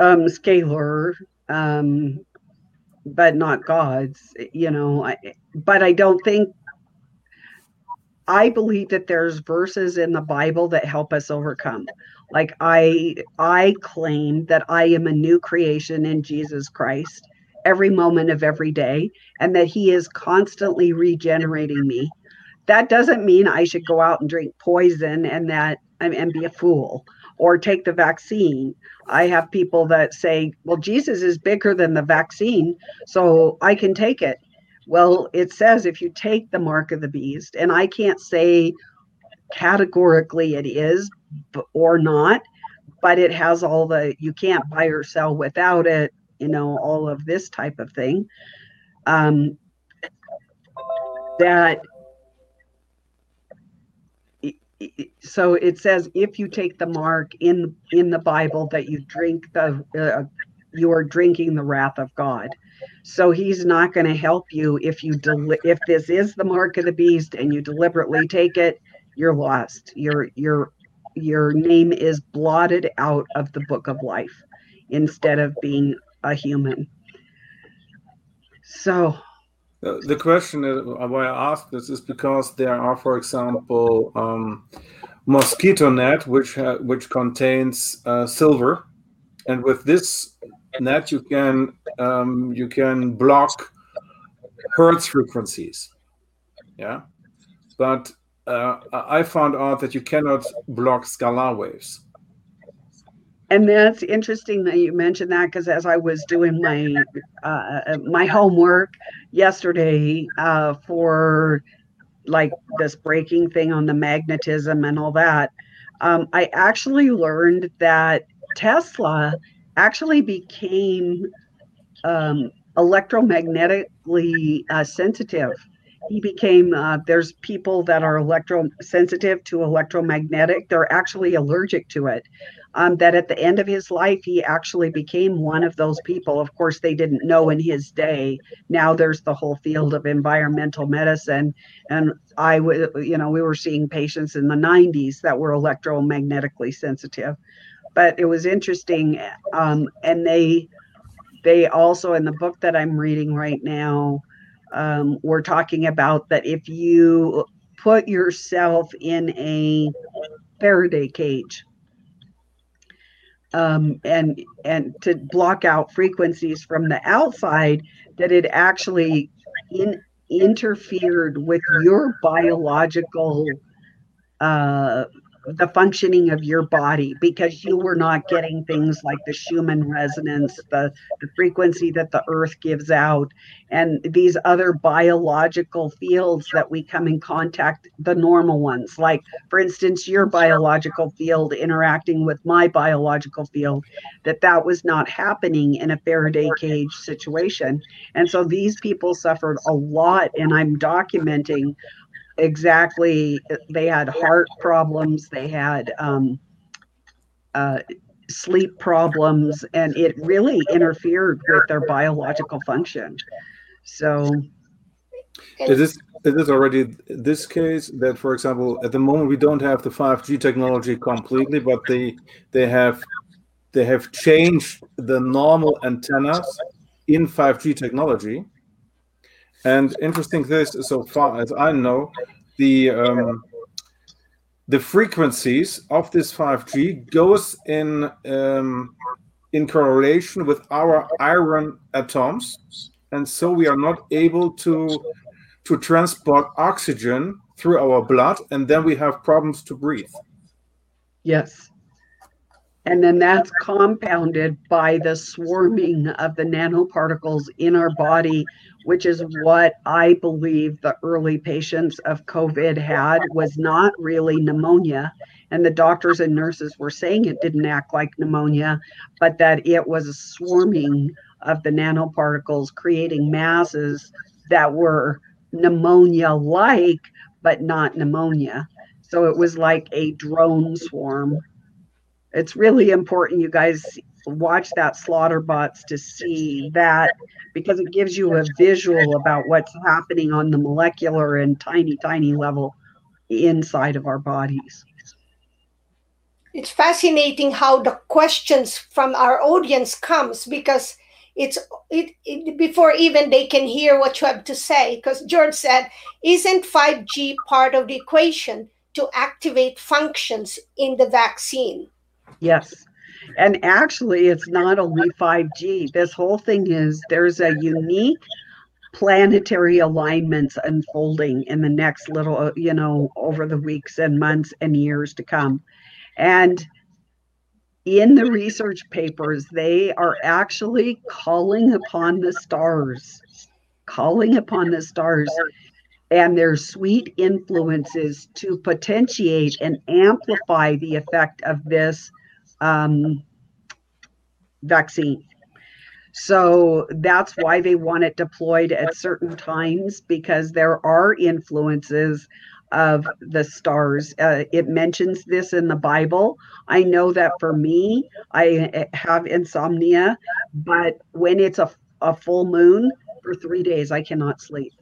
um, scalar, um, but not gods. You know, I, but I don't think. I believe that there's verses in the Bible that help us overcome. Like I, I claim that I am a new creation in Jesus Christ every moment of every day, and that He is constantly regenerating me. That doesn't mean I should go out and drink poison and that and and be a fool or take the vaccine. I have people that say, well, Jesus is bigger than the vaccine, so I can take it. Well, it says if you take the mark of the beast, and I can't say categorically it is or not, but it has all the, you can't buy or sell without it, you know, all of this type of thing. Um, that so it says if you take the mark in in the bible that you drink the uh, you are drinking the wrath of god. So he's not going to help you if you deli- if this is the mark of the beast and you deliberately take it you're lost. Your your your name is blotted out of the book of life instead of being a human. So Uh, the question why I ask this is because there are, for example, um, mosquito net which ha- which contains uh, silver, and with this net you can um, you can block hertz frequencies. Yeah, but uh, I found out that you cannot block scalar waves. And that's interesting that you mentioned that because as I was doing my uh, my homework yesterday uh, for like this breaking thing on the magnetism and all that, um, I actually learned that Tesla actually became um, electromagnetically uh, sensitive. He became, uh, there's people that are electrosensitive to electromagnetic, they're actually allergic to it. Um, that at the end of his life, he actually became one of those people. Of course, they didn't know in his day. Now there's the whole field of environmental medicine. And I would, you know, we were seeing patients in the 90s that were electromagnetically sensitive. But it was interesting. Um, and they, they also, in the book that I'm reading right now, um, we're talking about that if you put yourself in a Faraday cage, um, and and to block out frequencies from the outside that it actually in, interfered with your biological uh, the functioning of your body because you were not getting things like the Schumann resonance, the, the frequency that the earth gives out, and these other biological fields that we come in contact, the normal ones. Like, for instance, your biological field interacting with my biological field, that that was not happening in a Faraday cage situation. And so these people suffered a lot, and I'm documenting exactly. They had heart problems. They had um, uh, sleep problems and it really interfered with their biological function. So is this is this already this case that, for example, at the moment we don't have the 5G technology completely, but they they have they have changed the normal antennas in 5G technology. And interesting this, so far as I know, the um, the frequencies of this 5G goes in um, in correlation with our iron atoms, and so we are not able to to transport oxygen through our blood, and then we have problems to breathe. yes And then that's compounded by the swarming of the nanoparticles in our body, which is what I believe the early patients of COVID had was not really pneumonia. And the doctors and nurses were saying it didn't act like pneumonia, but that it was a swarming of the nanoparticles creating masses that were pneumonia like, but not pneumonia. So it was like a drone swarm. It's really important you guys watch that slaughterbots to see that because it gives you a visual about what's happening on the molecular and tiny, tiny level inside of our bodies. It's fascinating how the questions from our audience comes because it's it, it, before even they can hear what you have to say because george said isn't 5g part of the equation to activate functions in the vaccine yes and actually it's not only 5g this whole thing is there's a unique planetary alignments unfolding in the next little uh, you know over the weeks and months and years to come. And in the research papers, they are actually calling upon the stars, calling upon the stars and their sweet influences to potentiate and amplify the effect of this um, vaccine. So that's why they want it deployed at certain times because there are influences of the stars. Uh, it mentions this in the Bible. I know that for me, I eh, have insomnia, but when it's a, a full moon for three days, I cannot sleep.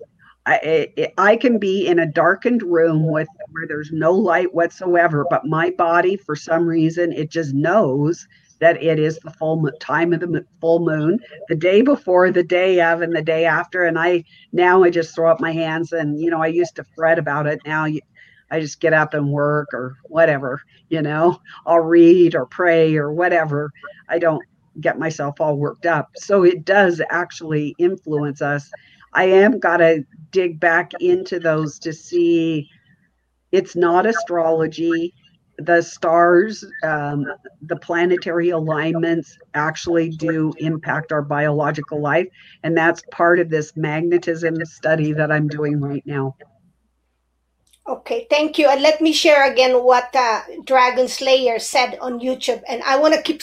I, it, I can be in a darkened room with where there's no light whatsoever, but my body, for some reason, it just knows that it is the full time of the full moon, the day before, the day of, and the day after. And I now I just throw up my hands, and you know I used to fret about it. Now I just get up and work or whatever. You know, I'll read or pray or whatever. I don't get myself all worked up. So it does actually influence us. I am got to dig back into those to see it's not astrology the stars, um, the planetary alignments actually do impact our biological life. And that's part of this magnetism study that I'm doing right now. Okay, thank you. And let me share again what uh, Dragon Slayer said on YouTube. And I want to keep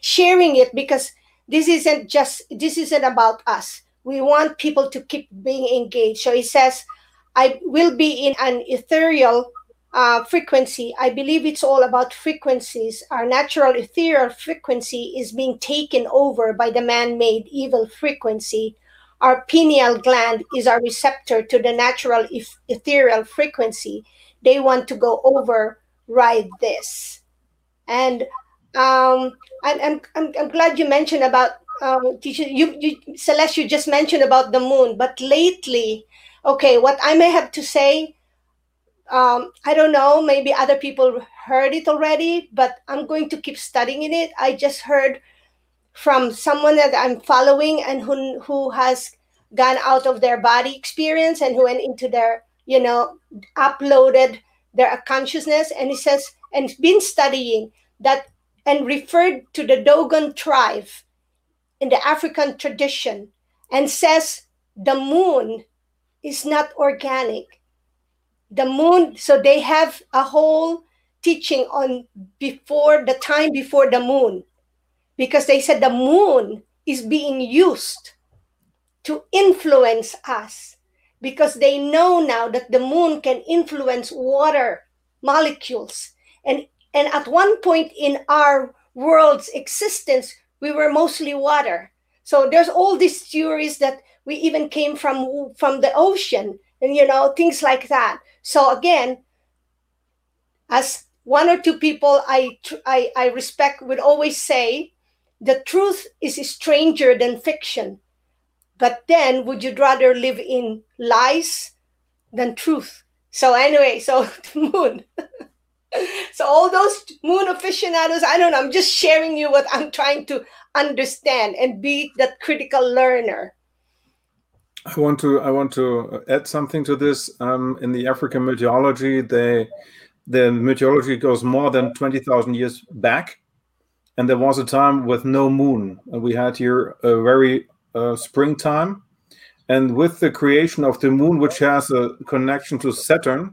sharing it because this isn't just, this isn't about us. We want people to keep being engaged. So he says, I will be in an ethereal uh, frequency. I believe it's all about frequencies. Our natural ethereal frequency is being taken over by the man made evil frequency. Our pineal gland is our receptor to the natural ethereal frequency. They want to go override this. And um, and I'm, I'm glad you mentioned about um, you, you, Celeste, you just mentioned about the moon, but lately, okay, what I may have to say um, I don't know, maybe other people heard it already, but I'm going to keep studying it. I just heard from someone that I'm following and who, who has gone out of their body experience and who went into their, you know, uploaded their consciousness. And he says, and been studying that and referred to the Dogon tribe in the African tradition and says the moon is not organic. The moon so they have a whole teaching on before the time before the moon because they said the moon is being used to influence us because they know now that the moon can influence water molecules. And and at one point in our world's existence we were mostly water so there's all these theories that we even came from from the ocean and you know things like that so again, as one or two people I, I, I respect would always say, the truth is stranger than fiction. But then, would you rather live in lies than truth? So anyway, so moon. so all those moon aficionados, I don't know. I'm just sharing you what I'm trying to understand and be that critical learner. I want to I want to add something to this. Um, in the African meteorology, they the meteorology goes more than twenty thousand years back, and there was a time with no moon, we had here a very uh, springtime. And with the creation of the moon, which has a connection to Saturn,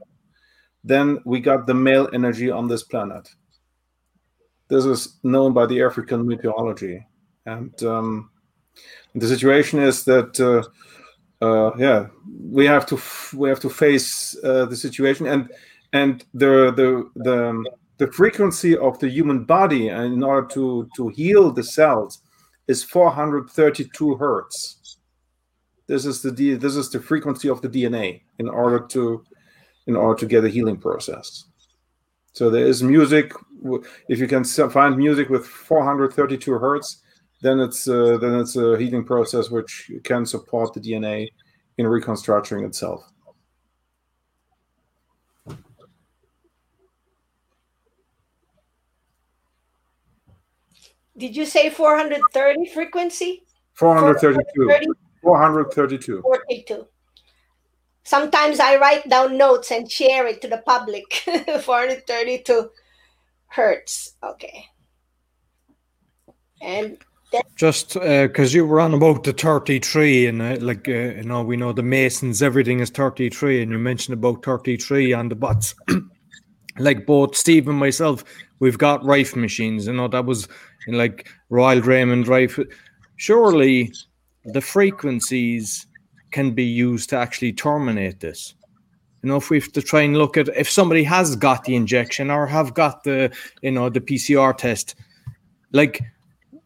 then we got the male energy on this planet. This is known by the African meteorology, and um, the situation is that uh, uh, yeah, we have to we have to face uh, the situation. And and the the the the frequency of the human body and in order to to heal the cells is 432 hertz. This is the this is the frequency of the dna in order to in order to get a healing process so there is music if you can find music with 432 hertz then it's uh, then it's a healing process which can support the dna in reconstructing itself Did you say 430 frequency? 432. 432. 42. Sometimes I write down notes and share it to the public. 432 hertz. Okay. And just because uh, you were on about the 33 and uh, like uh, you know we know the masons everything is 33 and you mentioned about 33 on the bots like both steve and myself we've got rife machines you know that was in like Royal Raymond Rife. Surely the frequencies can be used to actually terminate this. You know, if we have to try and look at if somebody has got the injection or have got the, you know, the PCR test, like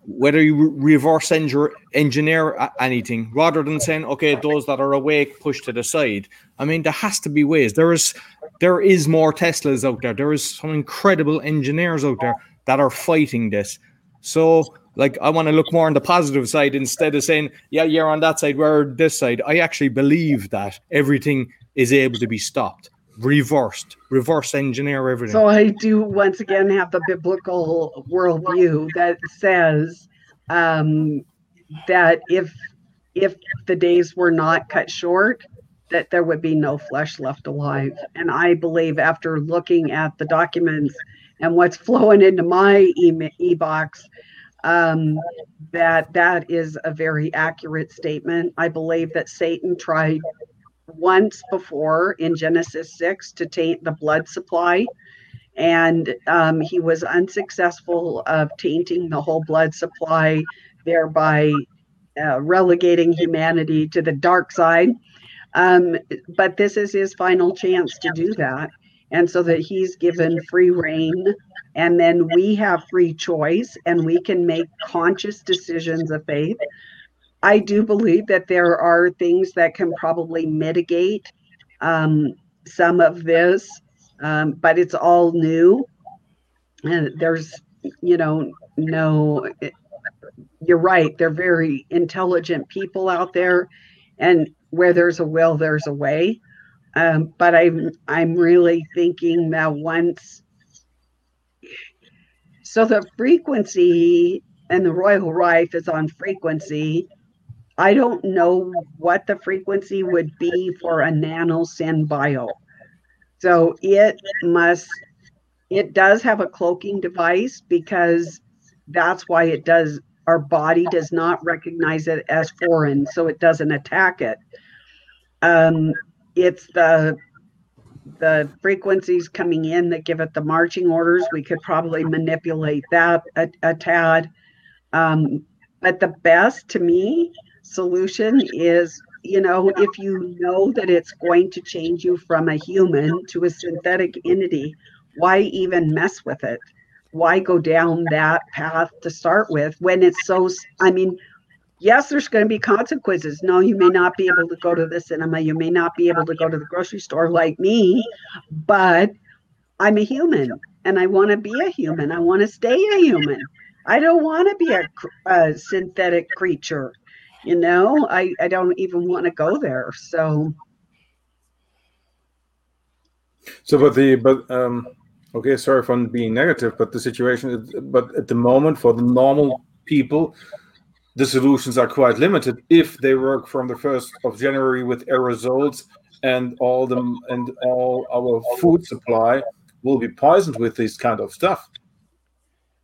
whether you reverse engineer anything rather than saying, okay, those that are awake push to the side. I mean, there has to be ways. There is, there is more Teslas out there. There is some incredible engineers out there that are fighting this. So, like, I want to look more on the positive side instead of saying, yeah, you're on that side, we're this side. I actually believe that everything is able to be stopped, reversed, reverse engineer everything. So, I do once again have the biblical worldview that says um, that if if the days were not cut short, that there would be no flesh left alive. And I believe after looking at the documents and what's flowing into my e box um, that that is a very accurate statement. I believe that Satan tried once before in Genesis 6 to taint the blood supply, and um, he was unsuccessful of tainting the whole blood supply, thereby uh, relegating humanity to the dark side. Um, but this is his final chance to do that and so that he's given free reign. And then we have free choice and we can make conscious decisions of faith. I do believe that there are things that can probably mitigate um, some of this um, but it's all new. And there's you know no you're right. They're very intelligent people out there. And where there's a will there's a way um, but I'm I'm really thinking that once so the frequency and the Royal Rife is on frequency. I don't know what the frequency would be for a nano bio. So it must it does have a cloaking device because that's why it does our body does not recognize it as foreign, so it doesn't attack it. Um, it's the the frequencies coming in that give it the marching orders. We could probably manipulate that a, a tad. Um, but the best to me solution is, you know, if you know that it's going to change you from a human to a synthetic entity, why even mess with it? Why go down that path to start with when it's so, I mean, yes, there's going to be consequences. No, you may not be able to go to the cinema. You may not be able to go to the grocery store like me, but I'm a human and I want to be a human. I want to stay a human. I don't want to be a, a synthetic creature. You know, I, I don't even want to go there. So, so, but the, but, um, okay, sorry for being negative, but the situation, but at the moment for the normal people, the solutions are quite limited if they work from the first of January with aerosols and all them and all our food supply will be poisoned with this kind of stuff.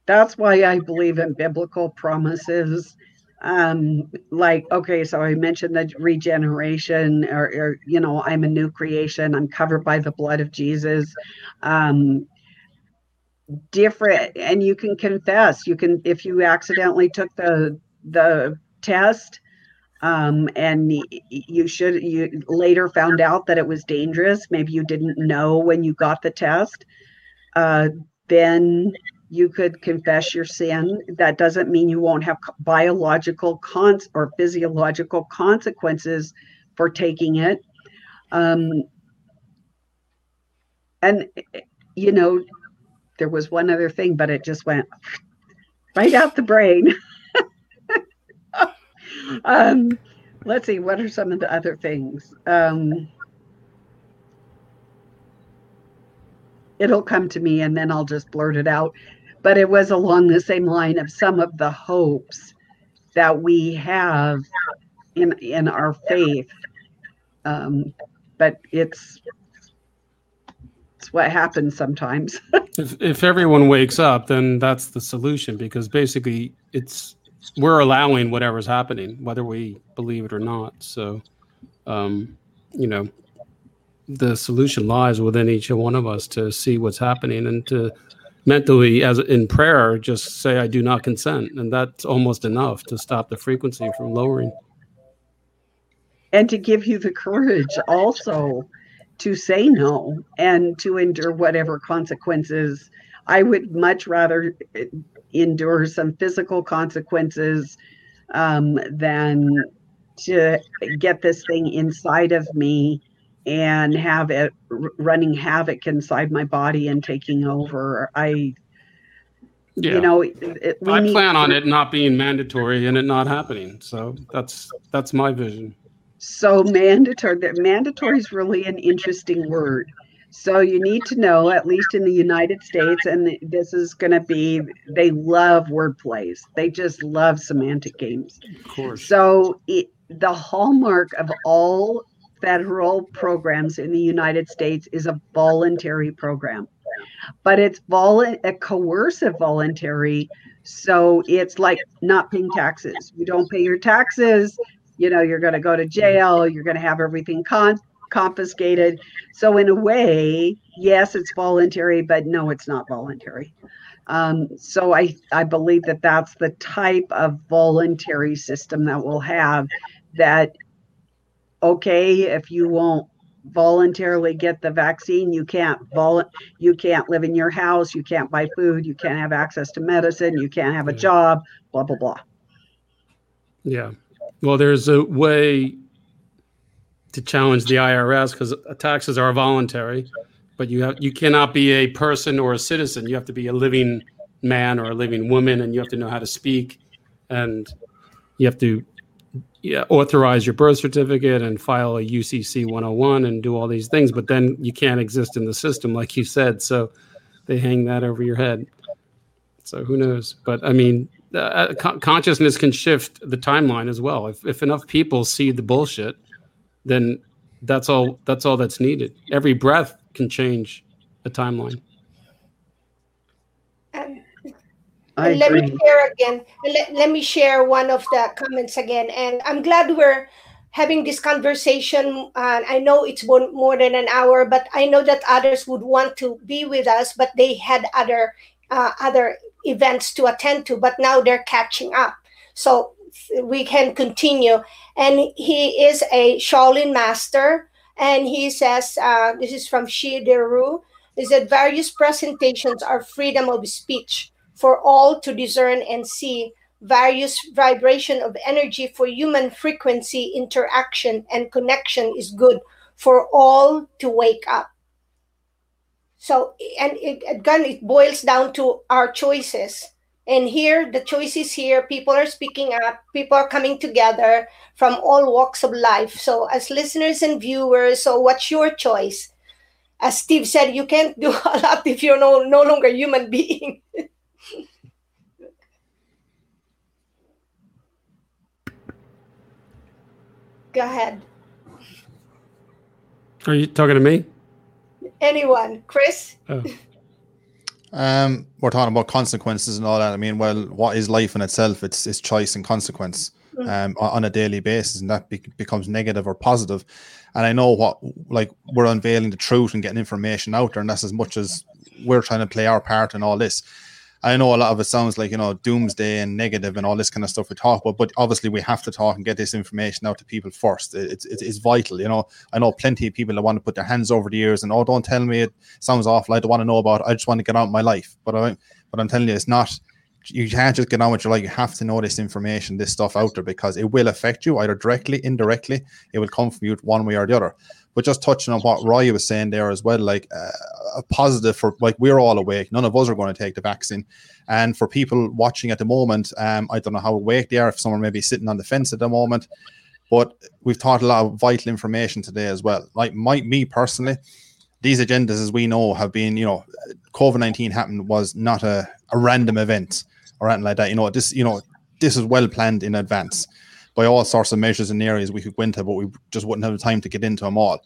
that's why I believe in biblical promises. Um, like, okay, so I mentioned the regeneration, or, or you know, I'm a new creation. I'm covered by the blood of Jesus. Um, different, and you can confess. You can, if you accidentally took the the test, um, and you should you later found out that it was dangerous. Maybe you didn't know when you got the test. Uh, then you could confess your sin. That doesn't mean you won't have biological cons or physiological consequences for taking it. Um, and you know, there was one other thing, but it just went right out the brain. um, let's see, what are some of the other things? Um, it'll come to me and then I'll just blurt it out but it was along the same line of some of the hopes that we have in in our faith. Um, but it's it's what happens sometimes. if if everyone wakes up, then that's the solution because basically it's we're allowing whatever's happening, whether we believe it or not. So, um, you know, the solution lies within each one of us to see what's happening and to mentally as in prayer just say i do not consent. And that's almost enough to stop the frequency from lowering. And to give you the courage also to say no and to endure whatever consequences. I would much rather endure some physical consequences um, than to get this thing inside of me and have it running havoc inside my body and taking over. I, yeah. you know, it, I plan on it not being mandatory and it not happening. So that's that's my vision. So mandatory. That mandatory is really an interesting word. So you need to know, at least in the United States, and this is going to be, they love word plays. They just love semantic games. Of course. So it, the hallmark of all federal programs in the United States is a voluntary program, but it's vol- a coercive voluntary. So it's like not paying taxes. You don't pay your taxes, you know, you're going to go to jail, you're going to have everything con- confiscated. So, in a way, yes, it's voluntary, but no, it's not voluntary. Um, so I, I believe that that's the type of voluntary system that we'll have that okay if you won't voluntarily get the vaccine you can't vol- you can't live in your house you can't buy food you can't have access to medicine you can't have a job blah blah blah yeah well there's a way to challenge the irs because taxes are voluntary but you have you cannot be a person or a citizen you have to be a living man or a living woman and you have to know how to speak and you have to yeah, authorize your birth certificate and file a UCC 101 and do all these things, but then you can't exist in the system, like you said. So they hang that over your head. So who knows? But I mean, uh, con- consciousness can shift the timeline as well. If, if enough people see the bullshit, then that's all. That's all that's needed. Every breath can change a timeline. I let agree. me share again. Let, let me share one of the comments again. And I'm glad we're having this conversation. Uh, I know it's more than an hour, but I know that others would want to be with us, but they had other uh, other events to attend to. But now they're catching up, so we can continue. And he is a Shaolin master, and he says uh, this is from Shi Deru. Is that various presentations are freedom of speech for all to discern and see various vibration of energy for human frequency interaction and connection is good for all to wake up so and it again it boils down to our choices and here the choice is here people are speaking up people are coming together from all walks of life so as listeners and viewers so what's your choice as steve said you can't do a lot if you're no, no longer human being Go ahead. Are you talking to me? Anyone, Chris? Oh. Um, we're talking about consequences and all that. I mean, well, what is life in itself? It's it's choice and consequence mm. um, on a daily basis, and that be- becomes negative or positive. And I know what, like, we're unveiling the truth and getting information out there, and that's as much as we're trying to play our part in all this. I know a lot of it sounds like you know doomsday and negative and all this kind of stuff we talk about, but obviously we have to talk and get this information out to people first. It's it's, it's vital, you know. I know plenty of people that want to put their hands over the ears and oh, don't tell me it sounds awful. I don't want to know about. It. I just want to get out with my life. But I but I'm telling you, it's not. You can't just get on with your life. You have to know this information, this stuff out there because it will affect you either directly, indirectly. It will come from you one way or the other. But just touching on what Roy was saying there as well, like uh, a positive for like we're all awake. None of us are going to take the vaccine. And for people watching at the moment, um, I don't know how awake they are. If someone may be sitting on the fence at the moment, but we've taught a lot of vital information today as well. Like my me personally, these agendas, as we know, have been you know, COVID nineteen happened was not a, a random event or anything like that. You know, this you know this is well planned in advance by all sorts of measures and areas we could go into, but we just wouldn't have the time to get into them all.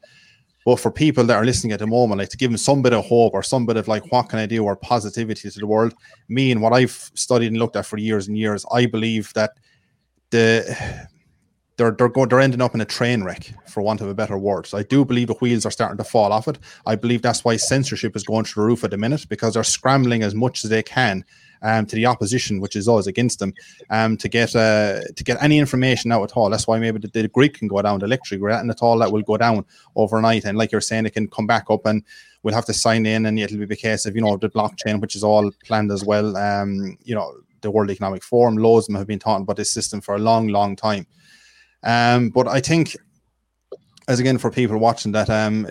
But for people that are listening at the moment, like to give them some bit of hope or some bit of like, what can I do or positivity to the world? Me and what I've studied and looked at for years and years, I believe that the they're they're going they're ending up in a train wreck, for want of a better word. So I do believe the wheels are starting to fall off it. I believe that's why censorship is going through the roof at the minute because they're scrambling as much as they can um, to the opposition, which is always against them, um, to get uh, to get any information out at all. That's why maybe the, the grid can go down, the electric grid, and at all that will go down overnight. And like you're saying, it can come back up, and we'll have to sign in, and it'll be the case of you know the blockchain, which is all planned as well. Um, you know, the World Economic Forum, loads of them have been talking about this system for a long, long time. Um, but I think, as again for people watching, that um,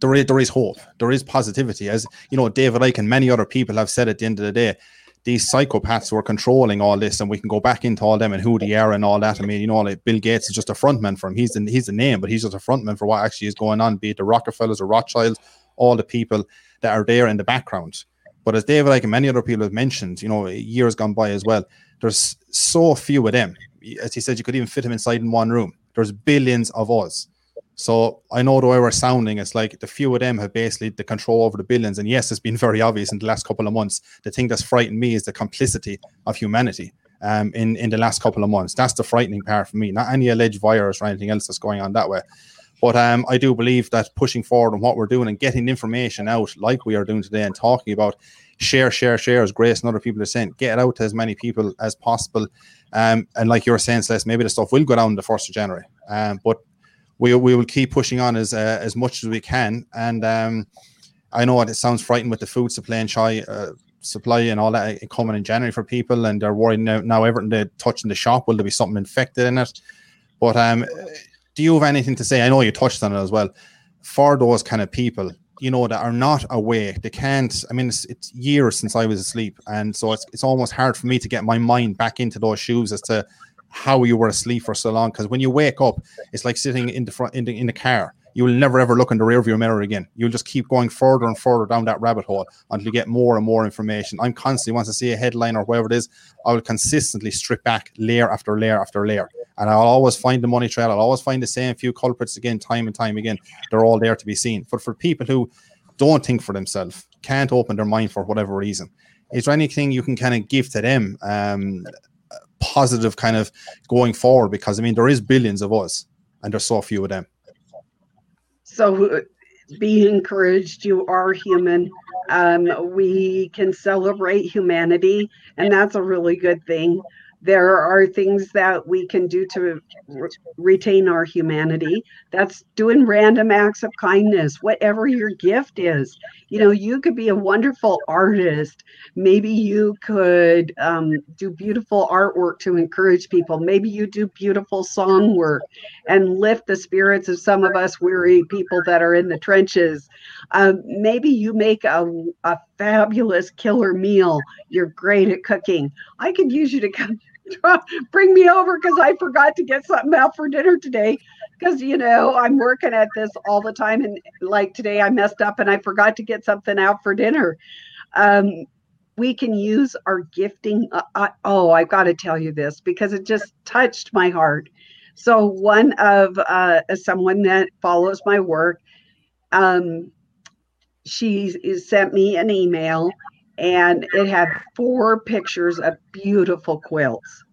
there is, there is hope, there is positivity. As you know, David Icke and many other people have said at the end of the day, these psychopaths who are controlling all this, and we can go back into all them and who they are and all that. I mean, you know, like Bill Gates is just a frontman for him. He's the, he's the name, but he's just a frontman for what actually is going on, be it the Rockefellers or Rothschilds, all the people that are there in the background. But as David, like many other people have mentioned, you know, years gone by as well, there's so few of them. As he said, you could even fit them inside in one room. There's billions of us. So I know the way we're sounding, it's like the few of them have basically the control over the billions. And yes, it's been very obvious in the last couple of months. The thing that's frightened me is the complicity of humanity um, in, in the last couple of months. That's the frightening part for me, not any alleged virus or anything else that's going on that way. But um, I do believe that pushing forward on what we're doing and getting information out like we are doing today and talking about share, share, share, as Grace and other people are saying, get it out to as many people as possible. Um, and like you're saying, Celeste, maybe the stuff will go down the 1st of January. Um, but we, we will keep pushing on as uh, as much as we can. And um, I know it sounds frightening with the food supply and uh, supply and all that coming in January for people, and they're worried now. Now everything they touch in the shop will there be something infected in it? But um, do you have anything to say? I know you touched on it as well. For those kind of people, you know, that are not awake, they can't. I mean, it's, it's years since I was asleep, and so it's it's almost hard for me to get my mind back into those shoes as to how you were asleep for so long. Because when you wake up, it's like sitting in the front in the, in the car. You will never ever look in the rearview mirror again. You'll just keep going further and further down that rabbit hole until you get more and more information. I'm constantly once I see a headline or whatever it is, I will consistently strip back layer after layer after layer, and I'll always find the money trail. I'll always find the same few culprits again, time and time again. They're all there to be seen. But for people who don't think for themselves, can't open their mind for whatever reason, is there anything you can kind of give to them um, positive kind of going forward because I mean there is billions of us and there's so few of them. So be encouraged. You are human. Um, we can celebrate humanity, and that's a really good thing there are things that we can do to re- retain our humanity. That's doing random acts of kindness whatever your gift is. You know you could be a wonderful artist. Maybe you could um, do beautiful artwork to encourage people. Maybe you do beautiful song work and lift the spirits of some of us weary people that are in the trenches. Um, maybe you make a, a fabulous killer meal. You're great at cooking. I could use you to come bring me over because I forgot to get something out for dinner today. Because, you know, I'm working at this all the time. And like today, I messed up and I forgot to get something out for dinner. Um, we can use our gifting. Uh, uh, oh, I've got to tell you this because it just touched my heart. So, one of uh, someone that follows my work, um, she sent me an email and it had four pictures of beautiful quilts.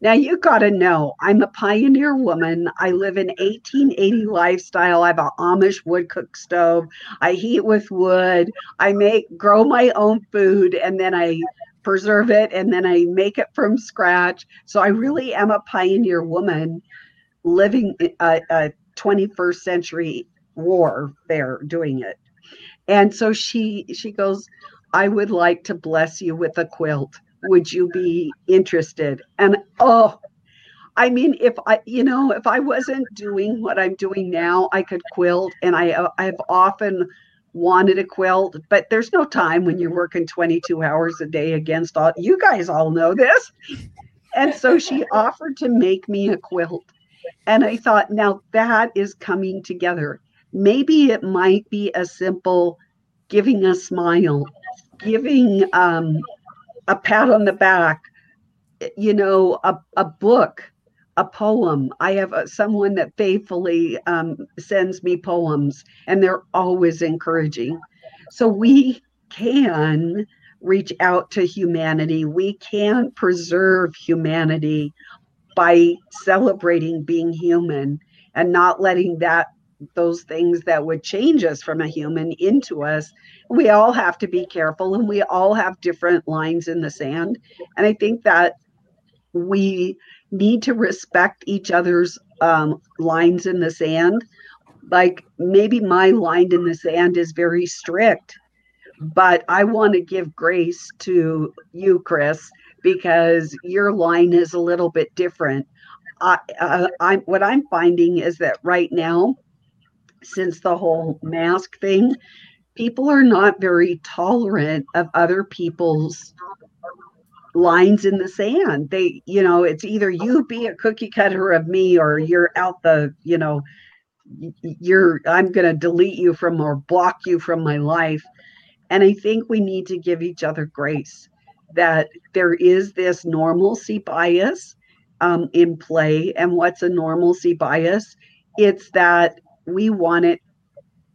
Now you got to know, I'm a pioneer woman. I live in 1880 lifestyle. I have an Amish wood cook stove. I heat with wood. I make grow my own food and then I preserve it and then I make it from scratch. So I really am a pioneer woman living uh, a, a 21st century war there doing it. And so she she goes, I would like to bless you with a quilt. Would you be interested? And oh, I mean, if I, you know, if I wasn't doing what I'm doing now, I could quilt. And I, uh, I've often wanted a quilt, but there's no time when you're working 22 hours a day against all. You guys all know this. And so she offered to make me a quilt. And I thought, now that is coming together. Maybe it might be a simple giving a smile, giving um, a pat on the back, you know, a, a book, a poem. I have a, someone that faithfully um, sends me poems, and they're always encouraging. So we can reach out to humanity. We can preserve humanity by celebrating being human and not letting that those things that would change us from a human into us. We all have to be careful and we all have different lines in the sand. And I think that we need to respect each other's um, lines in the sand. Like maybe my line in the sand is very strict, but I want to give grace to you, Chris, because your line is a little bit different. I, uh, I'm what I'm finding is that right now since the whole mask thing, people are not very tolerant of other people's lines in the sand. They, you know, it's either you be a cookie cutter of me or you're out the, you know, you're I'm going to delete you from or block you from my life. And I think we need to give each other grace that there is this normalcy bias um, in play. And what's a normalcy bias? It's that we want it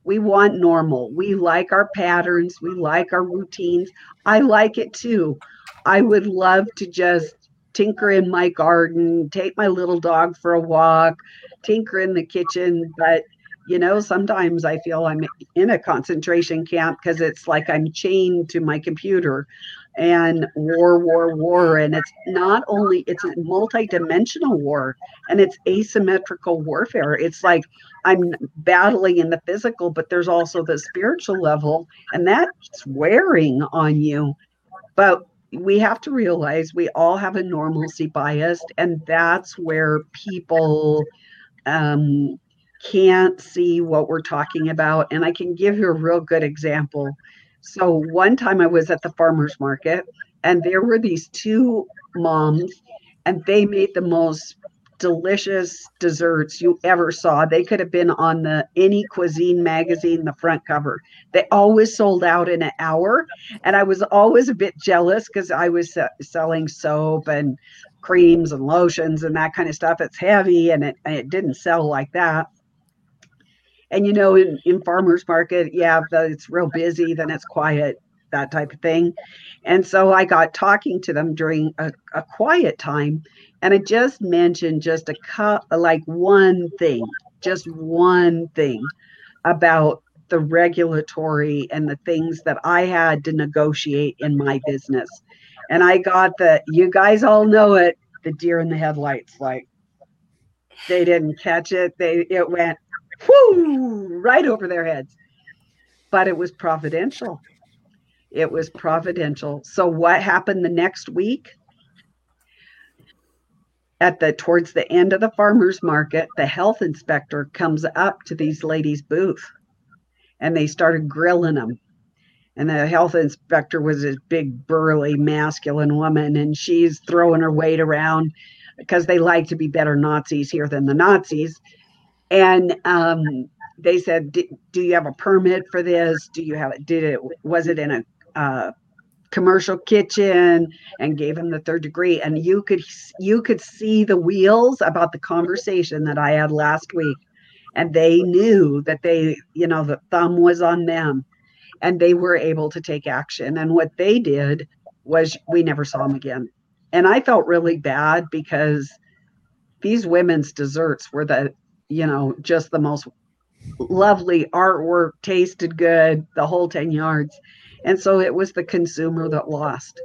we want normal. We like our patterns we like our routines. I like it too. I would love to just tinker in my garden take my little dog for a walk tinker in the kitchen but you know sometimes i feel i'm in a concentration camp because it's like i'm chained to my computer and war war war and it's not only it's a multi-dimensional war and it's asymmetrical warfare. It's like i'm battling in the physical but there's also the spiritual level and that's wearing on you. But we have to realize we all have a normalcy bias and that's where people um, can't see what we're talking about. And i can give you a real good example so one time I was at the farmer's market and there were these two moms and they made the most delicious desserts you ever saw. They could have been on the any cuisine magazine, the front cover. They always sold out in an hour. And I was always a bit jealous because I was selling soap and creams and lotions and that kind of stuff. It's heavy and it, and it didn't sell like that and you know in, in farmers market yeah it's real busy then it's quiet that type of thing. And so i got talking to them during a, a quiet time and i just mentioned just a like one thing just one thing about the regulatory and the things that i had to negotiate in my business. And i got the you guys all know it the deer in the headlights like they didn't catch it they it went whoo, right over their heads. But it was providential. It was providential. So what happened the next week? At the towards the end of the farmers market, the health inspector comes up to these ladies' booth and they started grilling them. And the health inspector was this big, burly, masculine woman, and she's throwing her weight around because they like to be better Nazis here than the Nazis and um, they said, "Do you have a permit for this? Do you have it? Did it? Was it in a uh, commercial kitchen?" And gave him the third degree, and you could you could see the wheels about the conversation that I had last week, and they knew that they, you know, the thumb was on them. and they were able to take action. And what they did was we never saw them again. And I felt really bad because these women's desserts were the, you know, just the most lovely artwork, tasted good, the whole 10 yards. And so it was the consumer that lost.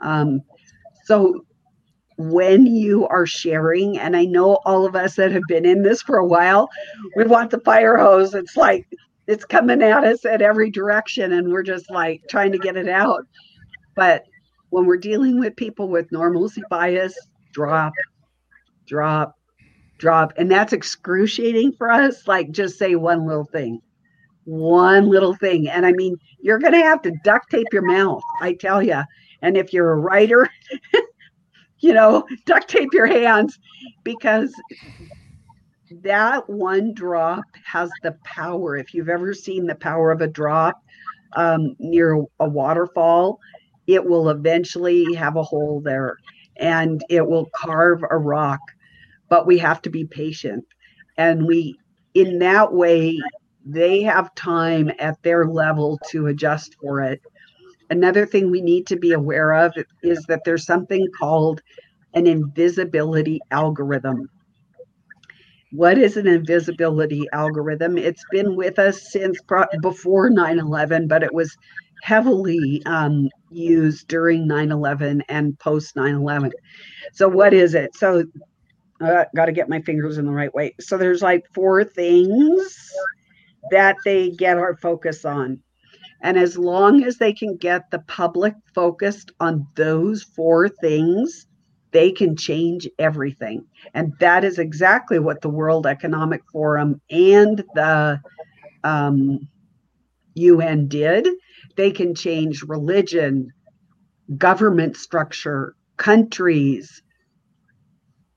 Um, so when you are sharing, and I know all of us that have been in this for a while, we want the fire hose. It's like it's coming at us at every direction, and we're just like trying to get it out. But when we're dealing with people with normalcy bias, drop, drop, drop. And that's excruciating for us. Like, just say one little thing, one little thing. And I mean, you're going to have to duct tape your mouth, I tell you. And if you're a writer, you know, duct tape your hands because that one drop has the power. If you've ever seen the power of a drop um, near a waterfall, it will eventually have a hole there and it will carve a rock. But we have to be patient. And we, in that way, they have time at their level to adjust for it. Another thing we need to be aware of is that there's something called an invisibility algorithm. What is an invisibility algorithm? It's been with us since pro- before 9 11, but it was heavily um, used during 9 11 and post 9 11. So, what is it? So, I uh, got to get my fingers in the right way. So, there's like four things that they get our focus on. And as long as they can get the public focused on those four things, they can change everything. And that is exactly what the World Economic Forum and the um, UN did. They can change religion, government structure, countries,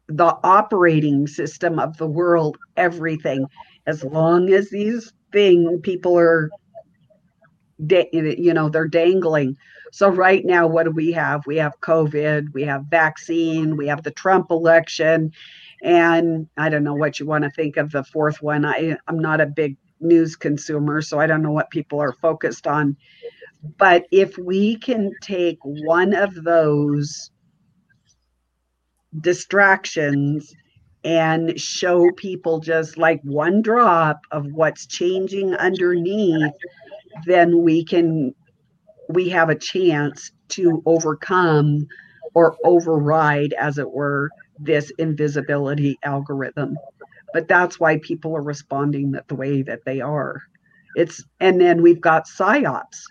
the operating system of the world, everything. As long as these thing people are da- you know they're dangling. So right now what do we have? We have covid we have vaccine we have the trump election and i don't know what you want to think of the fourth one. I i'm not a big news consumer so i don't know what people are focused on. But if we can take one of those distractions and show people just like one drop of what's changing underneath then we can we have a chance to overcome or override as it were this invisibility algorithm. But that's why people are responding that the way that they are. It's and then we've got psyops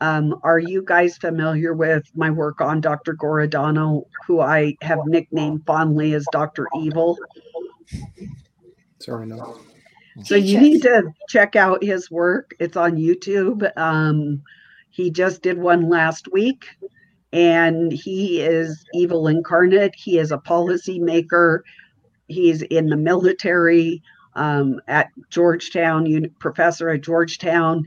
um, are you guys familiar with my work on Dr. Giordano, who I have nicknamed fondly as Dr. Evil? Sorry, no. So you need to check out his work. It's on YouTube. Um, he just did one last week, and he is evil incarnate. He is a policymaker. He's in the military um, at Georgetown, professor at Georgetown,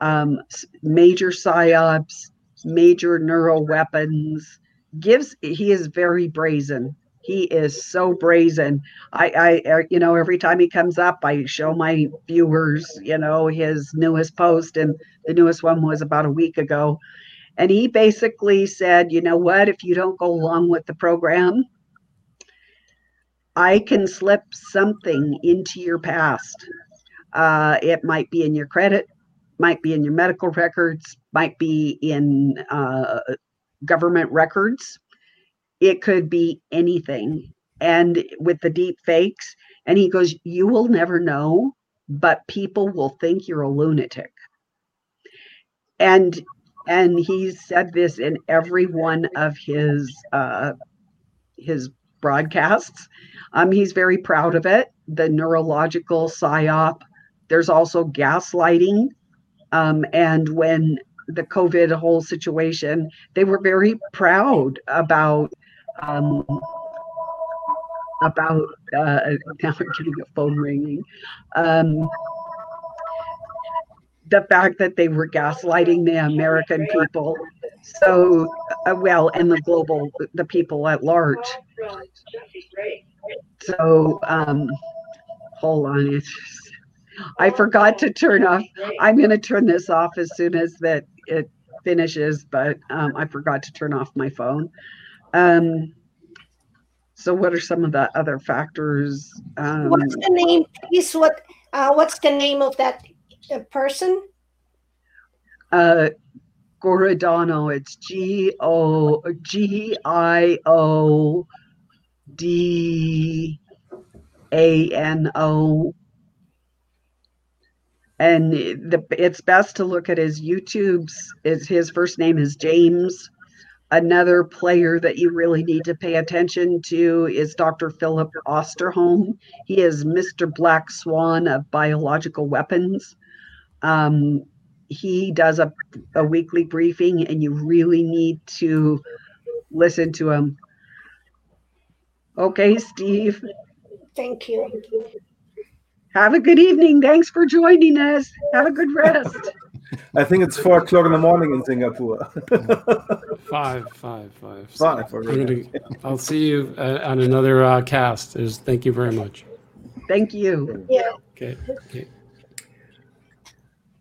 um, major psyops, major neural weapons. Gives he is very brazen he is so brazen. I, I, uh, you know, every time he comes up, I show my viewers, you know, his newest post, and the newest one was about a week ago. And he basically said, you know what, if you don't go along with the program, I can slip something into your past. Uh, it might be in your credit, might be in your medical records, might be in uh, government records it could be anything. And with the deep fakes, and he goes, You will never know, but people will think you're a lunatic. And and he said this in every one of his uh, his broadcasts. Um, he's very proud of it. The neurological psyop. There's also gaslighting. Um, and when the COVID whole situation, they were very proud about um, about uh, now we're getting a phone ringing. Um, the fact that they were gaslighting the American people, so uh, well, and the global, the people at large. So, um, hold on, it's I forgot to turn off. I'm going to turn this off as soon as that it finishes, but um, I forgot to turn off my phone. Um, so, what are some of the other factors? Um, What's the name, please? What, uh, what's the name of that uh, person? uh, Giordano. It's G O G I O D A N O. And the, it's best to look at his YouTube's. Is his first name is James. Another player that you really need to pay attention to is Dr. Philip Osterholm. He is Mr. Black Swan of biological weapons. Um, he does a, a weekly briefing and you really need to listen to him. Okay, Steve, Thank you. Have a good evening. Thanks for joining us. Have a good rest. I think it's four o'clock in the morning in Singapore. Five, five, five. Five I'm already. gonna, I'll see you uh, on another uh, cast. There's, thank you very much. Thank you. Yeah. Okay. okay.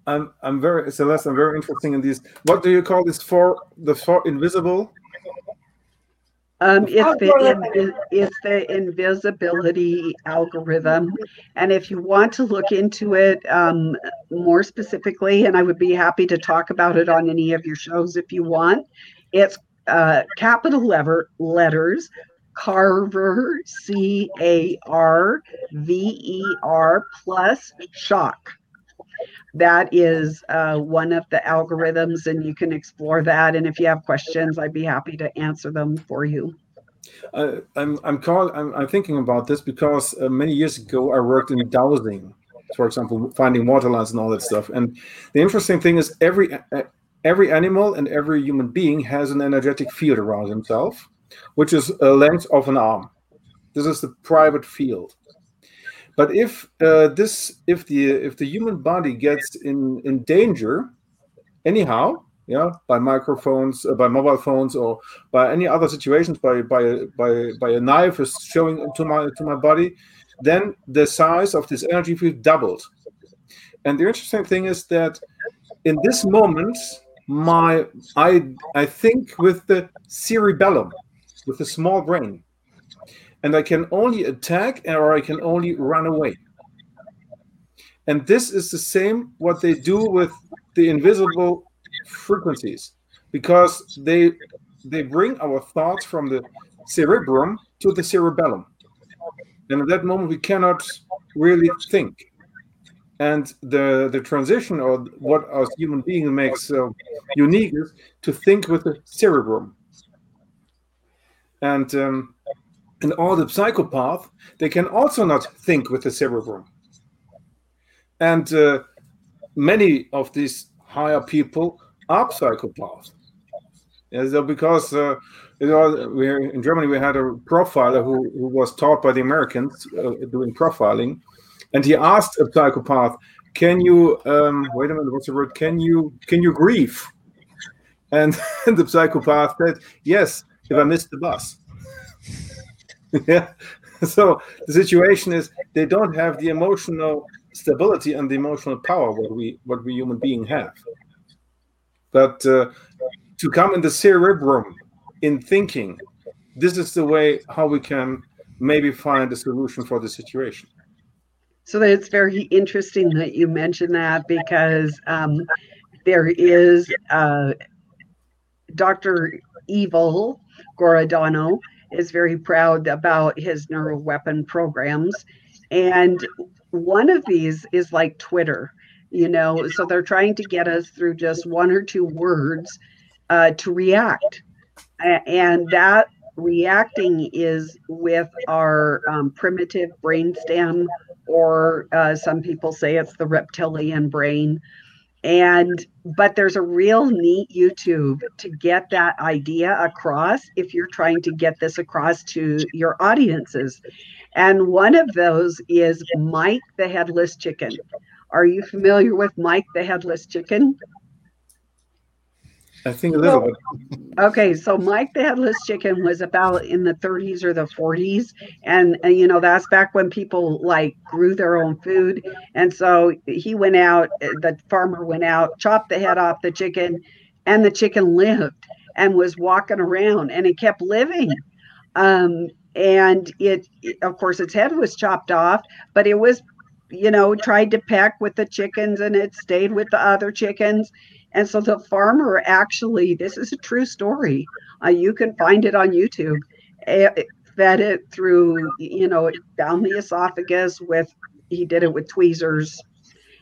I'm I'm very Celeste. I'm very interested in these. What do you call this for? The four invisible. Um, it's the it's the invisibility algorithm, and if you want to look into it um, more specifically, and I would be happy to talk about it on any of your shows if you want. It's uh, capital lever letters Carver C A R V E R plus shock. That is uh, one of the algorithms, and you can explore that. And if you have questions, I'd be happy to answer them for you. Uh, I'm I'm call I'm, I'm thinking about this because uh, many years ago I worked in dowsing, for example, finding water lines and all that stuff. And the interesting thing is every uh, every animal and every human being has an energetic field around himself, which is a length of an arm. This is the private field. But if uh, this if the if the human body gets in in danger, anyhow, yeah, by microphones, uh, by mobile phones, or by any other situations, by by by by a knife is showing to my to my body, then the size of this energy field doubled. And the interesting thing is that in this moment, my I I think with the cerebellum, with the small brain, and I can only attack or I can only run away. And this is the same what they do with the invisible frequencies because they they bring our thoughts from the cerebrum to the cerebellum. And at that moment we cannot really think. And the the transition or what us human being makes so unique is to think with the cerebrum. And um, and all the psychopath they can also not think with the cerebrum and uh, many of these higher people are psychopaths. So because uh, you know, in Germany we had a profiler who, who was taught by the Americans uh, doing profiling, and he asked a psychopath, "Can you um, wait a minute? What's the word? Can you can you grieve?" And, the psychopath said, "Yes, if I missed the bus." yeah. So the situation is they don't have the emotional stability and the emotional power what we what we human being have. But uh, to come in the cerebrum in thinking, this is the way how we can maybe find a solution for the situation. So it's very interesting that you mentioned that because um, there is uh, Dr. Evil Giordano is very proud about his neuroweapon programs. And one of these is like Twitter, you know, so they're trying to get us through just one or two words uh, to react. And that reacting is with our um, primitive brainstem, or uh, some people say it's the reptilian brain. And but there's a real neat YouTube to get that idea across if you're trying to get this across to your audiences. And one of those is Mike the Headless Chicken. Are you familiar with Mike the Headless Chicken? I think a little bit. Okay, so Mike the Headless Chicken was about in the 30s or the 40s, and, and you know that's back when people like grew their own food, and so he went out. The farmer went out, chopped the head off the chicken, and the chicken lived and was walking around, and it kept living. Um, and it, of course, its head was chopped off, but it was, you know, tried to peck with the chickens, and it stayed with the other chickens and so the farmer actually, this is a true story. Uh, you can find it on YouTube. It fed it through, you know, down the esophagus with, he did it with tweezers.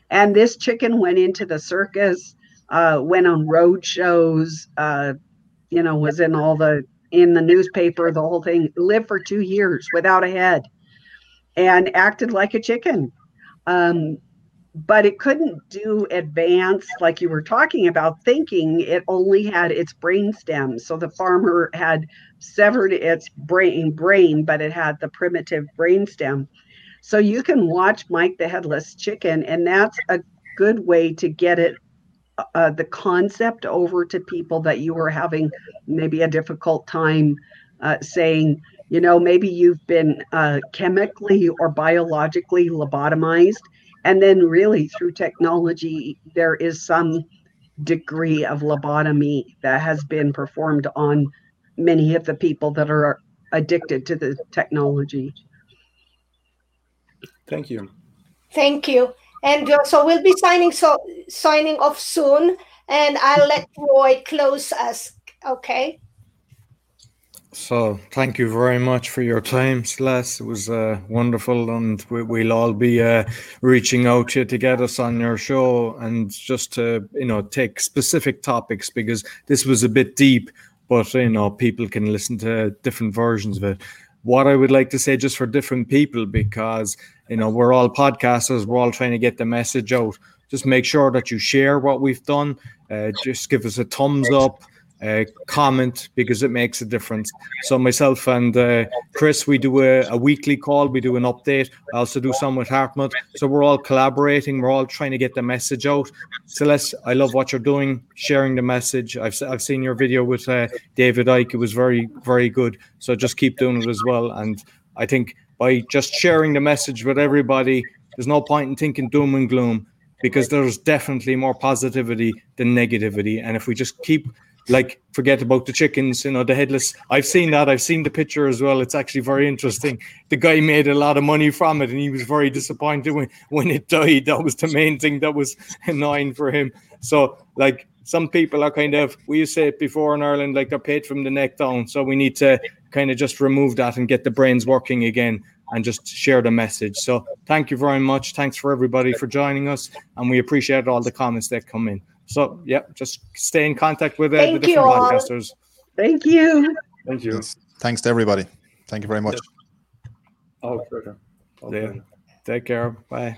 And this chicken went into the circus, uh, went on road shows, uh, you know, was in all the, in the newspaper, the whole thing, lived for two years without a head and acted like a chicken. Um, but it couldn't do advanced like you were talking about thinking. It only had its brain stem. So the farmer had severed its brain brain but it had the primitive brain stem. So you can watch mike the headless chicken and that's a good way to get it uh, the concept over to people that you were having maybe a difficult time uh, saying you know maybe you've been uh, chemically or biologically lobotomized and then, really, through technology, there is some degree of lobotomy that has been performed on many of the people that are addicted to the technology. Thank you. Thank you. And uh, so we'll be signing so signing off soon, and I'll let Roy close us. Okay. So thank you very much for your time, Celeste. It was uh, wonderful, and we, will all be uh, reaching out to you to get us on your show, and just to you know take specific topics because this was a bit deep, but you know people can listen to different versions of it. What I would like to say, just for different people, because you know we're all podcasters, we're all trying to get the message out. Just make sure that you share what we've done. Uh, just give us a thumbs up uh, comment because it makes a difference. So myself and uh, Chris, we do a, a, weekly call. We do an update. I also do some with Hartmut. So we're all collaborating. We're all trying to get the message out. Celeste, I love what you're doing, sharing the message. I've I've seen your video with uh, David Icke. It was very very good. So just keep doing it as well. And I think by just sharing the message with everybody, there's no point in thinking doom and gloom because there's definitely more positivity than negativity. And if we just keep like forget about the chickens, you know, the headless. I've seen that. I've seen the picture as well. It's actually very interesting. The guy made a lot of money from it and he was very disappointed when, when it died. That was the main thing that was annoying for him. So, like, some people are kind of, we used to say it before in Ireland, like they're paid from the neck down. So, we need to kind of just remove that and get the brains working again and just share the message. So, thank you very much. Thanks for everybody for joining us. And we appreciate all the comments that come in. So yeah, just stay in contact with uh, the different podcasters. Thank you. Thank you. Thanks to everybody. Thank you very much. Oh, sure. Okay. Yeah. Take care. Bye.